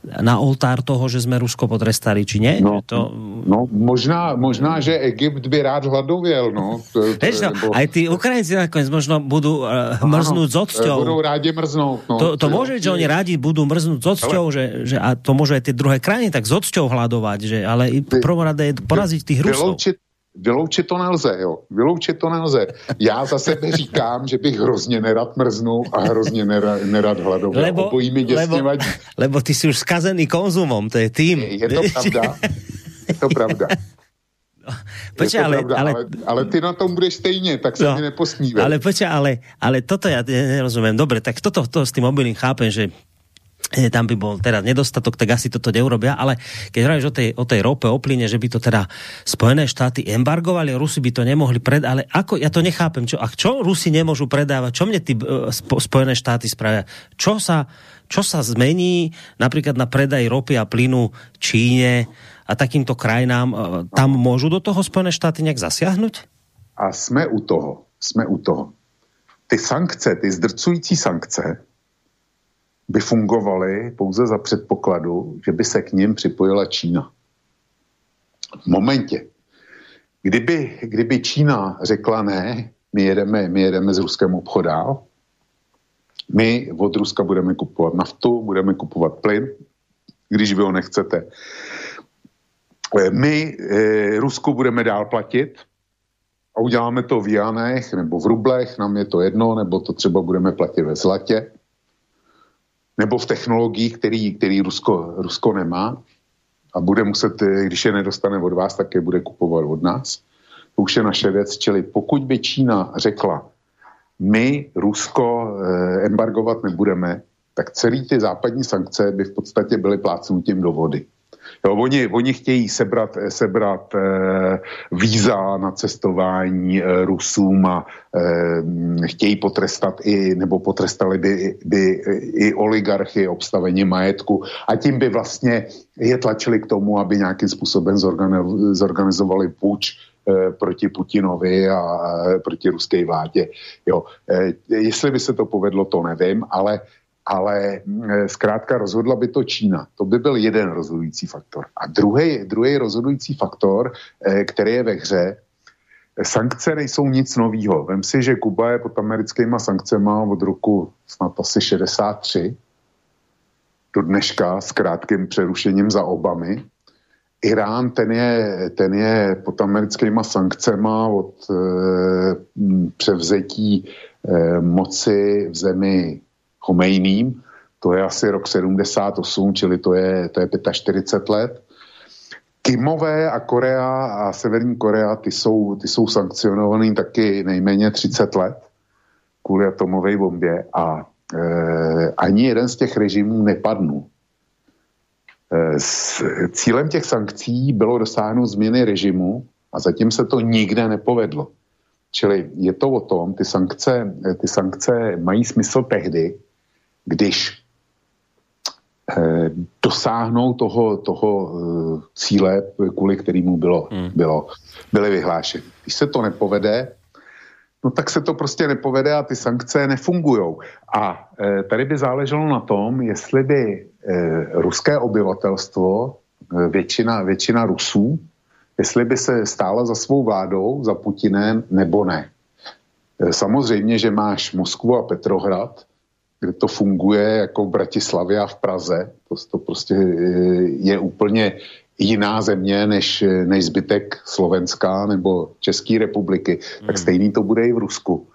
na oltár toho, že jsme Rusko potrestali, či ne? No, to... no možná, možná, že Egypt by rád hladověl, no. To, to, Víš, no, nebo... aj ty Ukrajinci nakonec možno budou uh, mrznúť s odsťou. Budou rádi mrznout, no. To, to môže, že oni rádi budú mrznúť s odsťou, ale... že, že, a to môže aj tie druhé krajiny tak s odsťou hladovať, že, ale prvom rade je poraziť tých Rusov. Vyloučit, Vyloučit to nelze, jo. Vyloučit to nelze. Já za sebe říkám, že bych hrozně nerad mrznul a hrozně nerad, nerad hladoval. Lebo, Obojí mi lebo, vadí. lebo ty jsi už skazený konzumom, to je tým. Je, je to pravda. Je to pravda. No, počkej, ale, pravda, ale, ale, ale ty na tom budeš stejně, tak se no, mi neposmívej. Ale počkej, ale, ale toto ja nerozumím. Dobre, tak toto to s tým mobilným chápem, že tam by bol teda nedostatok, tak asi toto neurobia, ale keď hovoríš o tej, o tej rope, o plyne, že by to teda Spojené štáty embargovali, Rusi by to nemohli predať, ale ako, ja to nechápem, čo, a čo Rusi nemôžu predávať, čo mne tí uh, Spojené štáty spravia, čo sa, čo sa zmení napríklad na predaj ropy a plynu Číne a takýmto krajinám, uh, tam môžu do toho Spojené štáty nějak zasiahnuť? A jsme u toho, jsme u toho. Ty sankce, ty zdrcující sankce, by fungovaly pouze za předpokladu, že by se k ním připojila Čína. V momentě, kdyby, kdyby Čína řekla ne, my jedeme, my jedeme s Ruskem obchod dál, my od Ruska budeme kupovat naftu, budeme kupovat plyn, když vy ho nechcete. My e, Rusku budeme dál platit a uděláme to v janech nebo v rublech, nám je to jedno, nebo to třeba budeme platit ve zlatě nebo v technologiích, který, který Rusko, Rusko nemá a bude muset, eh, když je nedostane od vás, tak je bude kupovat od nás. To už je naše věc, čili pokud by Čína řekla, my Rusko eh, embargovat nebudeme, tak celý ty západní sankce by v podstatě byly plácnutím do vody. Jo, oni, oni chtějí sebrat, sebrat eh, víza na cestování eh, Rusům a eh, chtějí potrestat i, nebo potrestali by, by i oligarchy obstavení majetku a tím by vlastně je tlačili k tomu, aby nějakým způsobem zorganizovali půjč eh, proti Putinovi a eh, proti ruské vládě. Jo. Eh, jestli by se to povedlo, to nevím, ale ale mm, zkrátka rozhodla by to Čína. To by byl jeden rozhodující faktor. A druhý, druhý rozhodující faktor, eh, který je ve hře, sankce nejsou nic novýho. Vem si, že Kuba je pod americkýma sankcemi od roku snad asi 63 do dneška s krátkým přerušením za Obamy. Irán, ten je, ten je pod americkýma sankcemi od e, převzetí e, moci v zemi Chomejným, to je asi rok 78, čili to je, to je 45 let. Kimové a Korea a Severní Korea, ty jsou, ty jsou sankcionovaný taky nejméně 30 let kvůli atomové bombě a e, ani jeden z těch režimů nepadnul. E, s, cílem těch sankcí bylo dosáhnout změny režimu a zatím se to nikde nepovedlo. Čili je to o tom, ty sankce, ty sankce mají smysl tehdy, když eh, dosáhnou toho, toho eh, cíle, kvůli kterému bylo, hmm. bylo, byly vyhlášeny. Když se to nepovede, no tak se to prostě nepovede a ty sankce nefungují. A e, tady by záleželo na tom, jestli by ruské obyvatelstvo, většina, většina Rusů, jestli by se stála za svou vládou, za Putinem, nebo ne. Samozřejmě, že máš Moskvu a Petrohrad, kde to funguje jako v Bratislavě a v Praze. To, to prostě je úplně jiná země než, než zbytek Slovenska nebo České republiky, hmm. tak stejný to bude i v Rusku.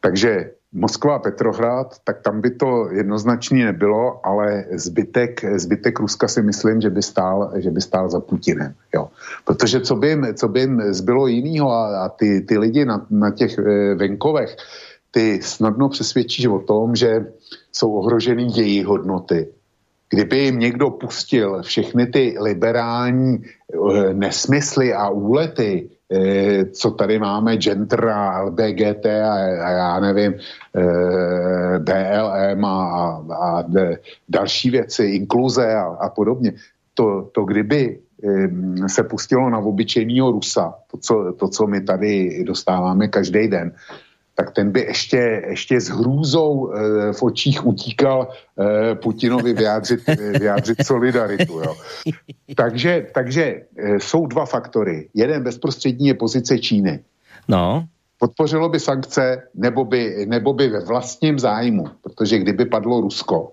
Takže Moskva a Petrohrad, tak tam by to jednoznačně nebylo, ale zbytek, zbytek Ruska si myslím, že by stál, že by stál za Putinem. Jo. Protože co by jim, co by jim zbylo jiného a, a ty, ty lidi na, na těch e, venkovech, ty snadno přesvědčíš o tom, že jsou ohroženy její hodnoty. Kdyby jim někdo pustil všechny ty liberální e, nesmysly a úlety, e, co tady máme, gender a LBGT a, a já nevím, eh, BLM a, a, a další věci, inkluze a, a podobně, to, to kdyby se pustilo na obyčejného Rusa, to co, to, co my tady dostáváme každý den, tak ten by ještě, ještě s hrůzou e, v očích utíkal e, Putinovi vyjádřit, vyjádřit solidaritu. Jo. Takže, takže jsou dva faktory. Jeden bezprostřední je pozice Číny. No. Podpořilo by sankce nebo by, nebo by ve vlastním zájmu, protože kdyby padlo Rusko,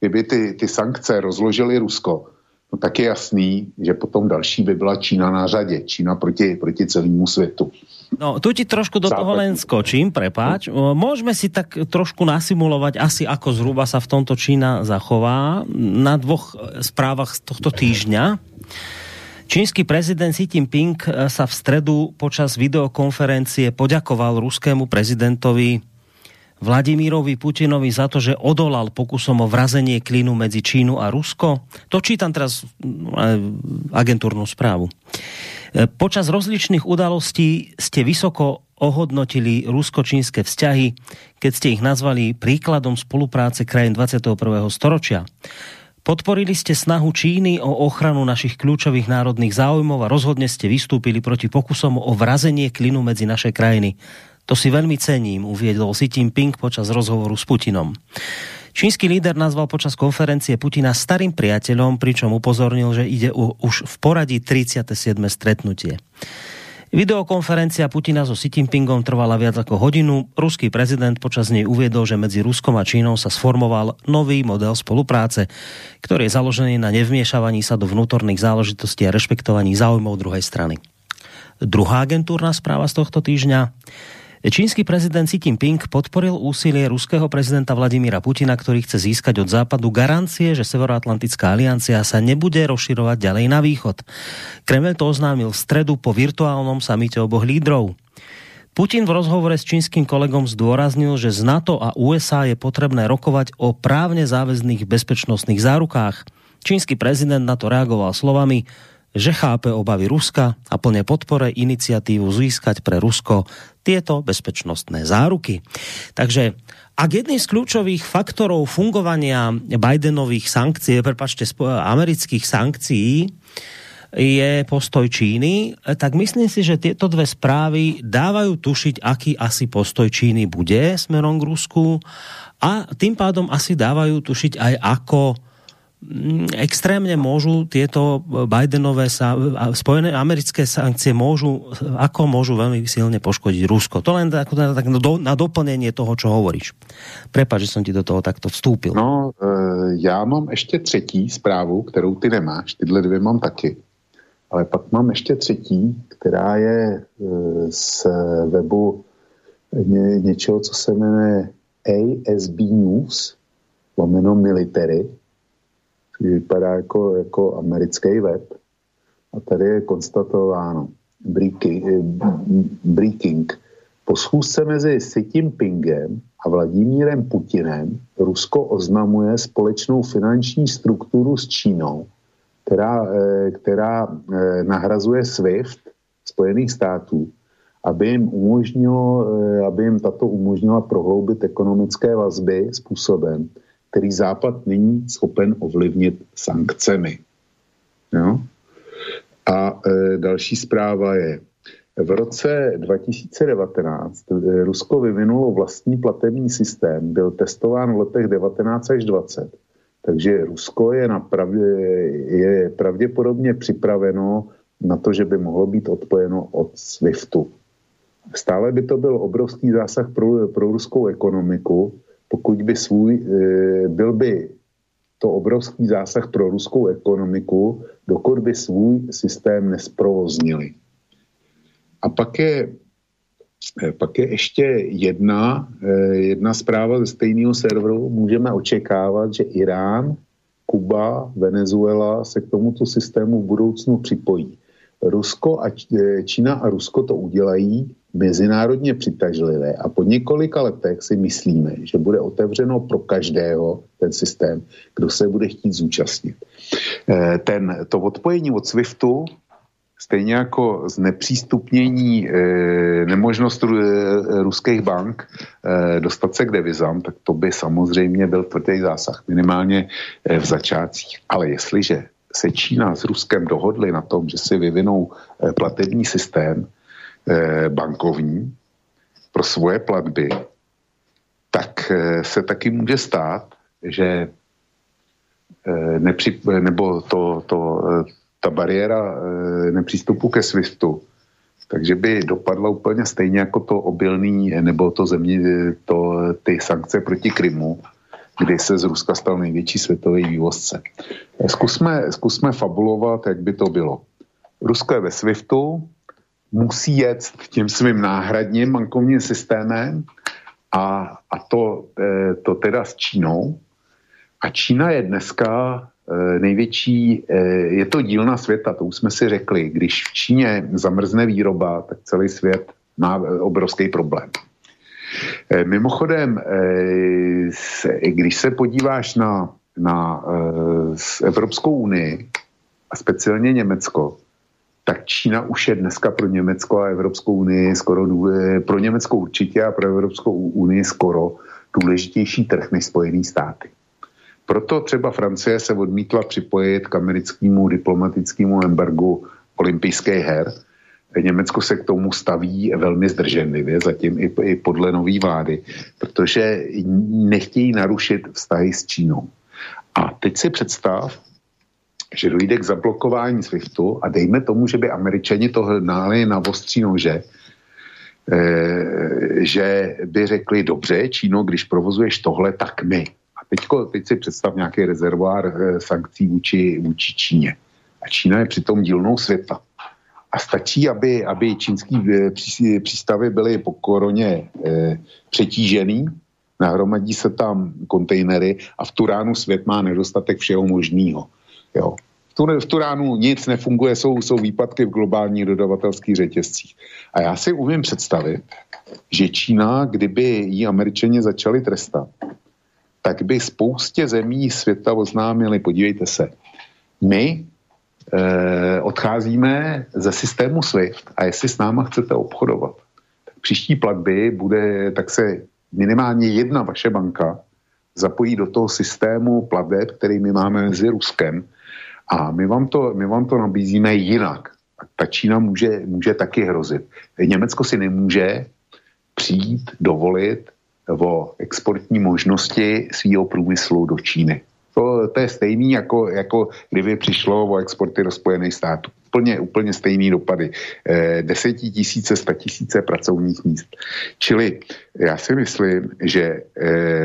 kdyby ty, ty sankce rozložili Rusko, no tak je jasný, že potom další by byla Čína na řadě. Čína proti, proti celému světu. No, tu ti trošku do toho len skočím, prepáč. Môžeme si tak trošku nasimulovať asi, ako zhruba sa v tomto Čína zachová na dvoch správach z tohto týždňa. Čínsky prezident Xi Jinping sa v stredu počas videokonferencie poďakoval ruskému prezidentovi Vladimírovi Putinovi za to, že odolal pokusom o vrazenie klínu medzi Čínu a Rusko? To čítam teraz agentúrnu správu. E, počas rozličných udalostí ste vysoko ohodnotili rusko-čínske vzťahy, keď ste ich nazvali príkladom spolupráce krajín 21. storočia. Podporili ste snahu Číny o ochranu našich kľúčových národných záujmov a rozhodne ste vystúpili proti pokusom o vrazenie klinu medzi naše krajiny. To si veľmi cením, uviedol Xi Jinping počas rozhovoru s Putinom. Čínsky líder nazval počas konferencie Putina starým priateľom, pričom upozornil, že ide už v poradí 37. stretnutie. Videokonferencia Putina so Xi Jinpingom trvala viac ako hodinu. Ruský prezident počas nej uviedol, že medzi Ruskom a Čínou sa sformoval nový model spolupráce, ktorý je založený na nevmiešavaní sa do vnútorných záležitostí a rešpektovaní záujmov druhej strany. Druhá agentúrna správa z tohto týždňa. Čínsky prezident Xi Jinping podporil úsilie ruského prezidenta Vladimíra Putina, ktorý chce získať od západu garancie, že Severoatlantická aliancia sa nebude rozširovať ďalej na východ. Kreml to oznámil v stredu po virtuálnom samite oboch lídrov. Putin v rozhovore s čínskym kolegom zdôraznil, že z NATO a USA je potrebné rokovať o právne záväzných bezpečnostných zárukách. Čínsky prezident na to reagoval slovami že chápe obavy Ruska a plne podpore iniciatívu získať pre Rusko tieto bezpečnostné záruky. Takže ak jedným z kľúčových faktorov fungovania Bidenových sankcií, prepačte, amerických sankcií, je postoj Číny, tak myslím si, že tieto dve správy dávajú tušiť, aký asi postoj Číny bude smerom k Rusku a tým pádom asi dávajú tušiť aj ako Extrémne môžu tieto Bidenové sa, spojené americké sankcie môžu, ako môžu veľmi silne poškodiť Rusko. To len tak, tak na doplnenie toho, čo hovoríš. Prepač, že som ti do toho takto vstúpil. No, e, já mám ještě třetí zprávu, kterou ty nemáš. Tyhle dvě mám taky. Ale pak mám ještě třetí, která je e, z webu ně, něčeho, co se jmenuje ASB News, lomeno Military, vypadá jako, jako americký web. A tady je konstatováno breaking, eh, breaking. Po schůzce mezi Xi Jinpingem a Vladimírem Putinem Rusko oznamuje společnou finanční strukturu s Čínou, která, eh, která eh, nahrazuje SWIFT Spojených států, aby jim, umožnilo, aby jim tato umožnila prohloubit ekonomické vazby způsobem, který Západ není schopen ovlivnit sankcemi. Jo? A e, další zpráva je, v roce 2019 e, Rusko vyvinulo vlastní platební systém, byl testován v letech 19 až 20. Takže Rusko je, napravdě, je pravděpodobně připraveno na to, že by mohlo být odpojeno od SWIFTu. Stále by to byl obrovský zásah pro, pro ruskou ekonomiku, pokud by svůj, eh, byl by to obrovský zásah pro ruskou ekonomiku, dokud by svůj systém nesprovoznili. A pak je, eh, pak je ještě jedna, eh, jedna zpráva ze stejného serveru. Můžeme očekávat, že Irán, Kuba, Venezuela se k tomuto systému v budoucnu připojí. Rusko a Čína a Rusko to udělají, mezinárodně přitažlivé a po několika letech si myslíme, že bude otevřeno pro každého ten systém, kdo se bude chtít zúčastnit. Eh, ten, to odpojení od SWIFTu, stejně jako znepřístupnění e, nemožnost ru, e, ruských bank dostat se k devizám, tak to by samozřejmě byl tvrdý zásah, minimálně v začátcích. Ale jestliže se Čína s Ruskem dohodli na tom, že si vyvinou platební systém, Eh, bankovní, pro svoje platby, tak eh, se taky může stát, že eh, nepři, nebo to, to, eh, ta bariéra nepřístupu ke SWIFTu, takže by dopadla úplně stejně jako to obilný, nebo to země, to, ty sankce proti Krymu, kdy se z Ruska stal největší světový vývozce. Zkusme, zkusme fabulovat, jak by to bylo. Rusko je ve SWIFTu, musí jet tím svým náhradním bankovním systémem a, a to, e, to teda s Čínou. A Čína je dneska e, největší, e, je to dílna světa, to už jsme si řekli. Když v Číně zamrzne výroba, tak celý svět má obrovský problém. Mimochodem, když se podíváš na, na Evropskou unii a speciálně Německo, tak Čína už je dneska pro Německo a Evropskou unii skoro, pro Německo určitě a pro Evropskou unii skoro důležitější trh než Spojený státy. Proto třeba Francie se odmítla připojit k americkému diplomatickému embargu olympijských her. Německo se k tomu staví velmi zdrženlivě, zatím i, i podle nové vlády, protože nechtějí narušit vztahy s Čínou. A teď si představ, že dojde k zablokování SWIFTu a dejme tomu, že by američani to hnáli na ostří nože, eh, že by řekli, dobře, Číno, když provozuješ tohle, tak my. A teďko, teď si představ nějaký rezervoár eh, sankcí vůči, vůči Číně. A Čína je přitom dílnou světa. A stačí, aby, aby čínský eh, přístavy byly po koroně přetížený, nahromadí se tam kontejnery a v Turánu svět má nedostatek všeho možného. Jo. V, Turánu nic nefunguje, jsou, jsou výpadky v globálních dodavatelských řetězcích. A já si umím představit, že Čína, kdyby ji američani začali trestat, tak by spoustě zemí světa oznámili, podívejte se, my eh, odcházíme ze systému SWIFT a jestli s náma chcete obchodovat, tak příští platby bude, tak se minimálně jedna vaše banka zapojí do toho systému plateb, který my máme mezi Ruskem a my vám to, my vám to nabízíme jinak. Ta Čína může, může taky hrozit. Německo si nemůže přijít, dovolit o exportní možnosti svého průmyslu do Číny. To, to je stejný, jako, jako kdyby přišlo o exporty do Spojených států. Úplně, úplně stejný dopady. E, desetitisíce, statisíce pracovních míst. Čili já si myslím, že e,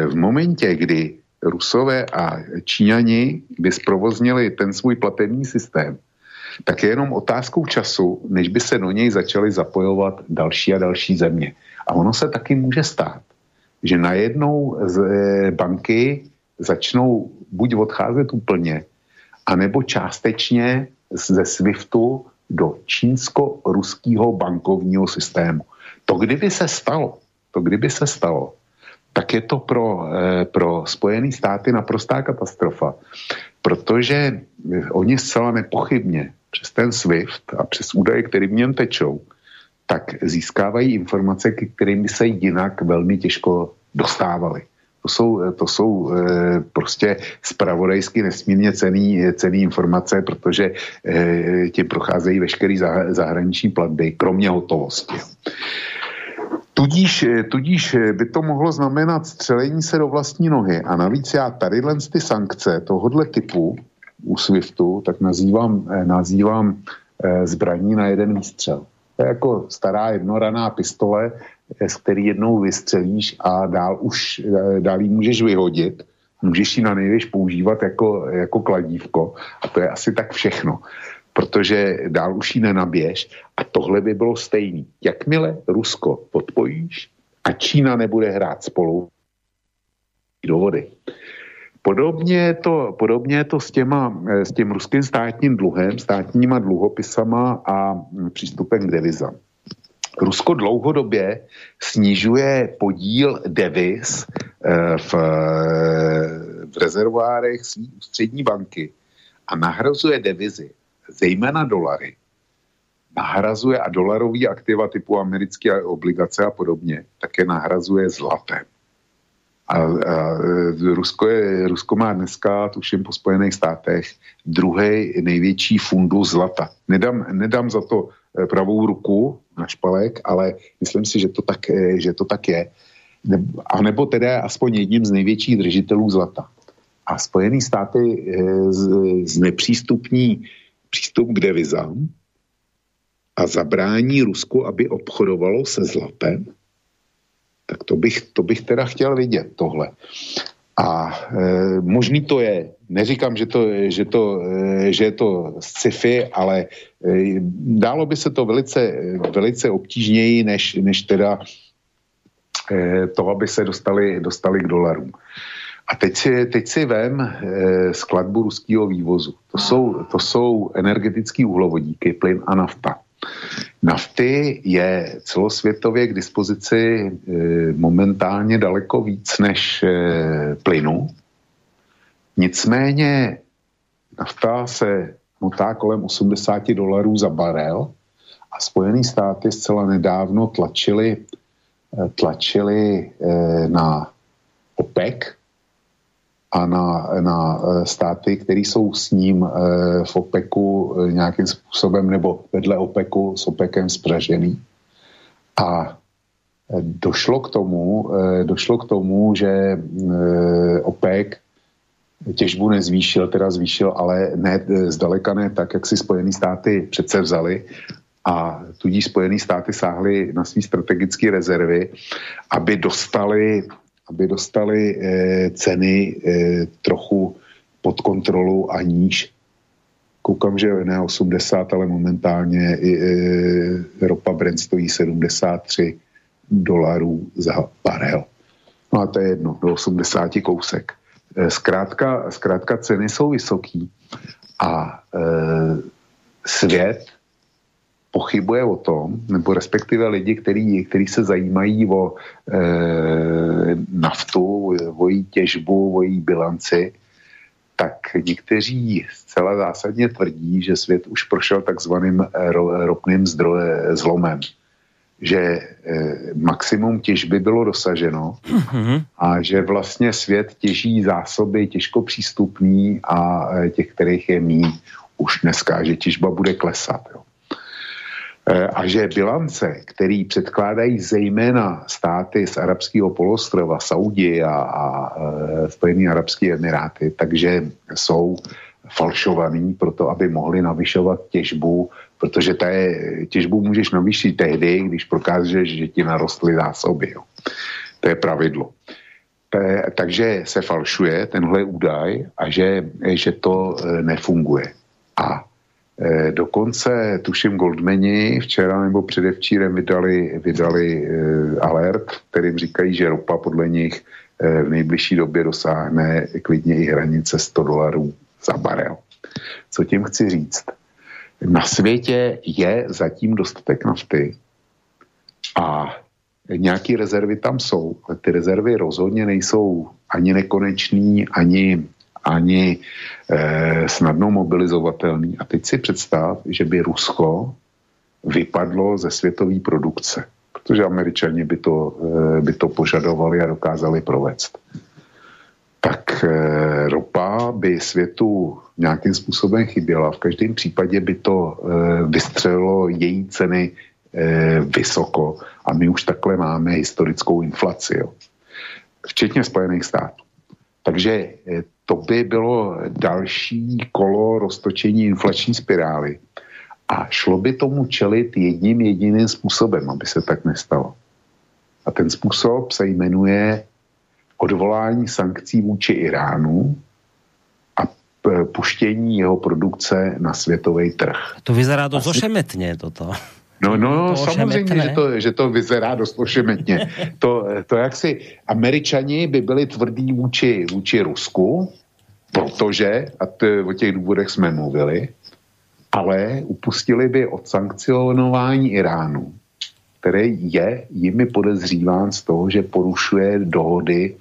v momentě, kdy Rusové a Číňani by zprovoznili ten svůj platební systém, tak je jenom otázkou času, než by se do něj začaly zapojovat další a další země. A ono se taky může stát, že najednou z eh, banky začnou buď odcházet úplně, anebo částečně ze SWIFTu do čínsko-ruského bankovního systému. To kdyby se stalo, to kdyby se stalo, tak je to pro, eh, pro Spojené státy naprostá katastrofa, protože eh, oni zcela nepochybně přes ten SWIFT a přes údaje, které v něm tečou, tak získávají informace, k kterým by se jinak velmi těžko dostávali. To jsou, eh, to jsou prostě spravodajsky nesmírně cený, cený informace, protože tím procházejí veškeré zahraniční platby, kromě hotovosti. Tudíž, eh, tudíž eh, by to mohlo znamenat střelení se do vlastní nohy. A navíc já tady ty sankce tohohle typu u SWIFTu, tak nazývám, eh, nazývám zbraní na jeden výstřel. To je jako stará jednoraná pistole, z který jednou vystřelíš a dál už dál ji můžeš vyhodit. Můžeš ji na největš používat jako, jako kladívko. A to je asi tak všechno protože dál už ji nenaběž a tohle by bylo stejný. Jakmile Rusko podpojíš a Čína nebude hrát spolu do vody. Podobně je to, podobně je to s, těma, s tím ruským státním dluhem, státníma dluhopisama a přístupem k devizám. Rusko dlouhodobě snižuje podíl deviz eh, v, v rezervoárech své ústřední banky a nahrazuje devizy zejména dolary, nahrazuje a dolarový aktiva typu americké obligace a podobně, také nahrazuje zlatem. A, a Rusko, je, Rusko má dneska, tuším po Spojených státech, druhý největší fundu zlata. Nedám, nedám za to pravou ruku na špalek, ale myslím si, že to tak, že to tak je. A nebo teda aspoň jedním z největších držitelů zlata. A Spojené státy z, z nepřístupní přístup k devizám a zabrání Rusku, aby obchodovalo se zlatem, tak to bych, to bych teda chtěl vidět, tohle. A e, možný to je, neříkám, že, to, že, to, e, že je to sci-fi, ale e, dálo by se to velice, velice obtížněji, než, než teda e, to, aby se dostali, dostali k dolarům. A teď si, teď si vem e, skladbu ruského vývozu. To jsou, to jsou energetické uhlovodíky, plyn a nafta. Nafty je celosvětově k dispozici e, momentálně daleko víc než e, plynu. Nicméně nafta se motá kolem 80 dolarů za barel a Spojené státy zcela nedávno tlačili, e, tlačili na OPEC, a na, na e, státy, které jsou s ním e, v OPECu e, nějakým způsobem nebo vedle OPECu s OPECem spražený. A došlo k tomu, došlo k tomu, že OPEC těžbu nezvýšil, teda zvýšil, ale ne, zdaleka ne tak, jak si Spojené státy přece vzali a tudíž Spojené státy sáhly na své strategické rezervy, aby dostali aby dostali eh, ceny eh, trochu pod kontrolu a níž. Koukám, že ne 80, ale momentálně eh, ropa Brent stojí 73 dolarů za barel. No a to je jedno, do 80 kousek. Zkrátka, zkrátka ceny jsou vysoký a eh, svět pochybuje o tom, nebo respektive lidi, který, který se zajímají o e, naftu, o její těžbu, o její bilanci, tak někteří zcela zásadně tvrdí, že svět už prošel takzvaným ro, ropným zdroje, zlomem. Že e, maximum těžby bylo dosaženo mm-hmm. a že vlastně svět těží zásoby těžko přístupný a e, těch, kterých je mý už dneska, že těžba bude klesat. Jo. Eh, a že bilance, který předkládají zejména státy z arabského polostrova, Saudi a, a eh, Spojené arabské emiráty, takže jsou falšovaný proto, aby mohli navyšovat těžbu, protože ta je, těžbu můžeš navýšit tehdy, když prokážeš, že ti narostly zásoby. Jo. To je pravidlo. Te, takže se falšuje tenhle údaj a že, že to eh, nefunguje. Eh, dokonce, tuším, Goldmani včera nebo předevčírem vydali, vydali eh, alert, kterým říkají, že ropa podle nich eh, v nejbližší době dosáhne klidně i hranice 100 dolarů za barel. Co tím chci říct? Na světě je zatím dostatek nafty a nějaké rezervy tam jsou, ale ty rezervy rozhodně nejsou ani nekonečný, ani ani eh, snadno mobilizovatelný. A teď si představ, že by Rusko vypadlo ze světové produkce, protože američani by to, eh, by to požadovali a dokázali provést. Tak eh, ropa by světu nějakým způsobem chyběla. V každém případě by to eh, vystřelilo její ceny eh, vysoko a my už takhle máme historickou inflaci, jo. včetně Spojených států. Takže eh, to by bylo další kolo roztočení inflační spirály. A šlo by tomu čelit jedním jediným způsobem, aby se tak nestalo. A ten způsob se jmenuje odvolání sankcí vůči Iránu a puštění jeho produkce na světový trh. To vyzerá dost ošemetně toto. No, no, samozřejmě, že to, že to vyzerá dost ošemetně. To, to jak si američani by byli tvrdí vůči, vůči Rusku, protože, a to, o těch důvodech jsme mluvili, ale upustili by od sankcionování Iránu, který je jimi podezříván z toho, že porušuje dohody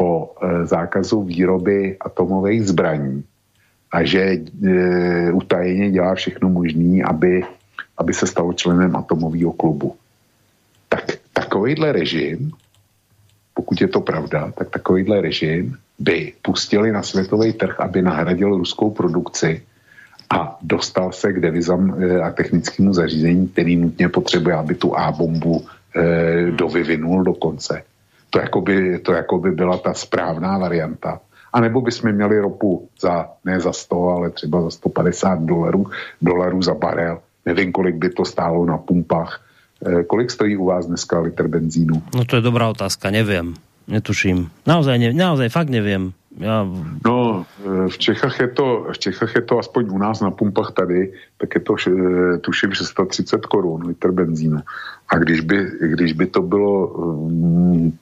o e, zákazu výroby atomových zbraní a že e, utajeně dělá všechno možné, aby aby se stal členem atomového klubu. Tak takovýhle režim pokud je to pravda, tak takovýhle režim by pustili na světový trh, aby nahradil ruskou produkci a dostal se k devizám eh, a technickému zařízení, který nutně potřebuje, aby tu A-bombu eh, dovyvinul do konce. To jako, by, to jako by byla ta správná varianta. A nebo bychom měli ropu za, ne za 100, ale třeba za 150 dolarů, dolarů za barel. Nevím, kolik by to stálo na pumpách. Eh, kolik stojí u vás dneska litr benzínu? No to je dobrá otázka, nevím. Netuším. Naozaj, ne, naozaj fakt nevím. Já... No, eh, v Čechách, je to, v Čechách je to aspoň u nás na pumpách tady, tak je to eh, tuším 630 korun litr benzínu. A když by, když by to bylo um,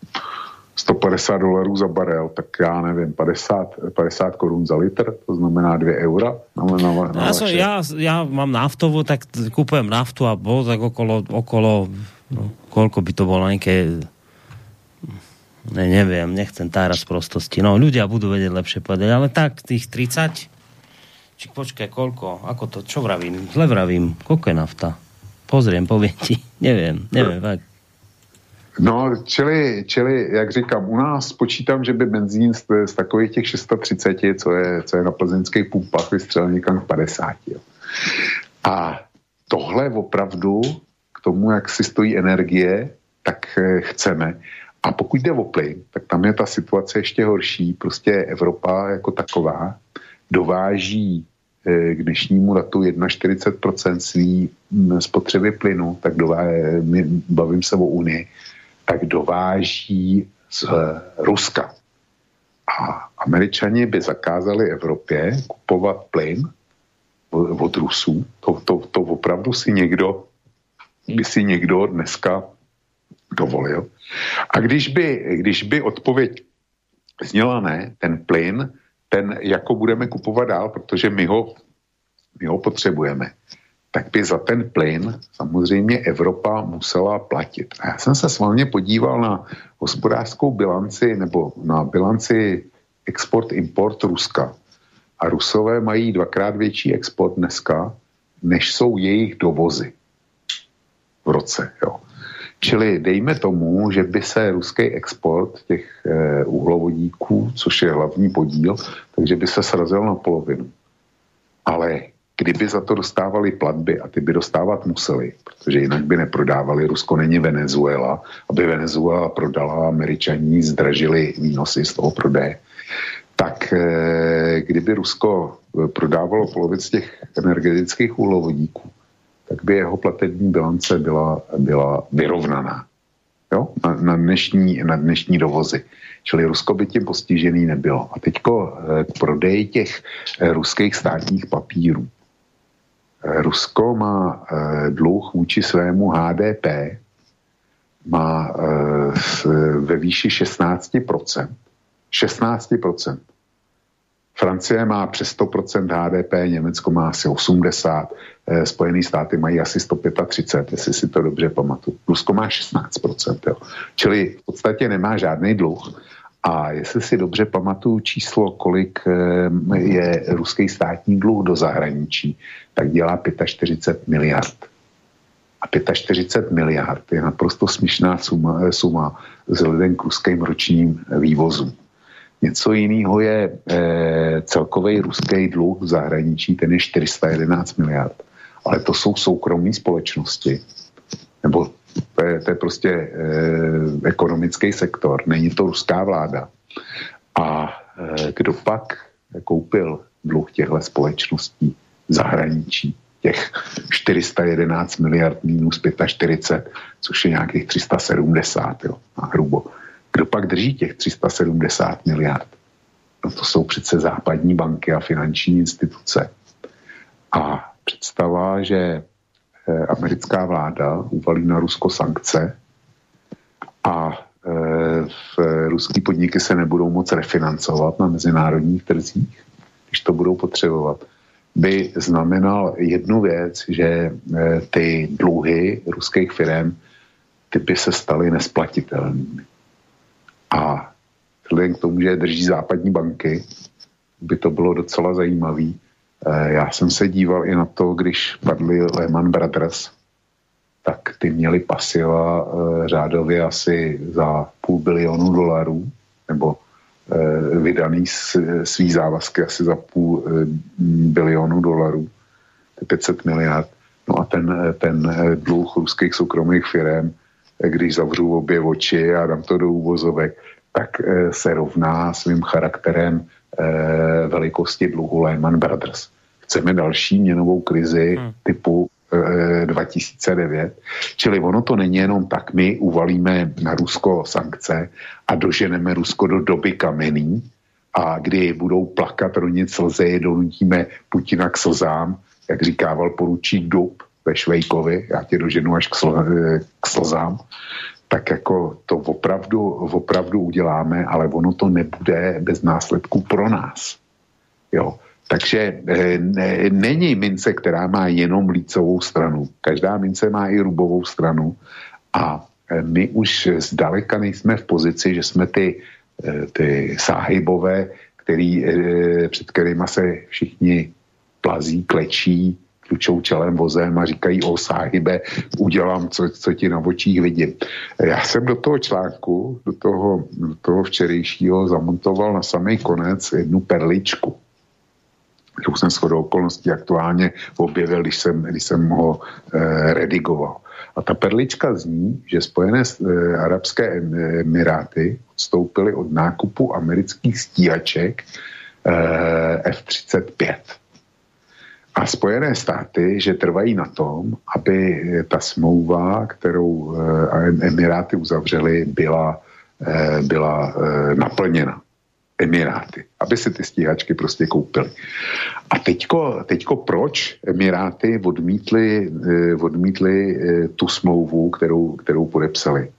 150 dolarů za barel, tak já nevím, 50, 50 korun za litr, to znamená 2 eura. Na, na, na já, som, já, já mám naftovu, tak kupujem naftu a bol tak okolo, okolo no, koľko by to bolo, nejaké ne, neviem, nechcem táraz prostosti. No, ľudia budú vedieť lepšie povedať, ale tak, tých 30, či počkaj, koľko, ako to, čo vravím, zle vravím, koľko je nafta? Pozriem, poviem ti, neviem, neviem, fakt. No, čili, čili, jak říkám, u nás počítám, že by benzín z, z takových těch 630, co je, co je na plzeňských pumpách, vystřelil někam k 50. Jo. A tohle opravdu k tomu, jak si stojí energie, tak eh, chceme. A pokud jde o plyn, tak tam je ta situace ještě horší. Prostě Evropa jako taková dováží eh, k dnešnímu datu 41% svý mm, spotřeby plynu, tak dováží, bavím se o Unii, tak dováží z eh, Ruska. A američani by zakázali Evropě kupovat plyn od Rusů. To, to, to opravdu si někdo, by si někdo dneska dovolil. A když by, když by odpověď zněla ne, ten plyn, ten jako budeme kupovat dál, protože my ho, my ho potřebujeme, tak by za ten plyn samozřejmě Evropa musela platit. A já jsem se svalně podíval na hospodářskou bilanci nebo na bilanci export-import Ruska. A Rusové mají dvakrát větší export dneska, než jsou jejich dovozy v roce. Jo. Čili dejme tomu, že by se ruský export těch e, uhlovodíků, což je hlavní podíl, takže by se srazil na polovinu. Ale kdyby za to dostávali platby a ty by dostávat museli, protože jinak by neprodávali. Rusko není Venezuela, aby Venezuela prodala, američaní zdražili výnosy z toho prodeje. Tak e, kdyby Rusko prodávalo polovic těch energetických úlovodíků, tak by jeho platební bilance byla, byla vyrovnaná jo? Na, na, dnešní, na dnešní dovozy. Čili Rusko by tím postižený nebylo. A teďko eh, k prodeji těch eh, ruských státních papírů. Eh, Rusko má dluh vůči svému HDP má ve výši 16%. 16%. Francie má přes 100% HDP, Německo má asi 80%, eh, Spojené státy mají asi 135, jestli si to dobře pamatuju. Rusko má 16%, jo. čili v podstatě nemá žádný dluh. A jestli si dobře pamatuju číslo, kolik eh, je ruský státní dluh do zahraničí, tak dělá 45 miliard. A 45 miliard je naprosto směšná suma, eh, suma vzhledem k ruským ročním vývozům. Něco jiného je e, celkový ruský dluh v zahraničí, ten je 411 miliard. Ale to jsou soukromé společnosti. Nebo to je, to je prostě e, ekonomický sektor, není to ruská vláda. A e, kdo pak koupil dluh těchto společností zahraničí? Těch 411 miliard minus 45, což je nějakých 370, jo, na hrubo. Kdo pak drží těch 370 miliard? No to jsou přece západní banky a finanční instituce. A představa, že eh, americká vláda uvalí na Rusko sankce a eh, v ruský podniky se nebudou moc refinancovat na mezinárodních trzích, když to budou potřebovat, by znamenal jednu věc, že eh, ty dluhy ruských firm ty by se staly nesplatitelnými. A vzhledem k tomu, že drží západní banky, by to bylo docela zajímavý. Eh, já jsem se díval i na to, když padly Lehman Brothers, tak ty měly pasiva řádově asi za půl bilionu dolarů, nebo vydaný svý závazky asi za půl bilionu dolarů, 500 miliard. No a ten, ten dluh ruských soukromých firm, když zavřu obě oči a dám to do úvozovek, tak se rovná svým charakterem velikosti dluhu Lehman Brothers chceme další měnovou krizi hmm. typu e, 2009. Čili ono to není jenom tak, my uvalíme na Rusko sankce a doženeme Rusko do doby kamenný a kdy budou plakat, ronit slzy, donutíme Putina k slzám, jak říkával poručík Dub ve Švejkovi, já tě doženu až k, sl, k slzám, tak jako to opravdu, opravdu uděláme, ale ono to nebude bez následků pro nás. Jo. Takže eh, ne, není mince, která má jenom lícovou stranu. Každá mince má i rubovou stranu a eh, my už zdaleka nejsme v pozici, že jsme ty, eh, ty sáhybové, který, před kterými se všichni plazí, klečí, tlučou čelem vozem a říkají o sáhybe, udělám, co, co ti na očích vidím. Já jsem do toho článku, do toho, do toho včerejšího zamontoval na samý konec jednu perličku kterou jsem shodou okolností aktuálně objevil, když jsem, když jsem ho eh, redigoval. A ta perlička zní, že Spojené eh, arabské emiráty odstoupily od nákupu amerických stíhaček eh, F-35. A Spojené státy, že trvají na tom, aby ta smlouva, kterou eh, Emiráty uzavřely, byla, eh, byla eh, naplněna. Emiráty, aby si ty stíhačky prostě koupili. A teďko, teďko proč Emiráty odmítli, odmítli tu smlouvu, kterou, kterou podepsali?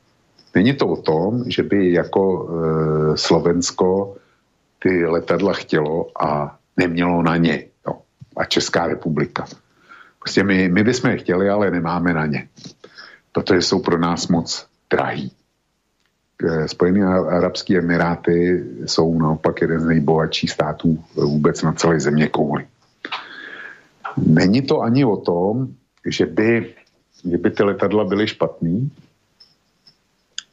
Není to o tom, že by jako Slovensko ty letadla chtělo a nemělo na ně. A Česká republika. Prostě my, my bychom je chtěli, ale nemáme na ně. Protože jsou pro nás moc drahý. Eh, Spojené arabské emiráty jsou naopak jeden z nejbohatších států vůbec na celé země kouli. Není to ani o tom, že by, že by ty letadla byly špatný,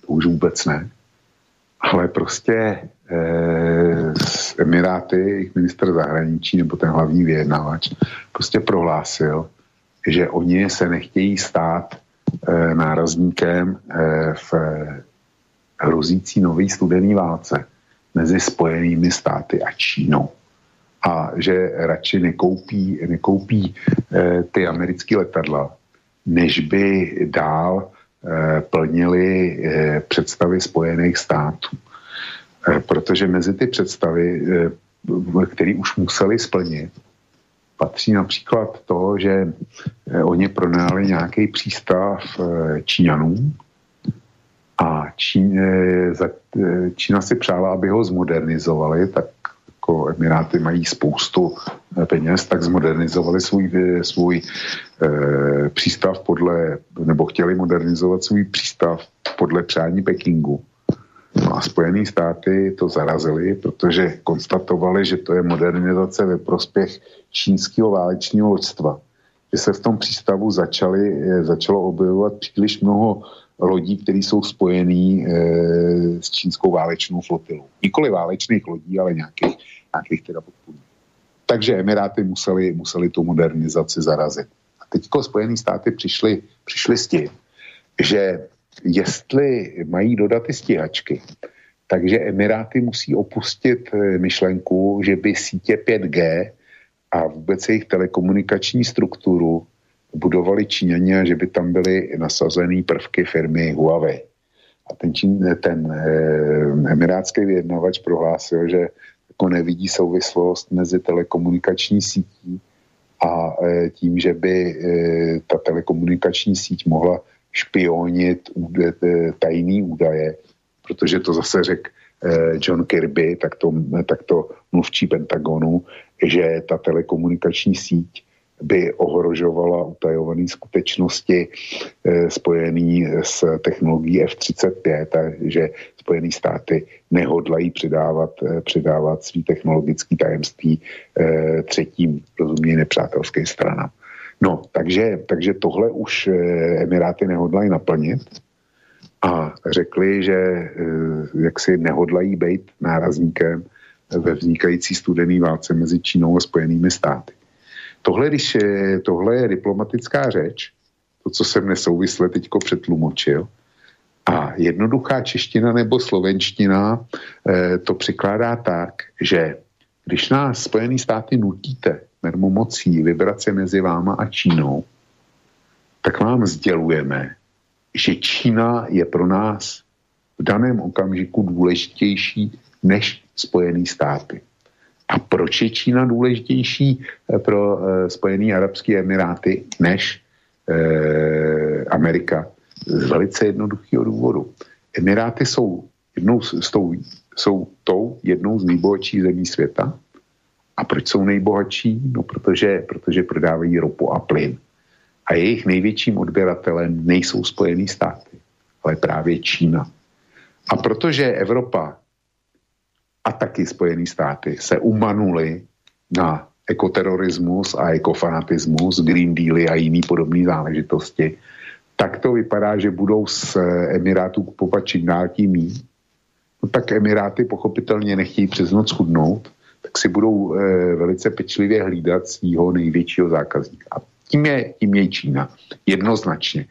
to už vůbec ne, ale prostě eh, Emiráty, jejich minister zahraničí nebo ten hlavní vyjednavač prostě prohlásil, že oni se nechtějí stát eh, nárazníkem eh, v hrozící nový studený válce mezi spojenými státy a Čínou. A že radši nekoupí, nekoupí e, ty americké letadla, než by dál e, plnili e, představy Spojených států. E, protože mezi ty představy, e, které už museli splnit, patří například to, že e, oni pronajali nějaký přístav Číňanům, a Čína si přála, aby ho zmodernizovali, tak jako Emiráty mají spoustu eh, peněz, tak zmodernizovali svůj, eh, svůj přístav podle, nebo chtěli modernizovat svůj přístav podle přání Pekingu. No a Spojené státy to zarazili, protože konstatovali, že to je modernizace ve prospěch čínského válečního loďstva. Že se v tom přístavu začali, začalo objevovat příliš mnoho lodí, které jsou spojený e, s čínskou válečnou flotilou. Nikoli válečných lodí, ale nějakých, nějakých teda podpůrných. Takže Emiráty museli, museli tu modernizaci zarazit. A teďko Spojené státy přišly, přišly s tím, že jestli mají dodat ty stíhačky, takže Emiráty musí opustit eh, myšlenku, že by sítě 5G a vůbec jejich telekomunikační strukturu budovali Číňani a že by tam byly nasazený prvky firmy Huawei. A ten, Čín, ten eh, emirátský vyjednavač prohlásil, že jako nevidí souvislost mezi telekomunikační sítí a eh, tím, že by eh, ta telekomunikační síť mohla špionit eh, tajný údaje, protože to zase řekl eh, John Kirby, tak to, tak to mluvčí Pentagonu, že ta telekomunikační síť by ohrožovala utajované skutečnosti eh, spojený s technologií F-35, takže Spojené státy nehodlají předávat, předávat svý technologický tajemství třetím, rozumějí nepřátelské stranám. No, takže, takže tohle už eh, Emiráty nehodlají naplnit a řekli, že eh, jak si nehodlají být nárazníkem ve vznikající studený válce mezi Čínou a Spojenými státy. Tohle, když je, tohle je diplomatická řeč, to, co jsem nesouvisle teďko přetlumočil, a jednoduchá čeština nebo slovenština eh, to přikládá tak, že když nás Spojené státy nutíte mermomocí vybrat se mezi váma a Čínou, tak vám sdělujeme, že Čína je pro nás v daném okamžiku důležitější než Spojené státy. A proč je Čína důležitější eh, pro eh, Spojené arabské emiráty než eh, Amerika? Z velice jednoduchého důvodu. Emiráty jsou, jednou, s tou, jsou tou jednou z nejbohatších zemí světa. A proč jsou nejbohatší? No, protože, protože prodávají ropu a plyn. A jejich největším odběratelem nejsou Spojené státy, ale právě Čína. A protože Evropa a taky Spojené státy se umanuli na ekoterorismus a ekofanatismus, Green Dealy a jiný podobné záležitosti, tak to vypadá, že budou z Emirátů kupovat čím dál tím. No tak Emiráty pochopitelně nechtějí přes noc chudnout, tak si budou e, velice pečlivě hlídat svého největšího zákazníka. A tím je, tím je Čína. Jednoznačně.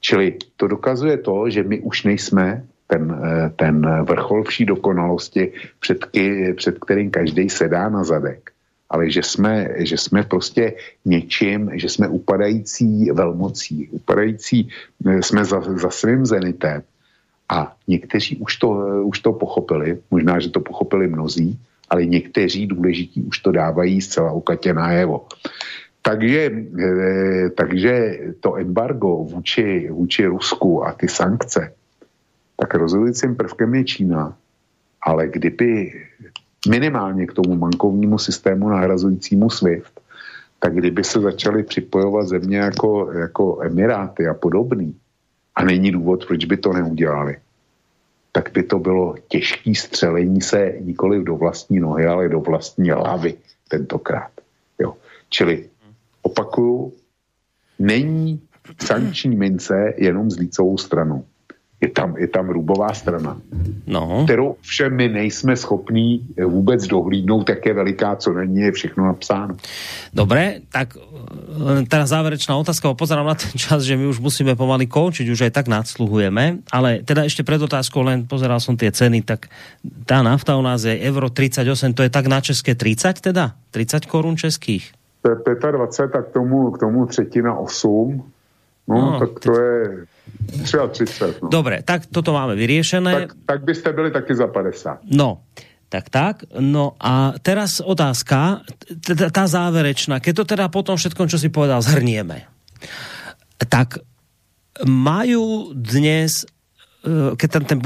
Čili to dokazuje to, že my už nejsme ten, eh, ten vrchol vší dokonalosti, před, ky, před kterým každý sedá na zadek. Ale že jsme, že jsme prostě něčím, že jsme upadající velmocí, upadající, eh, jsme za, za svým zenitem. A někteří už to, eh, už to pochopili, možná, že to pochopili mnozí, ale někteří důležití už to dávají zcela ukatě najevo. Takže, takže to embargo vůči, vůči Rusku a ty sankce, tak rozhodujícím prvkem je Čína. Ale kdyby minimálně k tomu bankovnímu systému nahrazujícímu SWIFT, tak kdyby se začaly připojovat země jako, jako Emiráty a podobný, a není důvod, proč by to neudělali, tak by to bylo těžké střelení se nikoli do vlastní nohy, ale do vlastní hlavy tentokrát. Jo. Čili opakuju, není sankční mince jenom s lícovou stranou je tam, je tam rubová strana, no. kterou všem my nejsme schopní vůbec dohlídnout, jak je veliká, co není, je všechno napsáno. Dobre, tak eh, teraz záverečná otázka, pozerám na ten čas, že my už musíme pomaly končiť, už aj tak nadsluhujeme, ale teda ešte pred otázkou len pozeral som tie ceny, tak tá nafta u nás je euro 38, to je tak na české 30 teda? 30 korun českých? 25 tak k tomu, k tomu třetina 8, no, no tak to je 33. No. Dobre, tak toto máme vyriešené. Tak, tak byste byli taky za 50. No, tak tak. No a teraz otázka, tá záverečná, keď to teda potom všetkom, čo si povedal, zhrnieme. Tak majú dnes e, keď ten, ten,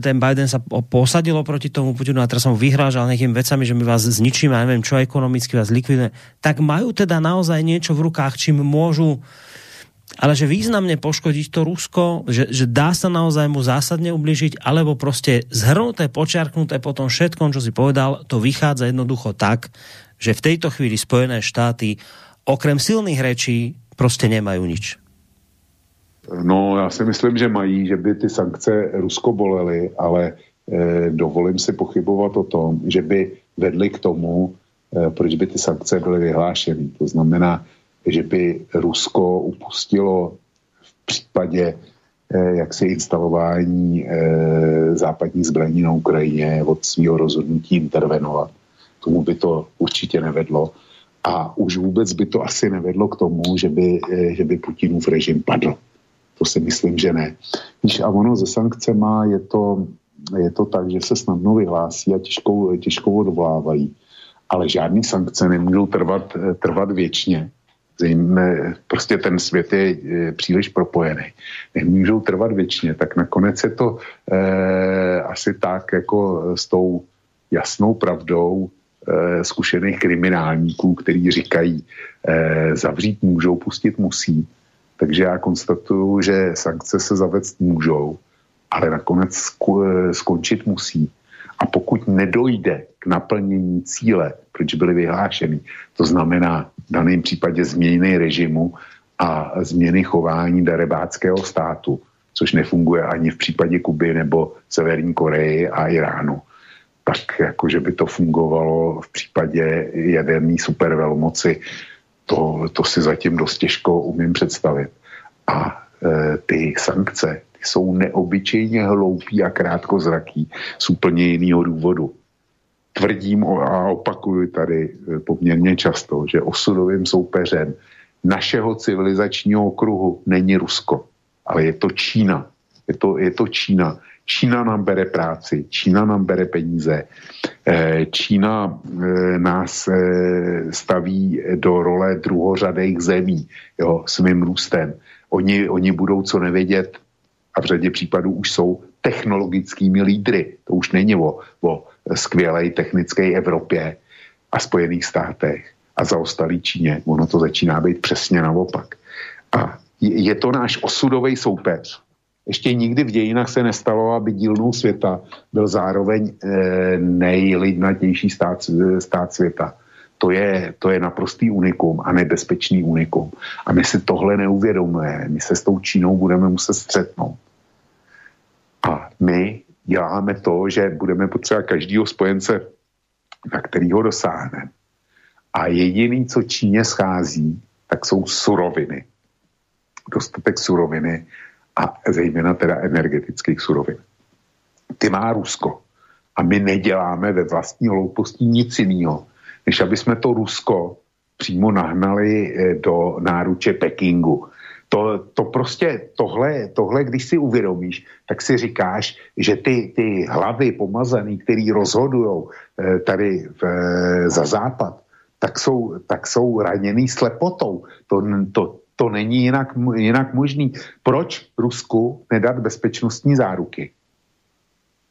ten Biden sa posadil proti tomu Putinu a teraz som vyhrážal nejakými vecami, že my vás zničíme, neviem čo, ekonomicky vás likvidujeme, tak majú teda naozaj niečo v rukách, čím môžu uh, ale že významne poškodiť to Rusko, že, že dá sa naozaj mu zásadne ubližiť, alebo prostě zhrnuté, počiarknuté po tom všetkom, čo si povedal, to vychádza jednoducho tak, že v tejto chvíli Spojené štáty okrem silných rečí prostě nemajú nič. No, já si myslím, že mají, že by ty sankce Rusko bolely, ale eh, dovolím si pochybovat o tom, že by vedly k tomu, eh, proč by ty sankce byly vyhlášeny. To znamená, že by Rusko upustilo v případě eh, jaksi instalování eh, západních zbraní na Ukrajině od svého rozhodnutí intervenovat. Tomu by to určitě nevedlo. A už vůbec by to asi nevedlo k tomu, že by, eh, že by Putinův režim padl. To si myslím, že ne. Když a ono ze sankcema je to, je to tak, že se snadno vyhlásí a těžko, těžko odvolávají. Ale žádné sankce nemůžou trvat, trvat věčně prostě ten svět je příliš propojený. Nemůžou trvat věčně, tak nakonec je to eh, asi tak jako s tou jasnou pravdou eh, zkušených kriminálníků, kteří říkají, eh, zavřít můžou, pustit musí. Takže já konstatuju, že sankce se zavést můžou, ale nakonec skončit musí. A pokud nedojde k naplnění cíle, proč byly vyhlášeny, to znamená v daném případě změny režimu a změny chování darebáckého státu, což nefunguje ani v případě Kuby nebo Severní Koreji a Iránu, tak jako, že by to fungovalo v případě jaderní supervelmoci, to, to si zatím dost těžko umím představit. A e, ty sankce ty jsou neobyčejně hloupý a krátkozraký z úplně jiného důvodu. Tvrdím a opakuju tady e, poměrně často, že osudovým soupeřem našeho civilizačního kruhu není Rusko, ale je to Čína. Je to, je to Čína. Čína nám bere práci, Čína nám bere peníze, eh, Čína eh, nás eh, staví do role druhořadých zemí jo, svým růstem. Oni, oni budou co nevědět a v řadě případů už jsou technologickými lídry. To už není o, o skvělé technické Evropě a Spojených státech a zaostalý Číně. Ono to začíná být přesně naopak. A je to náš osudový soupeř. Ještě nikdy v dějinách se nestalo, aby dílnou světa byl zároveň e, nejlidnatější stát, stát světa. To je, to je naprostý unikum a nebezpečný unikum. A my si tohle neuvědomujeme. My se s tou Čínou budeme muset střetnout. A my děláme to, že budeme potřebovat každého spojence, na kterýho dosáhneme. A jediný, co Číně schází, tak jsou suroviny. Dostatek suroviny a zejména teda energetických surovin. Ty má Rusko. A my neděláme ve vlastní hlouposti nic jiného, než aby jsme to Rusko přímo nahnali eh, do náruče Pekingu. To, to prostě, tohle, tohle, když si uvědomíš, tak si říkáš, že ty, ty hlavy pomazaný, který rozhodují eh, tady v, eh, za západ, tak jsou, tak jsou raněný slepotou. To, to, to není jinak, jinak možný. Proč Rusku nedat bezpečnostní záruky?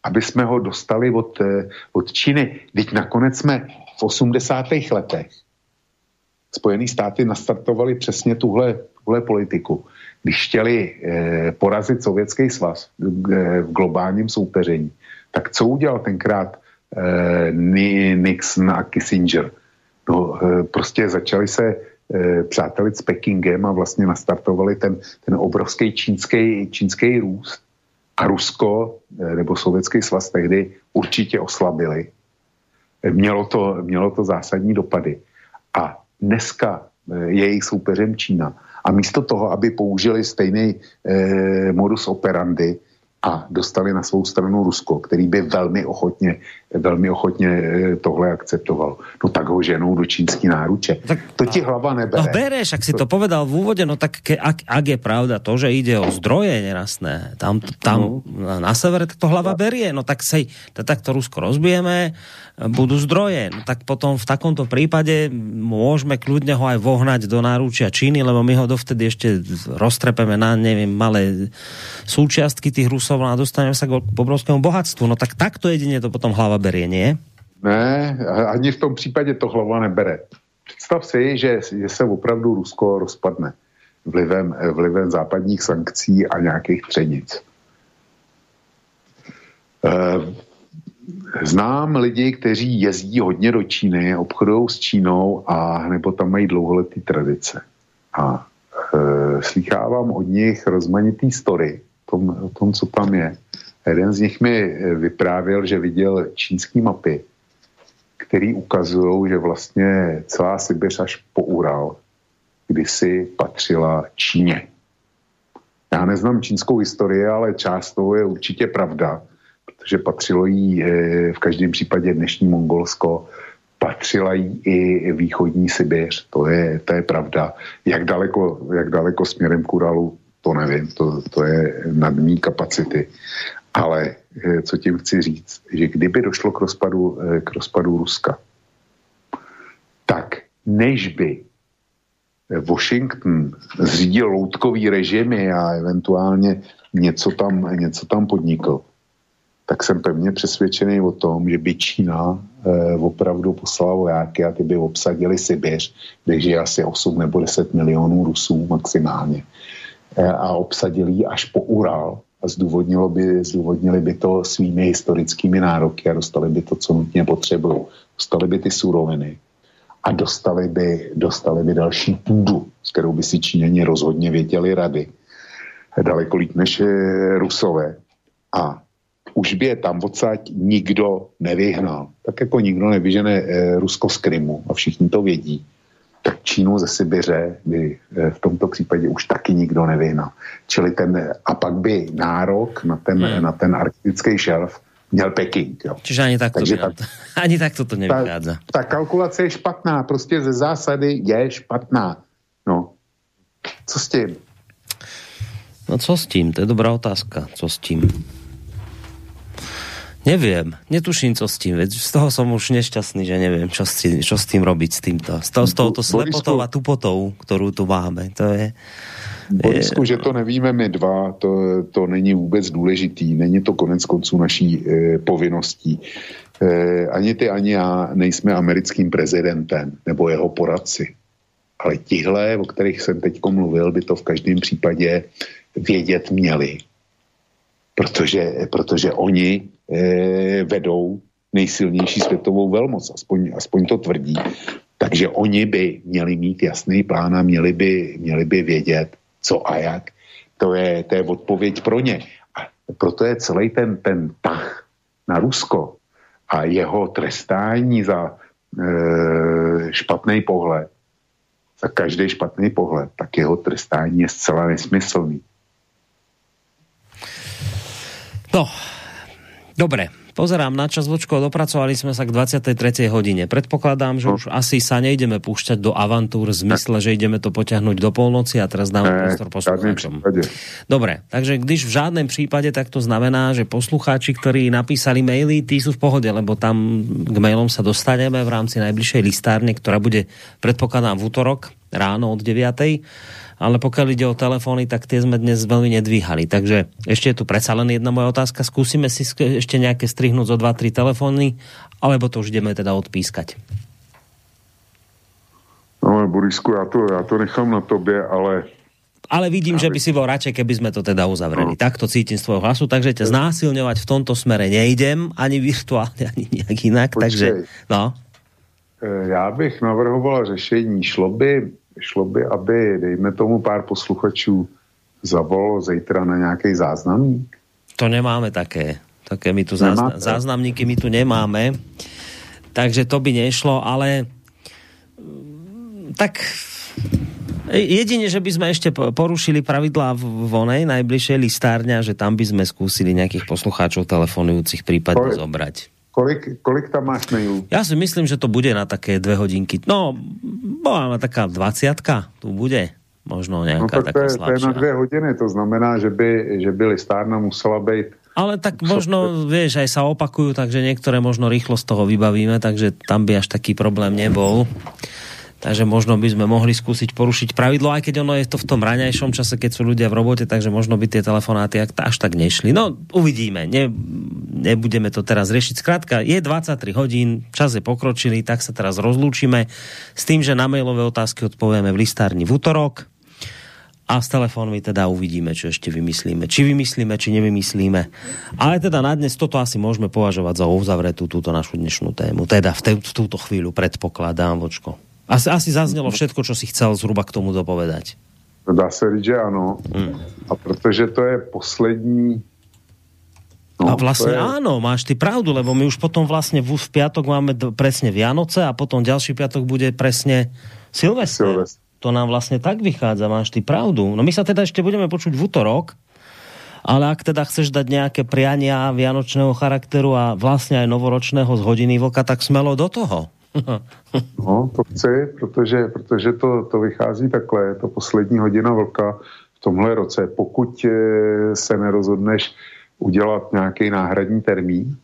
Aby jsme ho dostali od, eh, od Číny. Teď nakonec jsme v 80. letech Spojené státy nastartovali přesně tuhle, tuhle politiku. Když chtěli eh, porazit Sovětský svaz eh, v globálním soupeření, tak co udělal tenkrát eh, Nixon a Kissinger? No, prostě začali se přátelit s Pekingem a vlastně nastartovali ten, ten obrovský čínský, čínský růst. A Rusko nebo Sovětský svaz tehdy určitě oslabili. Mělo to, mělo to zásadní dopady. A dneska je jejich soupeřem Čína. A místo toho, aby použili stejný eh, modus operandi, a dostali na svou stranu Rusko, který by velmi ochotně, velmi ochotně eh, tohle akceptoval. No tak ho ženou do čínský náruče. Tak, to ti hlava nebere. No bereš, ak si to povedal v úvode, no tak ke, ak, ak je pravda to, že ide o zdroje nerastné, tam, tam no. na severe to hlava berie, no tak sej, tak to Rusko rozbijeme, budú zdroje. No tak potom v takomto prípade môžeme kľudne ho aj vohnať do náručia Číny, lebo my ho dovtedy ešte roztrepeme na, neviem, malé súčiastky tých Rusov a dostaneme sa k obrovskému bohatstvu. No tak takto jedine to potom hlava berie, nie? Ne, ani v tom případě to hlava nebere. Představ si, že, že se opravdu Rusko rozpadne vlivem, vlivem západních sankcí a nějakých třenic. E, Znám lidi, kteří jezdí hodně do Číny, obchodují s Čínou a nebo tam mají dlouholetý tradice. A e, slychávám od nich rozmanitý story tom, tom, co tam je. Jeden z nich mi vyprávěl, že viděl čínský mapy, který ukazují, že vlastně celá Sibiř až po Ural kdysi patřila Číně. Já neznám čínskou historii, ale část toho je určitě pravda protože patřilo jí eh, v každém případě dnešní Mongolsko, patřila jí i východní Sibiř, to je, to je pravda. Jak daleko, jak daleko směrem k Uralu, to nevím, to, to je nad mý kapacity. Ale eh, co tím chci říct, že kdyby došlo k rozpadu, eh, k rozpadu Ruska, tak než by Washington zřídil loutkový režimy a eventuálně něco tam, něco tam podnikl, tak jsem pevně přesvědčený o tom, že by Čína eh, opravdu poslala vojáky a ty by obsadili Sibiř, kde žije asi 8 nebo 10 milionů Rusů maximálně. Eh, a obsadili ji až po Ural a zdůvodnilo by, zdůvodnili by to svými historickými nároky a dostali by to, co nutně potřebují. Dostali by ty suroviny a dostali by, dostali by další půdu, s kterou by si Číňani rozhodně věděli rady. Daleko líp než eh, Rusové. A už by je tam odsaď nikdo nevyhnal. Tak jako nikdo nevyžene eh, Rusko z Krymu a všichni to vědí tak Čínu ze Sibiře by eh, v tomto případě už taky nikdo nevyhnal. Čili ten, a pak by nárok na ten, hmm. na ten arktický šelf měl Peking. Jo. Čiže ani tak, Takže to, tak, ani tak to nevychádza. Ta, ta kalkulace je špatná, prostě ze zásady je špatná. No, co s tím? No co s tím? To je dobrá otázka. Co s tím? Neviem, netuším, co s tým, veď z toho som už nešťastný, že neviem, čo s tým, čo s tým robiť, s týmto. Z, toho, z touto slepotou a tupotou, ktorú tu máme, to je... Borisku, že to nevíme my dva, to, to není vůbec důležitý, není to konec konců naší e, povinností. E, ani ty, ani já nejsme americkým prezidentem nebo jeho poradci. Ale tihle, o kterých jsem teď mluvil, by to v každém případě vědět měli. Protože, protože oni vedou nejsilnější světovou velmoc, aspoň, aspoň to tvrdí. Takže oni by měli mít jasný plán a měli by, měli by vědět, co a jak. To je, to je odpověď pro ně. A proto je celý ten, ten tah na Rusko a jeho trestání za e, špatný pohled, za každý špatný pohled, tak jeho trestání je zcela nesmyslný. No, dobre. Pozerám na čas, Vočko, dopracovali sme sa k 23. hodine. Predpokladám, že no. už asi sa nejdeme púšťať do avantúr v zmysle, že ideme to potiahnuť do polnoci a teraz dáme prostor poslucháčom. Dobre, takže když v žádném případě, tak to znamená, že poslucháči, ktorí napísali maily, tí sú v pohode, lebo tam k mailom sa dostaneme v rámci najbližšej listárne, ktorá bude, predpokladám, v útorok ráno od 9 ale pokiaľ ide o telefóny, tak tie sme dnes veľmi nedvíhali. Takže ešte je tu predsa len jedna moja otázka. Skúsime si ešte nejaké strihnúť zo 2-3 telefóny, alebo to už ideme teda odpískať. No, Borisku, já to, já to nechám na tobě, ale ale vidím, že by si bol radšej, keby sme to teda uzavreli. No. Tak to cítim z tvojho hlasu, takže ťa znásilňovať v tomto smere nejdem, ani virtuálně, ani nějak jinak, Počkej. takže no. E, já bych navrhoval řešení. Šlo by šlo by, aby, dejme tomu pár posluchačů, zavolalo zítra na nějaký záznamník? To nemáme také. Také my tu záznam, záznamníky my tu nemáme. Takže to by nešlo, ale mm, tak jedine, že by sme ešte porušili pravidlá v onej najbližšej listárne, že tam by sme skúsili nejakých poslucháčov telefonujúcich prípadne zobrať. Kolik, kolik tam máš mailů? Já si myslím, že to bude na také dvě hodinky. No, bola taká dvaciatka, tu bude. Možno nějaká no, tak taká to, je, to je na dvě hodiny, to znamená, že by, že by listárna musela být ale tak možno, vieš, aj sa opakujú, takže niektoré možno rýchlo z toho vybavíme, takže tam by až taký problém nebol. Takže možno by sme mohli skúsiť porušiť pravidlo, aj keď ono je to v tom raňajšom čase, keď sú ľudia v robote, takže možno by tie telefonáty až tak nešli. No, uvidíme. Ne, nebudeme to teraz riešiť. Skrátka, je 23 hodín, čas je pokročilý, tak sa teraz rozlúčime s tým, že na mailové otázky odpovieme v listárni v útorok a s telefónmi teda uvidíme, čo ešte vymyslíme. Či vymyslíme, či nevymyslíme. Ale teda na dnes toto asi môžeme považovať za uzavretú túto našu dnešnú tému. Teda v, te, v túto chvíľu predpokladám, vočko. Asi, asi zaznělo všetko, čo si chcel zhruba k tomu dopovedať. Dá se říct, že ano. Hmm. A protože to je poslední No, a vlastne je... áno, máš ty pravdu, lebo my už potom vlastne v, v piatok máme presne Vianoce a potom ďalší piatok bude presne Silvestre. To nám vlastne tak vychádza, máš ty pravdu. No my sa teda ešte budeme počuť v útorok, ale ak teda chceš dať nejaké priania vianočného charakteru a vlastne aj novoročného z hodiny vlka, tak smelo do toho. No, to chci, protože, protože to, to vychází takhle. Je to poslední hodina vlka v tomhle roce. Pokud eh, se nerozhodneš udělat nějaký náhradní termín,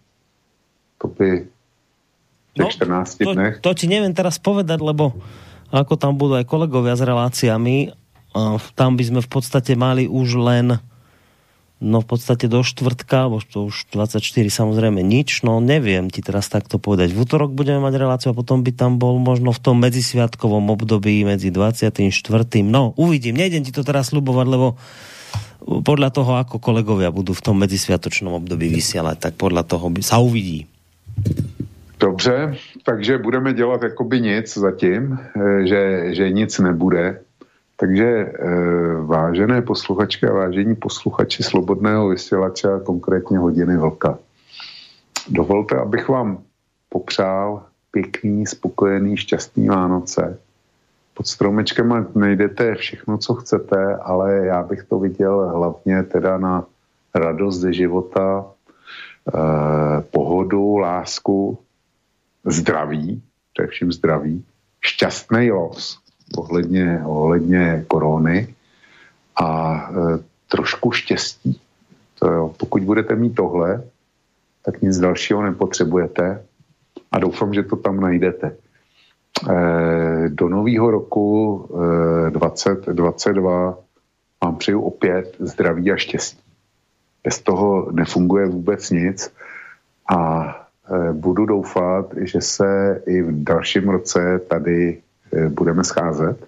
to by v no, 14 to, dnech. To ti nevím teraz povedať, lebo ako tam budú aj kolegovia s reláciami, tam by sme v podstate mali už len No v podstate do štvrtka, bo to už 24 samozrejme nič, no neviem ti teraz takto povedať. V útorok budeme mať reláciu a potom by tam bol možno v tom medzisviatkovom období medzi 24. No uvidím, nejdem ti to teraz slubovať, lebo podľa toho, ako kolegovia budú v tom medzisviatočnom období vysielať, tak podľa toho by sa uvidí. Dobře, takže budeme dělat jakoby nic zatím, eh, že, že nic nebude. Takže e, vážené posluchačky a vážení posluchači Slobodného vysílače a konkrétně hodiny vlka. Dovolte, abych vám popřál pěkný, spokojený, šťastný Vánoce. Pod stromečkem najdete všechno, co chcete, ale já bych to viděl hlavně teda na radost ze života, eh, pohodu, lásku, zdraví, především zdraví, šťastný los ohledně, ohledně korony a e, trošku štěstí. To jo, pokud budete mít tohle, tak nic dalšího nepotřebujete a doufám, že to tam najdete. E, do nového roku e, 2022 vám přeju opět zdraví a štěstí. Bez toho nefunguje vůbec nic a e, budu doufat, že se i v dalším roce tady budeme scházet.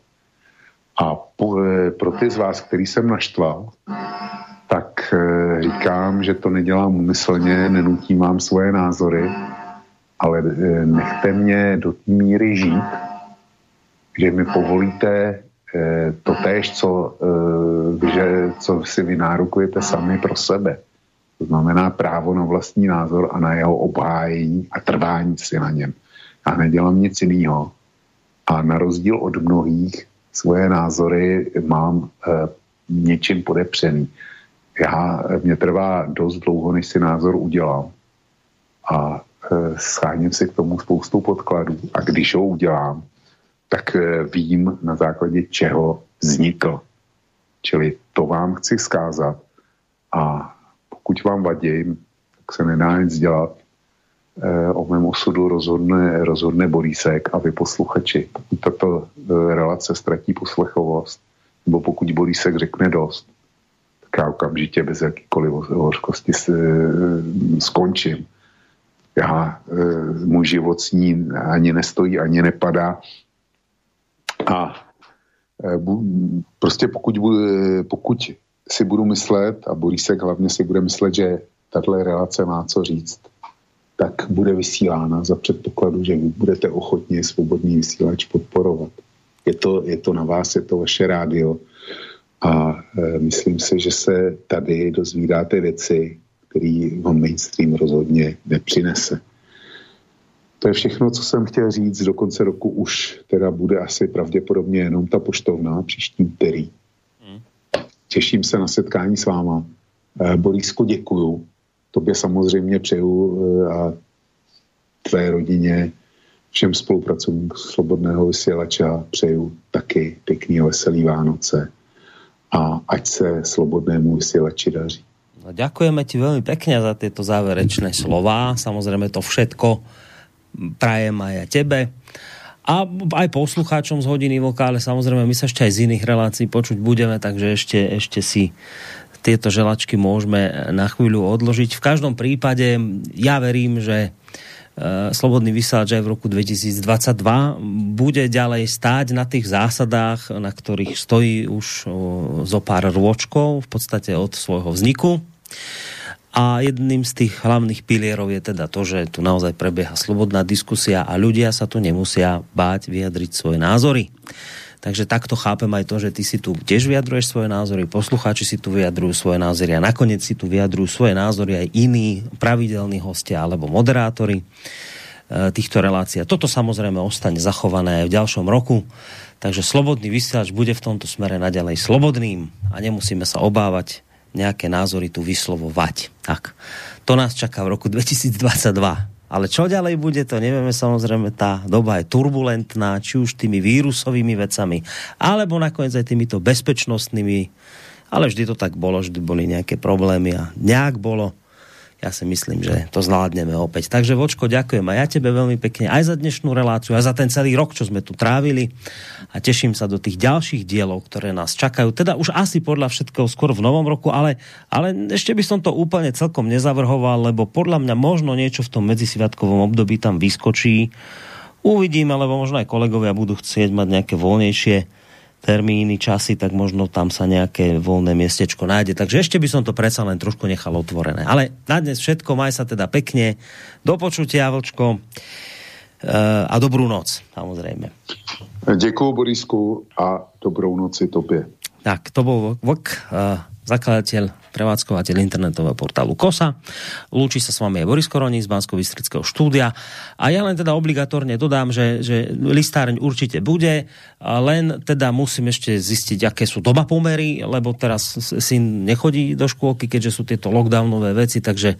A po, e, pro ty z vás, který jsem naštval, tak e, říkám, že to nedělám umyslně, nenutím vám svoje názory, ale nechte mě do té míry žít, že mi povolíte to též, co, že, co si vy nárukujete sami pro sebe. To znamená právo na vlastní názor a na jeho obhájení a trvání si na něm. Já nedělám nic jiného. A na rozdíl od mnohých svoje názory mám e, něčím podepřený. Já, mě trvá dost dlouho, než si názor udělám. A e, scháním si k tomu spoustu podkladů. A když ho udělám, tak e, vím na základě čeho vznikl. Čili to vám chci zkázat. A pokud vám vadím, tak se nedá nic dělat. E, o mém osudu rozhodne, rozhodne Borísek a vy posluchači. Pokud tato e, relace ztratí poslechovost, nebo pokud Borísek řekne dost, tak já okamžitě bez jakýkoliv hořkosti e, skončím. Já, můj život s ní ani nestojí, ani nepadá. A prostě pokud, pokud si budu myslet, a Borísek hlavně si bude myslet, že tato relace má co říct, tak bude vysílána za předpokladu, že vy budete ochotně svobodný vysílač podporovat. Je to, je to na vás, je to vaše rádio a e, myslím si, že se tady dozvídáte věci, které vám mainstream rozhodně nepřinese. To je všechno, co jsem chtěl říct. Do konce roku už teda bude asi pravděpodobně jenom ta poštovná příští úterý. Těším se na setkání s váma. Eh, Borísku děkuju. Tobě samozřejmě přeju eh, a tvé rodině, všem spolupracovníkům Slobodného vysílača přeju taky pěkný a veselý Vánoce a ať se Slobodnému vysílači daří. No, ďakujeme ti veľmi pekne za tieto záverečné slova. Samozrejme to všetko prajem aj ja tebe a aj poslucháčom z hodiny vokále, samozrejme my sa ešte aj z iných relácií počuť budeme, takže ešte, ešte si tieto želačky môžeme na chvíľu odložiť. V každom prípade ja verím, že e, Slobodný vysielač aj v roku 2022 bude ďalej stáť na tých zásadách, na ktorých stojí už zo pár rôčkov, v podstate od svojho vzniku. A jedným z tých hlavných pilierov je teda to, že tu naozaj prebieha slobodná diskusia a ľudia sa tu nemusia báť vyjadriť svoje názory. Takže takto chápem aj to, že ty si tu tiež vyjadruješ svoje názory, poslucháči si tu vyjadrujú svoje názory a nakoniec si tu vyjadrujú svoje názory aj iní pravidelní hostia alebo moderátori e, týchto relácií. A toto samozrejme ostane zachované aj v ďalšom roku. Takže slobodný vysielač bude v tomto smere naďalej slobodným a nemusíme sa obávať nejaké názory tu vyslovovať. Tak, to nás čaká v roku 2022. Ale čo ďalej bude, to nevieme samozrejme, tá doba je turbulentná, či už tými vírusovými vecami, alebo nakoniec aj týmito bezpečnostnými, ale vždy to tak bolo, vždy boli nejaké problémy a nejak bolo ja si myslím, že to zvládneme opäť. Takže Vočko, ďakujem aj ja tebe veľmi pekne aj za dnešnú reláciu, aj za ten celý rok, čo sme tu trávili a teším sa do tých ďalších dielov, ktoré nás čakajú. Teda už asi podľa všetkého skôr v novom roku, ale, ale ešte by som to úplne celkom nezavrhoval, lebo podľa mňa možno niečo v tom medzisviatkovom období tam vyskočí. Uvidíme, lebo možno aj kolegovia budú chcieť mať nejaké voľnejšie termíny, časy, tak možno tam sa nejaké voľné miestečko nájde. Takže ešte by som to predsa len trošku nechal otvorené. Ale na dnes všetko, maj sa teda pekne. Do počutia, Vlčko. Eh, a dobrú noc, samozrejme. Děkuji, Borisku, a dobrou noci tobě. Tak, to bol Vlk, uh, zakladateľ, prevádzkovateľ internetového portálu KOSA. Lúči sa s vami aj Boris Koroni z bansko štúdia. A ja len teda obligatorne dodám, že, že listáreň určite bude, len teda musím ešte zistiť, aké sú doba pomery, lebo teraz syn nechodí do škôlky, keďže sú tieto lockdownové veci, takže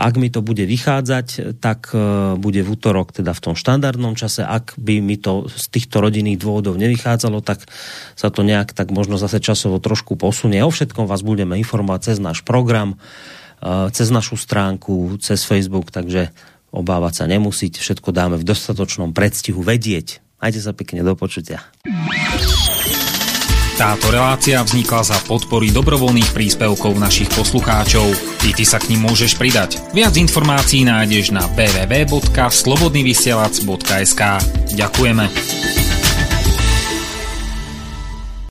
ak mi to bude vychádzať, tak e, bude v útorok teda v tom štandardnom čase. Ak by mi to z týchto rodinných dôvodov nevychádzalo, tak sa to nejak tak možno zase časovo trošku posunie. O všetkom vás budeme informovať cez náš program, e, cez našu stránku, cez Facebook, takže obávať sa nemusíte. Všetko dáme v dostatočnom predstihu vedieť. Majte sa pekne, do počutia. Táto relácia vznikla za podpory dobrovoľných príspevkov našich poslucháčov. I ty sa k ním môžeš pridať. Viac informácií nájdeš na www.slobodnyvysielac.sk Ďakujeme.